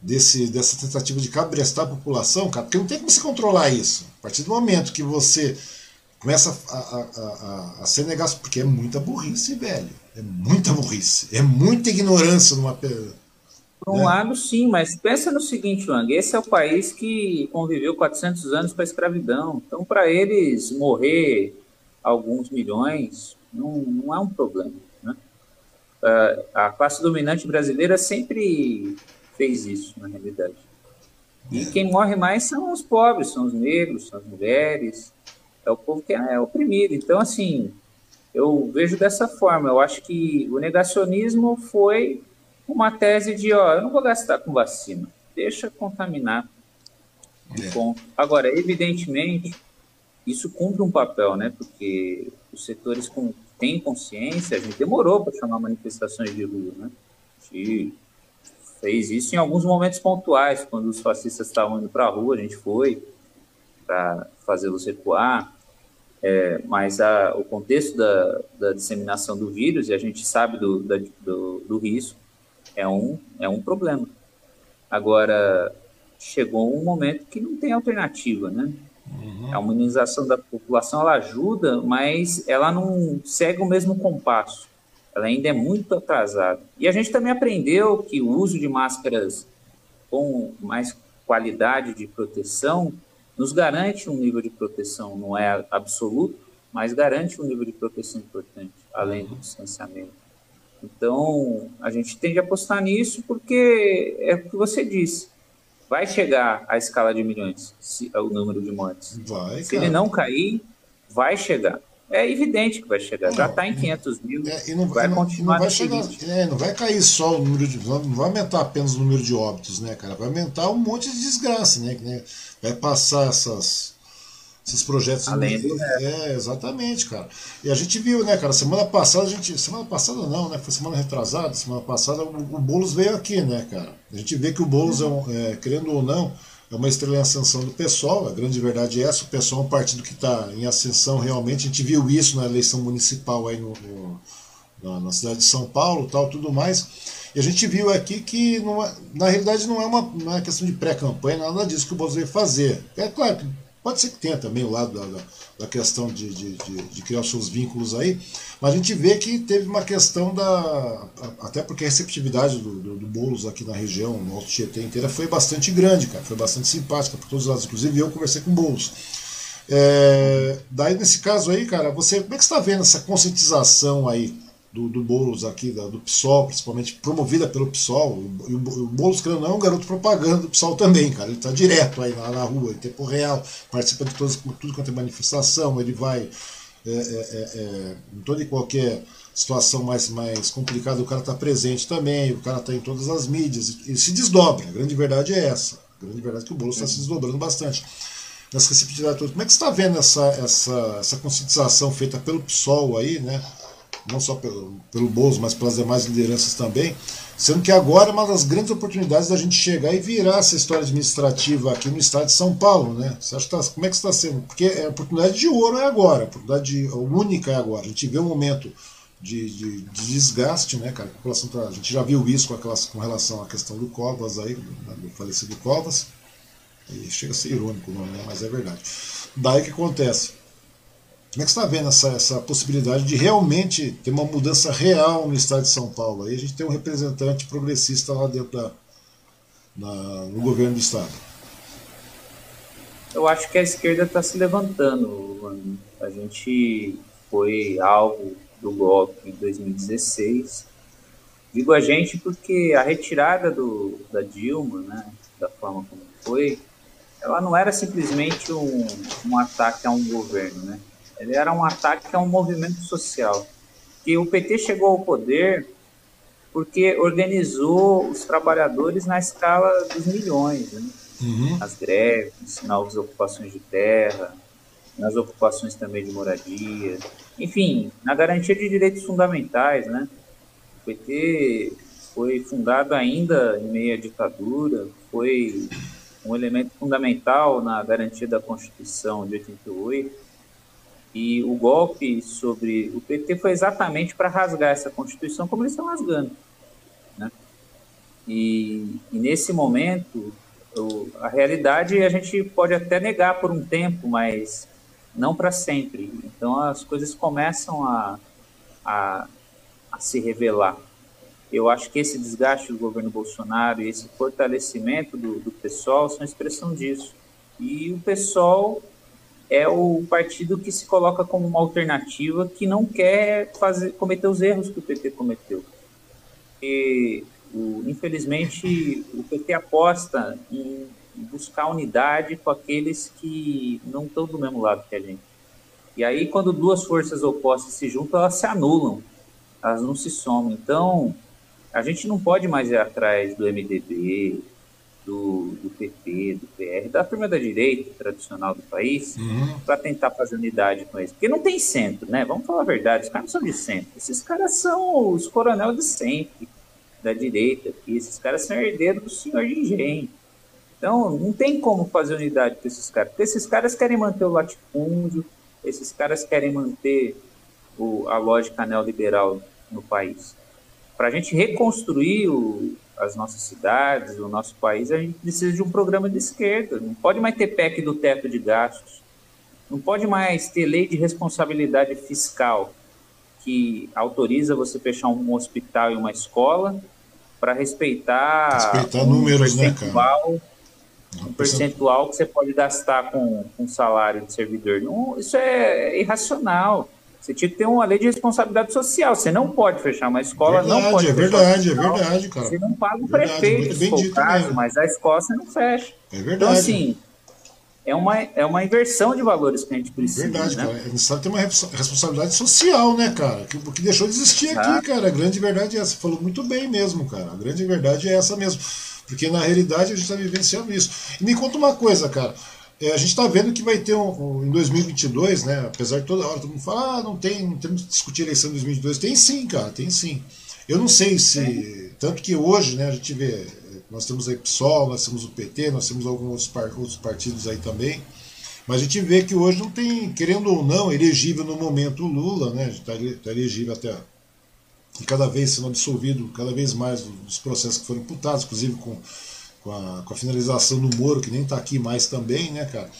desse, dessa tentativa de cabrestar a população, cara, porque não tem como se controlar isso. A partir do momento que você começa a, a, a, a ser negado, porque é muita burrice, velho. É muita burrice. É muita ignorância numa. Por um né? lado, sim, mas pensa no seguinte, Wang: esse é o país que conviveu 400 anos com a escravidão. Então, para eles morrer alguns milhões não, não é um problema. Né? Uh, a classe dominante brasileira sempre fez isso, na realidade. E quem morre mais são os pobres, são os negros, são as mulheres, é o povo que é oprimido. Então, assim, eu vejo dessa forma. Eu acho que o negacionismo foi uma tese de, ó, eu não vou gastar com vacina, deixa contaminar. É. Agora, evidentemente, isso cumpre um papel, né? Porque os setores com, têm consciência, a gente demorou para chamar manifestações de rua, né? De fez isso em alguns momentos pontuais, quando os fascistas estavam indo para a rua, a gente foi para fazê-los recuar, é, mas a, o contexto da, da, disseminação do vírus, e a gente sabe do, da, do, do, risco, é um, é um problema. Agora, chegou um momento que não tem alternativa, né? Uhum. A imunização da população, ela ajuda, mas ela não segue o mesmo compasso ela ainda é muito atrasada. E a gente também aprendeu que o uso de máscaras com mais qualidade de proteção nos garante um nível de proteção, não é absoluto, mas garante um nível de proteção importante, além do distanciamento. Então, a gente tem de apostar nisso porque é o que você disse. vai chegar à escala de milhões, se, o número de mortes. Vai, se ele não cair, vai chegar. É evidente que vai chegar. Não, Já está em 500 mil. É, e não vai, continuar. Não vai, chegar, é, não vai cair só o número de. Não vai aumentar apenas o número de óbitos, né, cara? Vai aumentar um monte de desgraça, né? Vai passar essas esses projetos. Além do É, exatamente, cara. E a gente viu, né, cara, semana passada, a gente. Semana passada não, né? Foi semana retrasada, semana passada, o, o Boulos veio aqui, né, cara? A gente vê que o Boulos, é, um, é querendo ou não, é uma estrela em ascensão do PSOL, a grande verdade é essa, o PSOL é um partido que está em ascensão realmente, a gente viu isso na eleição municipal aí no, no na, na, cidade de São Paulo tal, tudo mais. E a gente viu aqui que é, na realidade não é uma, não é questão de pré-campanha, nada disso que o Bolsonaro fazer. É claro que Pode ser que tenha também o lado da, da, da questão de, de, de, de, criar os seus vínculos aí, mas a gente vê que teve uma questão da. Até porque a receptividade do, do, do Boulos aqui na região, no Alto Tietê inteira, foi bastante grande, cara, foi bastante simpática por todos os lados. Inclusive eu conversei com o Boulos. É, daí, nesse caso aí, cara, você como é que você está vendo essa conscientização aí do, do Boulos aqui, da, do PSOL, principalmente promovida pelo PSOL. E o, o Boulos, não, é um garoto propaganda do PSOL também, cara. Ele está direto aí na, na, rua, em tempo real, participa de todas, tudo quanto é manifestação, ele vai é, é, é, é, em toda e qualquer situação mais, mais complicada, o cara está presente também, o cara está em todas as mídias, ele se desdobra. A grande verdade é essa. A grande verdade é que o Boulos está se desdobrando bastante nessa receptividade toda. Como é que você está vendo essa, essa, essa conscientização feita pelo PSOL aí, né? Não só pelo, pelo Bozo, mas pelas demais lideranças também, sendo que agora é uma das grandes oportunidades da gente chegar e virar essa história administrativa aqui no estado de São Paulo, né? Você acha que tá, como é que está sendo? Porque a oportunidade de ouro é agora, a oportunidade única é agora. A gente vê um momento de, de, de desgaste, né, cara? A, população tá, a gente já viu isso com, aquelas, com relação à questão do Covas aí, do falecido Covas. E chega a ser irônico o nome, né? Mas é verdade. Daí que acontece? Como é que você está vendo essa, essa possibilidade de realmente ter uma mudança real no estado de São Paulo? Aí a gente tem um representante progressista lá dentro da, na, no governo do estado. Eu acho que a esquerda está se levantando. A gente foi alvo do golpe em 2016. Digo a gente porque a retirada do, da Dilma, né, da forma como foi, ela não era simplesmente um, um ataque a um governo, né? Ele era um ataque a um movimento social. Que o PT chegou ao poder porque organizou os trabalhadores na escala dos milhões, né? uhum. as greves, nas ocupações de terra, nas ocupações também de moradia, enfim, na garantia de direitos fundamentais, né? O PT foi fundado ainda em meio à ditadura, foi um elemento fundamental na garantia da Constituição de 88 e o golpe sobre o PT foi exatamente para rasgar essa Constituição como eles estão rasgando. Né? E, e nesse momento, a realidade a gente pode até negar por um tempo, mas não para sempre. Então as coisas começam a, a, a se revelar. Eu acho que esse desgaste do governo Bolsonaro e esse fortalecimento do, do pessoal são expressão disso. E o pessoal é o partido que se coloca como uma alternativa que não quer fazer, cometer os erros que o PT cometeu. E, o, infelizmente, o PT aposta em buscar unidade com aqueles que não estão do mesmo lado que a gente. E aí, quando duas forças opostas se juntam, elas se anulam, elas não se somam. Então, a gente não pode mais ir atrás do MDB, do, do PP, do PR, da turma da direita tradicional do país, uhum. para tentar fazer unidade com eles. Porque não tem centro, né? Vamos falar a verdade, os caras não são de centro. Esses caras são os coronel de sempre, da direita aqui. Esses caras são herdeiros do senhor de engenho. Então, não tem como fazer unidade com esses caras. Porque esses caras querem manter o latifúndio, esses caras querem manter o, a lógica neoliberal no país. Para a gente reconstruir o, as nossas cidades, o nosso país, a gente precisa de um programa de esquerda. Não pode mais ter PEC do teto de gastos. Não pode mais ter lei de responsabilidade fiscal que autoriza você fechar um hospital e uma escola para respeitar, respeitar um números, percentual, né, um percentual que você pode gastar com, com salário de servidor. Não, isso é irracional. Você tinha que ter uma lei de responsabilidade social. Você não pode fechar uma escola, verdade, não pode É verdade, é verdade, cara. Você não paga o verdade, prefeito, se for caso, mesmo. mas a escola você não fecha. É verdade. Então, assim, é uma, é uma inversão de valores que a gente precisa. Verdade, né? cara. É necessário ter uma responsabilidade social, né, cara? Que, que deixou de existir Ah. aqui, cara. A grande verdade é essa. Você falou muito bem mesmo, cara. A grande verdade é essa mesmo. Porque na realidade a gente está vivenciando isso. E me conta uma coisa, cara. É, a gente está vendo que vai ter um, um, em 2022, né? Apesar de toda hora todo mundo falar, ah, não tem, não temos que discutir eleição em 2022. Tem sim, cara, tem sim. Eu não sei se. Tanto que hoje, né, a gente vê. Nós temos aí PSOL, nós temos o PT, nós temos alguns outros, par, outros partidos aí também. Mas a gente vê que hoje não tem, querendo ou não, elegível no momento o Lula, né? Está tá elegível até. E cada vez sendo absolvido, cada vez mais dos processos que foram imputados, inclusive com com a, com a, finalização do Moro, que nem está aqui mais também, né, cara?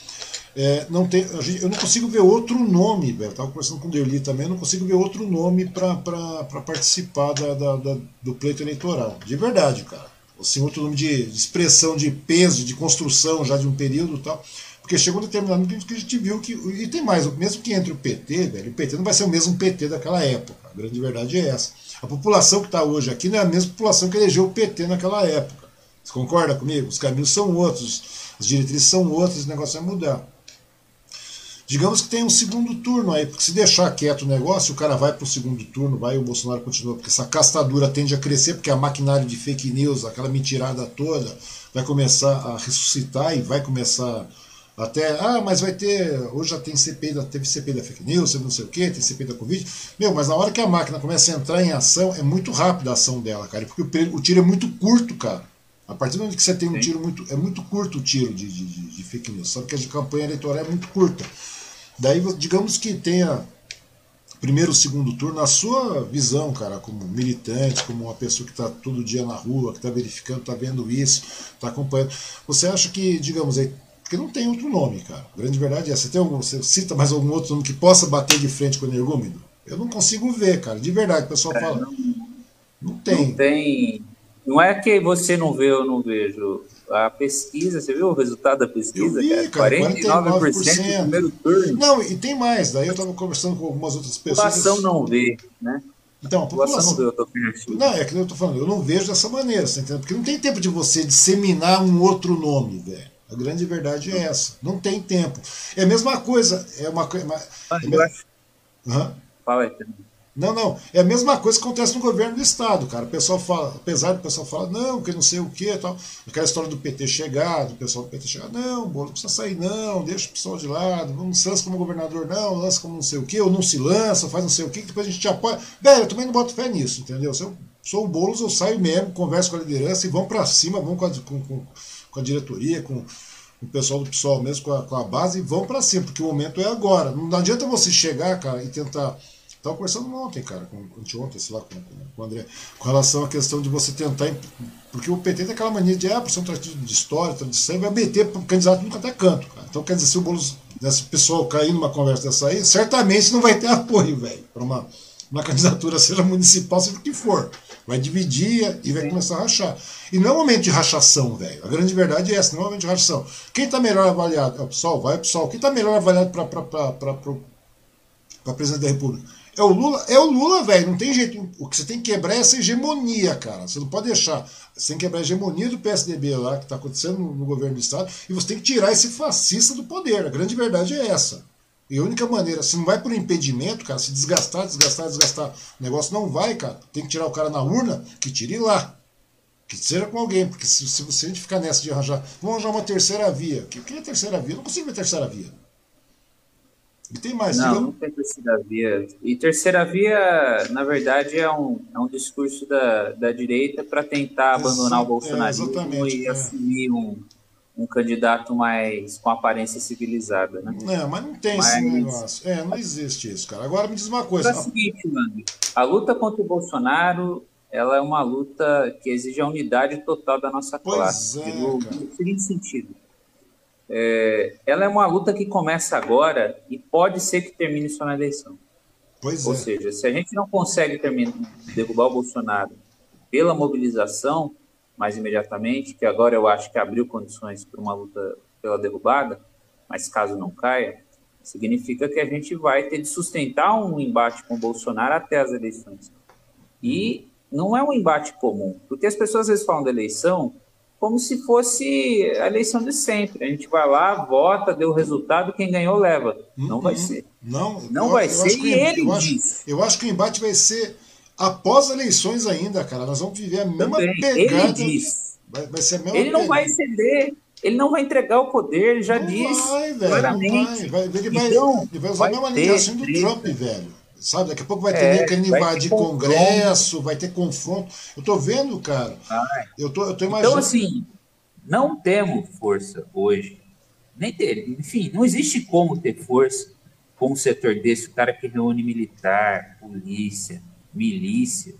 É, não tem, eu não consigo ver outro nome, velho. Estava conversando com o Derli também, eu não consigo ver outro nome para participar da, da, da, do pleito eleitoral. De verdade, cara. Assim, outro nome de, de, expressão de peso, de construção já de um período e tal. Porque chegou um determinado momento que a gente viu que. E tem mais, mesmo que entre o PT, velho, o PT não vai ser o mesmo PT daquela época. A grande verdade é essa. A população que está hoje aqui não é a mesma população que elegeu o PT naquela época. Você concorda comigo? Os caminhos são outros, as diretrizes são outras, o negócio vai mudar. Digamos que tem um segundo turno aí, porque se deixar quieto o negócio, o cara vai para o segundo turno, vai e o Bolsonaro continua, porque essa castadura tende a crescer, porque a maquinário de fake news, aquela mentirada toda, vai começar a ressuscitar e vai começar até, ah, mas vai ter, hoje já tem CPI, da, teve CPI da fake news, não sei o que, tem CPI da Covid. Meu, mas na hora que a máquina começa a entrar em ação, é muito rápida a ação dela, cara, porque o, o tiro é muito curto, cara. A partir do momento que você tem um Sim. tiro muito. É muito curto o tiro de, de, de, fake news. Sabe que a de campanha eleitoral é muito curta. Daí, digamos que tenha primeiro, segundo turno, na sua visão, cara, como militante, como uma pessoa que está todo dia na rua, que está verificando, está vendo isso, está acompanhando. Você acha que, digamos aí, porque não tem outro nome, cara. A grande verdade é essa. Você, tem algum, você cita mais algum outro nome que possa bater de frente com o energúmeno? Eu não consigo ver, cara. De verdade, o pessoal É, fala. não, Não tem. não tem. Não é que você não vê ou não vejo. A pesquisa, você viu o resultado da pesquisa? Eu vi, cara, 49% no 49%. primeiro turno. Não, e tem mais. Daí eu estava conversando com algumas outras A pessoas. população não vê, né? Então, a A população não população. vê a alternativa. Não, é que eu tô falando, eu não vejo dessa maneira, você entendeu? Porque não tem tempo de você disseminar um outro nome, velho. A grande verdade é essa. Não tem tempo. É a mesma coisa. É uma coisa. Eu acho- Aham. Fala aí. Não, não. É a mesma coisa que acontece no governo do Estado, cara. O pessoal fala, apesar do pessoal falar, não, que não sei o que tal. Aquela história do PT chegar, do pessoal do PT chegar, não, Bolo, não precisa sair, não, deixa o pessoal de lado, não se lança como governador, não, lança como não sei o que, ou não se lança, faz não sei o que, depois a gente te apoia. Velho, eu também não boto fé nisso, entendeu? Se eu sou o Boulos, eu saio mesmo, converso com a liderança e vamos pra cima, vamos com a, com, com- com a diretoria, com o pessoal do PSOL mesmo, com a, com a base, e vão pra cima, porque o momento é agora. Não adianta você chegar, cara, e tentar. Estava conversando ontem, cara, com, anteontem, sei lá, com, com, o André, com relação à questão de você tentar. Porque o PT tem aquela mania de, ah, por ser um partido de história, tradição, vai meter candidato nunca até canto, cara. Então, quer dizer, se o Boulos, né, se o pessoal cair numa conversa dessa aí, certamente não vai ter apoio, velho, para uma, uma candidatura, seja municipal, seja o que for. Vai dividir e vai começar a rachar. E não é um momento de rachação, velho. A grande verdade é essa, não é um momento de rachação. Quem está melhor avaliado? É o PSOL? Vai o PSOL. Quem está melhor avaliado para presidente da República. É o Lula, é o Lula, velho. Não tem jeito. O que você tem que quebrar é essa hegemonia, cara. Você não pode deixar. Você tem que quebrar a hegemonia do PSDB lá, que está acontecendo no, no governo do Estado, e você tem que tirar esse fascista do poder. A grande verdade é essa. E a única maneira, se não vai por impedimento, cara, se desgastar, desgastar, desgastar, o negócio não vai, cara. Tem que tirar o cara na urna, que tire lá. Que seja com alguém, porque se, se gente ficar nessa de arranjar, vamos arranjar uma terceira via. O que, que é terceira via? Eu não consigo ver terceira via. E tem mais, Não, digamos- não tem terceira via. E terceira via, na verdade, é um, é um discurso da, da direita para tentar Exa- abandonar o é, bolsonarismo exatamente, e é. assumir um, um candidato mais com aparência civilizada. Né? É, mas não tem esse Mas- negócio. É, não existe isso, cara. Agora me diz uma É coisa. o seguinte, mano, a luta contra o Bolsonaro ela é uma luta que exige a unidade total da nossa Pois classe. é, no, no seguinte sentido. É, ela é uma luta que começa agora e pode ser que termine só na eleição. Pois Ou é. seja, se a gente não consegue terminar, derrubar o Bolsonaro pela mobilização mais imediatamente, que agora eu acho que abriu condições para uma luta pela derrubada, mas caso não caia, Significa que a gente vai ter de sustentar um embate com o Bolsonaro até as eleições. E não é um embate comum, porque as pessoas às vezes falam da eleição como se fosse a eleição de sempre. A gente vai lá, vota, deu o resultado, quem ganhou leva. Não vai uhum. ser. Não, não eu, vai eu ser e ele eu diz. Acho, eu acho que o embate vai ser após eleições ainda, cara. Nós vamos viver a mesma Também. pegada. Ele diz. Vai, vai ser a mesma ele não vai ceder. Ele não vai entregar o poder, ele já não disse vai, velho, claramente. Vai. Vai, ele, vai, então, ele vai usar a mesma linguagem do Trump, velho. Sabe? Daqui a pouco vai ter é, querendo invadir Congresso, vai ter confronto. Eu tô vendo, cara. Ai. Eu tô, eu tô imaginando. Então, assim, não temos força hoje. Nem ter. Enfim, não existe como ter força com um setor desse, o cara que reúne militar, polícia, milícia.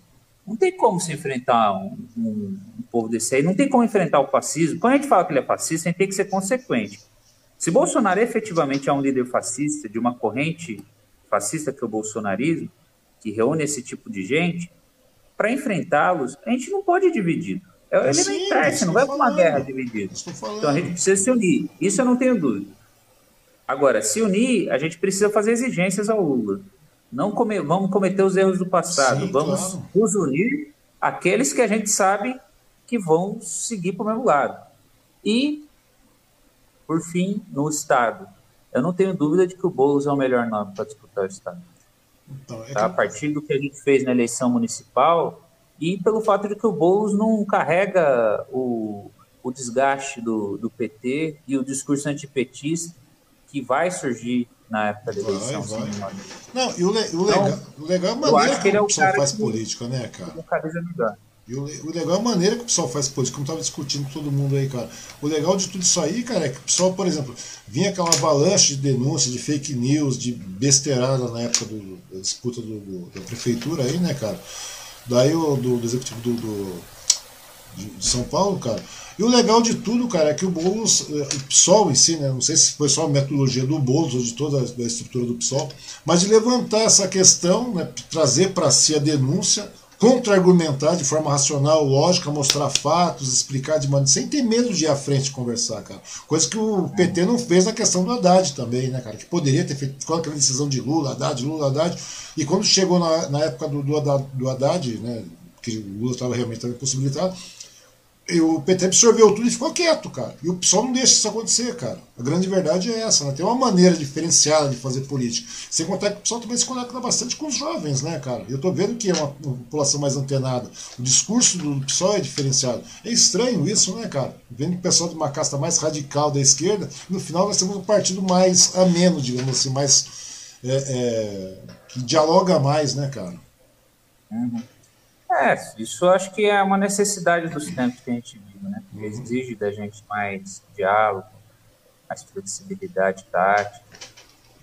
Não tem como se enfrentar um, um, um, povo desse aí, não tem como enfrentar o fascismo. Quando a gente fala que ele é fascista, a gente tem que ser consequente. Se Bolsonaro efetivamente é um líder fascista, de uma corrente fascista que é o bolsonarismo, que reúne esse tipo de gente, para enfrentá-los, a gente não pode dividir. É o elementar, você não vai para uma guerra dividida. Então a gente precisa se unir. Isso eu não tenho dúvida. Agora, se unir, a gente precisa fazer exigências ao Lula. Não come, vamos cometer os erros do passado. Sim, vamos claro. nos unir aqueles que a gente sabe que vão seguir para o mesmo lado. E, por fim, no Estado. Eu não tenho dúvida de que o Boulos é o melhor nome para disputar o Estado. Então, é tá? A partir do que a gente fez na eleição municipal e pelo fato de que o Boulos não carrega o, o desgaste do, do PT e o discurso antipetista que vai surgir na época da eleição. Vai, vai. Não, e o, le, o, legal, então, o legal é a maneira que, que é o pessoal faz que, política, né, cara? E o, o, legal é a maneira que o pessoal faz política, como estava discutindo com todo mundo aí, cara. O legal de tudo isso aí, cara, é que o pessoal, por exemplo, vinha aquela avalanche de denúncias, de fake news, de besteirada na época do, da disputa do, do, da prefeitura aí, né, cara? Daí o do, do executivo do, do de São Paulo, cara. E o legal de tudo, cara, é que o Boulos, eh, o PSOL em si, né, não sei se foi só a metodologia do Boulos ou de toda a estrutura do PSOL, mas de levantar essa questão, né, trazer para si a denúncia, contra-argumentar de forma racional, lógica, mostrar fatos, explicar de maneira. sem ter medo de ir à frente conversar, cara. Coisa que o PT não fez na questão do Haddad também, né, cara? Que poderia ter feito com aquela decisão de Lula, Haddad, Lula, Haddad. E quando chegou na, na época do, do, Haddad, do Haddad, né, que o Lula estava realmente impossibilitado, e o PT absorveu tudo e ficou quieto, cara. E o PSOL não deixa isso acontecer, cara. A grande verdade é essa, né? Tem uma maneira diferenciada de fazer política. Sem contar que o PSOL também se conecta bastante com os jovens, né, cara? Eu tô vendo que é uma, população mais antenada. O discurso do PSOL é diferenciado. É estranho isso, né, cara? Vendo que o pessoal de uma casta mais radical da esquerda, no final nós temos um partido mais ameno, digamos assim, mais. É, é, que dialoga mais, né, cara? Uhum. É, isso acho que é uma necessidade dos tempos que a gente vive, né? Que exige da gente mais diálogo, mais flexibilidade tática.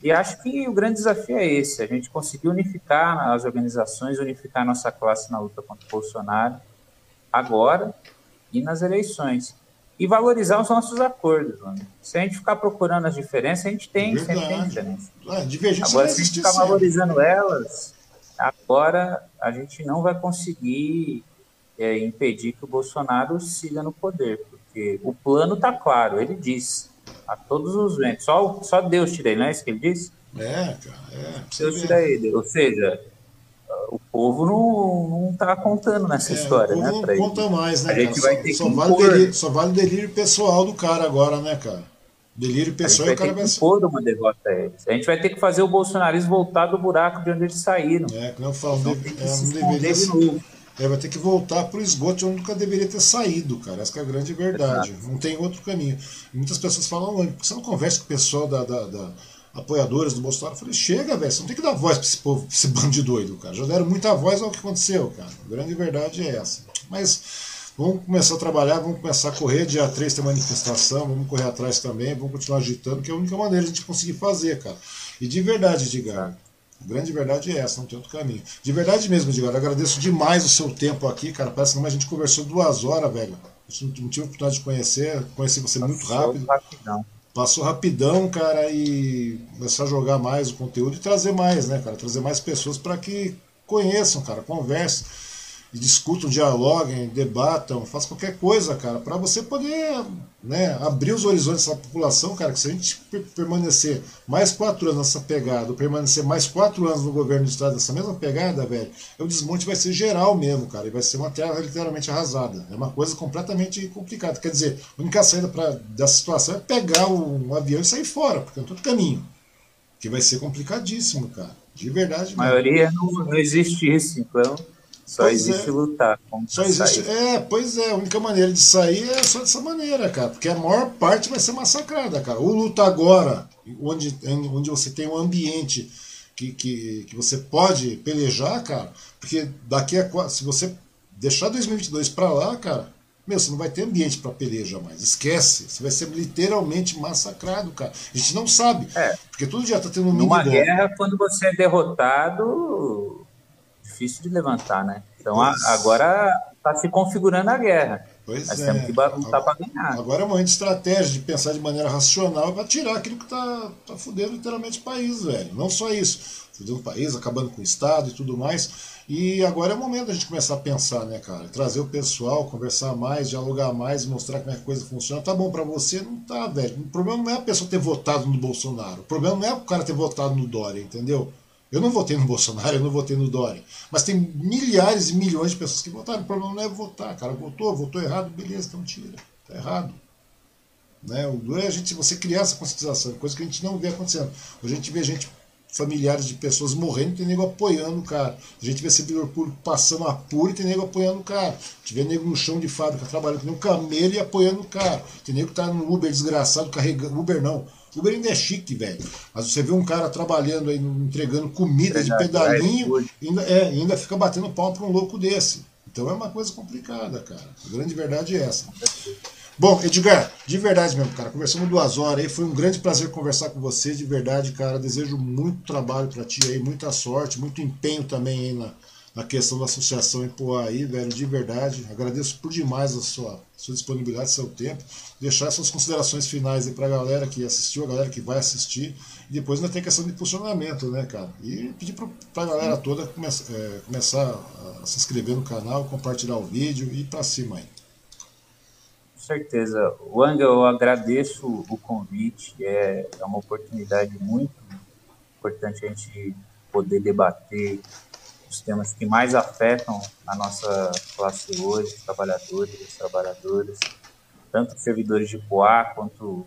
E acho que o grande desafio é esse, a gente conseguir unificar as organizações, unificar nossa classe na luta contra o Bolsonaro, agora e nas eleições. E valorizar os nossos acordos. Mano. Se a gente ficar procurando as diferenças, a gente tem, Verdade. sempre tem diferença. Ah, agora, se a gente ficar valorizando elas, Agora, a gente não vai conseguir é, impedir que o Bolsonaro siga no poder, porque o plano está claro, ele diz a todos os ventos, só, só Deus tira ele, não é isso que ele disse? É, cara, é. Deus tira ele, ou seja, o povo não, está contando nessa é, história, né? Não conta mais, né? A gente cara? vai só, ter só, que vale delírio, só vale o delírio pessoal do cara agora, né, cara? Delírio pessoal e o cara vai ser. uma derrota a eles. A gente vai ter que fazer o bolsonarismo voltar do buraco de onde eles saíram. É, que não falo, não, deve, é, não deveria ser. É, vai ter que voltar para o esgoto de onde nunca deveria ter saído, cara. Essa é a grande verdade. Exato. Não tem outro caminho. Muitas pessoas falam, que você não conversa com o pessoal da, da, da apoiadores do Bolsonaro? Eu falei, chega, velho, você não tem que dar voz para esse povo, pra esse bando de doido, cara. Já deram muita voz ao que aconteceu, cara. A grande verdade é essa. Mas Vamos começar a trabalhar, vamos começar a correr. Dia 3 tem manifestação, vamos correr atrás também, vamos continuar agitando, que é a única maneira de a gente conseguir fazer, cara. E de verdade, Edgar, a grande verdade é essa, não tem outro caminho. De verdade mesmo, Edgar, agradeço demais o seu tempo aqui, cara. Parece que a gente conversou duas horas, velho. A gente não tive a oportunidade de conhecer, conheci você Passou muito rápido. Rapidão. Passou rapidão, cara, e começar a jogar mais o conteúdo e trazer mais, né, cara? Trazer mais pessoas para que conheçam, cara, conversem discutam, dialoguem, debatam, façam qualquer coisa, cara, para você poder né, abrir os horizontes dessa população, cara, que se a gente permanecer mais quatro anos nessa pegada, ou permanecer mais quatro anos no governo do estado nessa mesma pegada, velho, o desmonte vai ser geral mesmo, cara, e vai ser uma terra literalmente arrasada. É uma coisa completamente complicada. Quer dizer, a única saída pra, dessa situação é pegar um, um avião e sair fora, porque é todo caminho. Que vai ser complicadíssimo, cara. De verdade. A maioria não, não existe isso, então. Só pois existe é. lutar. Só existe. Sair. É, pois é. A única maneira de sair é só dessa maneira, cara. Porque a maior parte vai ser massacrada, cara. Ou luta agora, onde, onde você tem um ambiente que, que, que você pode pelejar, cara. Porque daqui a. Se você deixar 2022 pra lá, cara. Meu, você não vai ter ambiente para peleja mais. Esquece. Você vai ser literalmente massacrado, cara. A gente não sabe. É. Porque todo dia tá tendo um Numa guerra, quando você é derrotado, difícil de levantar, né? Então pois. agora está se configurando a guerra. Pois Nós é. temos que lutar para ganhar. Agora é uma estratégia de pensar de maneira racional para tirar aquilo que está tá fudendo literalmente o país, velho. Não só isso. Fudendo o país, acabando com o Estado e tudo mais. E agora é o momento da gente começar a pensar, né, cara? Trazer o pessoal, conversar mais, dialogar mais, mostrar como é que a coisa funciona. Tá bom para você? Não tá, velho. O problema não é a pessoa ter votado no Bolsonaro. O problema não é o cara ter votado no Dória, entendeu? Eu não votei no Bolsonaro, eu não votei no Dória. Mas tem milhares e milhões de pessoas que votaram. O problema não é votar. Cara, votou, votou errado, beleza, então tira. Tá errado. Né? O é a gente, você criar essa conscientização, coisa que a gente não vê acontecendo. A gente vê gente, familiares de pessoas morrendo e tem nego apoiando o cara. A gente vê servidor público passando apuro e tem nego apoiando o cara. A gente vê nego no chão de fábrica trabalhando que nem um camelo e apoiando o cara. Tem nego que tá no Uber desgraçado, carregando. Uber não Uber ainda é chique, velho. Mas você vê um cara trabalhando aí, entregando comida de pedalinho, ainda, é, ainda fica batendo pau para um louco desse. Então é uma coisa complicada, cara. A grande verdade é essa. Bom, Edgar, de verdade mesmo, cara, conversamos duas horas aí, foi um grande prazer conversar com você, de verdade, cara. Desejo muito trabalho para ti aí, muita sorte, muito empenho também aí na, na questão da associação em Poá aí, velho, de verdade. Agradeço por demais a sua, sua disponibilidade, seu tempo. Deixar suas considerações finais aí pra galera que assistiu, a galera que vai assistir. E depois ainda tem questão de posicionamento, né, cara? E pedir pra, pra galera toda come, é, começar a se inscrever no canal, compartilhar o vídeo e ir pra cima aí. Com certeza. Wang, eu agradeço o convite. É, é uma oportunidade muito importante a gente poder debater os temas que mais afetam a nossa classe hoje, os trabalhadores as trabalhadoras, tanto os servidores de Poá quanto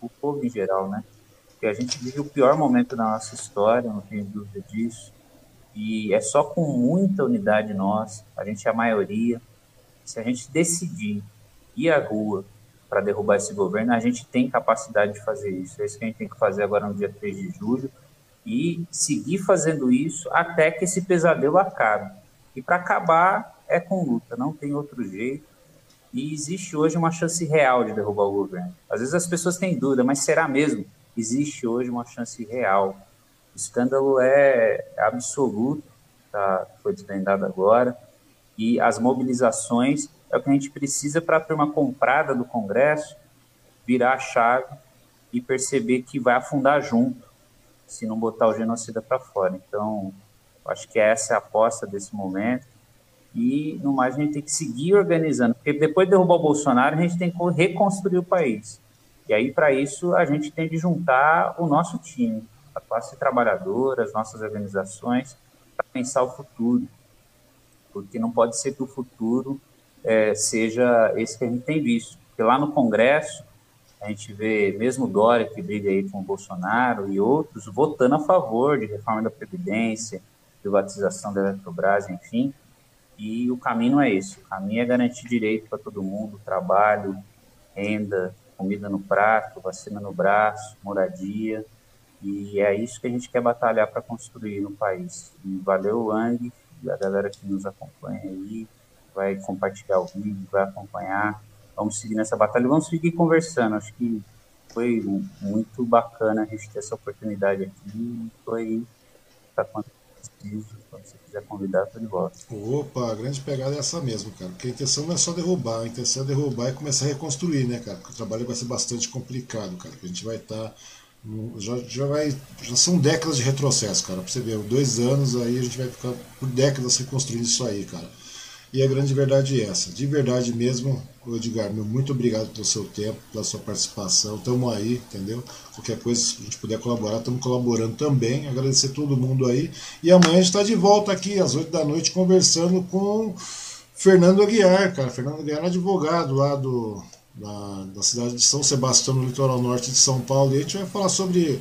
o povo em geral, né? Porque a gente vive o pior momento da nossa história, não tenho dúvida disso, e é só com muita unidade nossa, a gente é a maioria, se a gente decidir ir à rua para derrubar esse governo, a gente tem capacidade de fazer isso. É isso que a gente tem que fazer agora no dia 3 de julho, e seguir fazendo isso até que esse pesadelo acabe. E para acabar é com luta, não tem outro jeito. E existe hoje uma chance real de derrubar o governo. Às vezes as pessoas têm dúvida, mas será mesmo? Existe hoje uma chance real. O escândalo é absoluto, tá? foi desvendado agora. E as mobilizações é o que a gente precisa para a turma comprada do Congresso virar a chave e perceber que vai afundar junto se não botar o genocida para fora. Então, acho que essa é a aposta desse momento. E, no mais, a gente tem que seguir organizando, porque depois de derrubar o Bolsonaro, a gente tem que reconstruir o país. E aí, para isso, a gente tem de juntar o nosso time, a classe trabalhadora, as nossas organizações, para pensar o futuro. Porque não pode ser que o futuro é, seja esse que a gente tem visto. Porque lá no Congresso, a gente vê mesmo Dória, que briga aí com o Bolsonaro, e outros votando a favor de reforma da Previdência, privatização da Eletrobras, enfim. E o caminho é esse: o caminho é garantir direito para todo mundo, trabalho, renda, comida no prato, vacina no braço, moradia. E é isso que a gente quer batalhar para construir no país. E valeu, Wang, e a galera que nos acompanha aí, vai compartilhar o vídeo, vai acompanhar vamos seguir nessa batalha vamos seguir conversando. Acho que foi muito bacana a gente ter essa oportunidade aqui. Foi quando preciso, quando você quiser convidar, estou de volta. Opa, a grande pegada é essa mesmo, cara. Porque a intenção não é só derrubar, a intenção é derrubar e começar a reconstruir, né, cara? Porque o trabalho vai ser bastante complicado, cara. A gente vai estar. Tá, já, já, vai, já são décadas de retrocesso, cara. Pra você ver, dois anos aí a gente vai ficar por décadas reconstruindo isso aí, cara. E a grande verdade é essa. De verdade mesmo, Edgar, meu, muito obrigado pelo seu tempo, pela sua participação. Estamos aí, entendeu? Qualquer coisa, se a gente puder colaborar, estamos colaborando também. Agradecer todo mundo aí. E amanhã a gente está de volta aqui, às 8 da noite, conversando com Fernando Aguiar, cara. Fernando Aguiar, advogado lá do, da, da cidade de São Sebastião, no litoral norte de São Paulo. E a gente vai falar sobre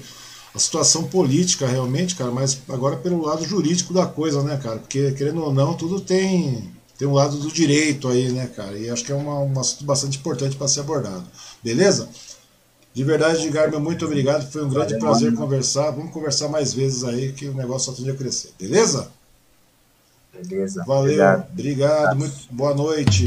a situação política realmente, cara, mas agora pelo lado jurídico da coisa, né, cara? Porque, querendo ou não, tudo tem tem um lado do direito aí, né, cara? E acho que é uma, um assunto bastante importante para ser abordado. Beleza? De verdade, meu muito obrigado. Foi um grande Valeu, prazer mano. conversar. Vamos conversar mais vezes aí, que o negócio só tende a crescer. Beleza? Beleza. Valeu. Obrigado. obrigado. Muito boa noite.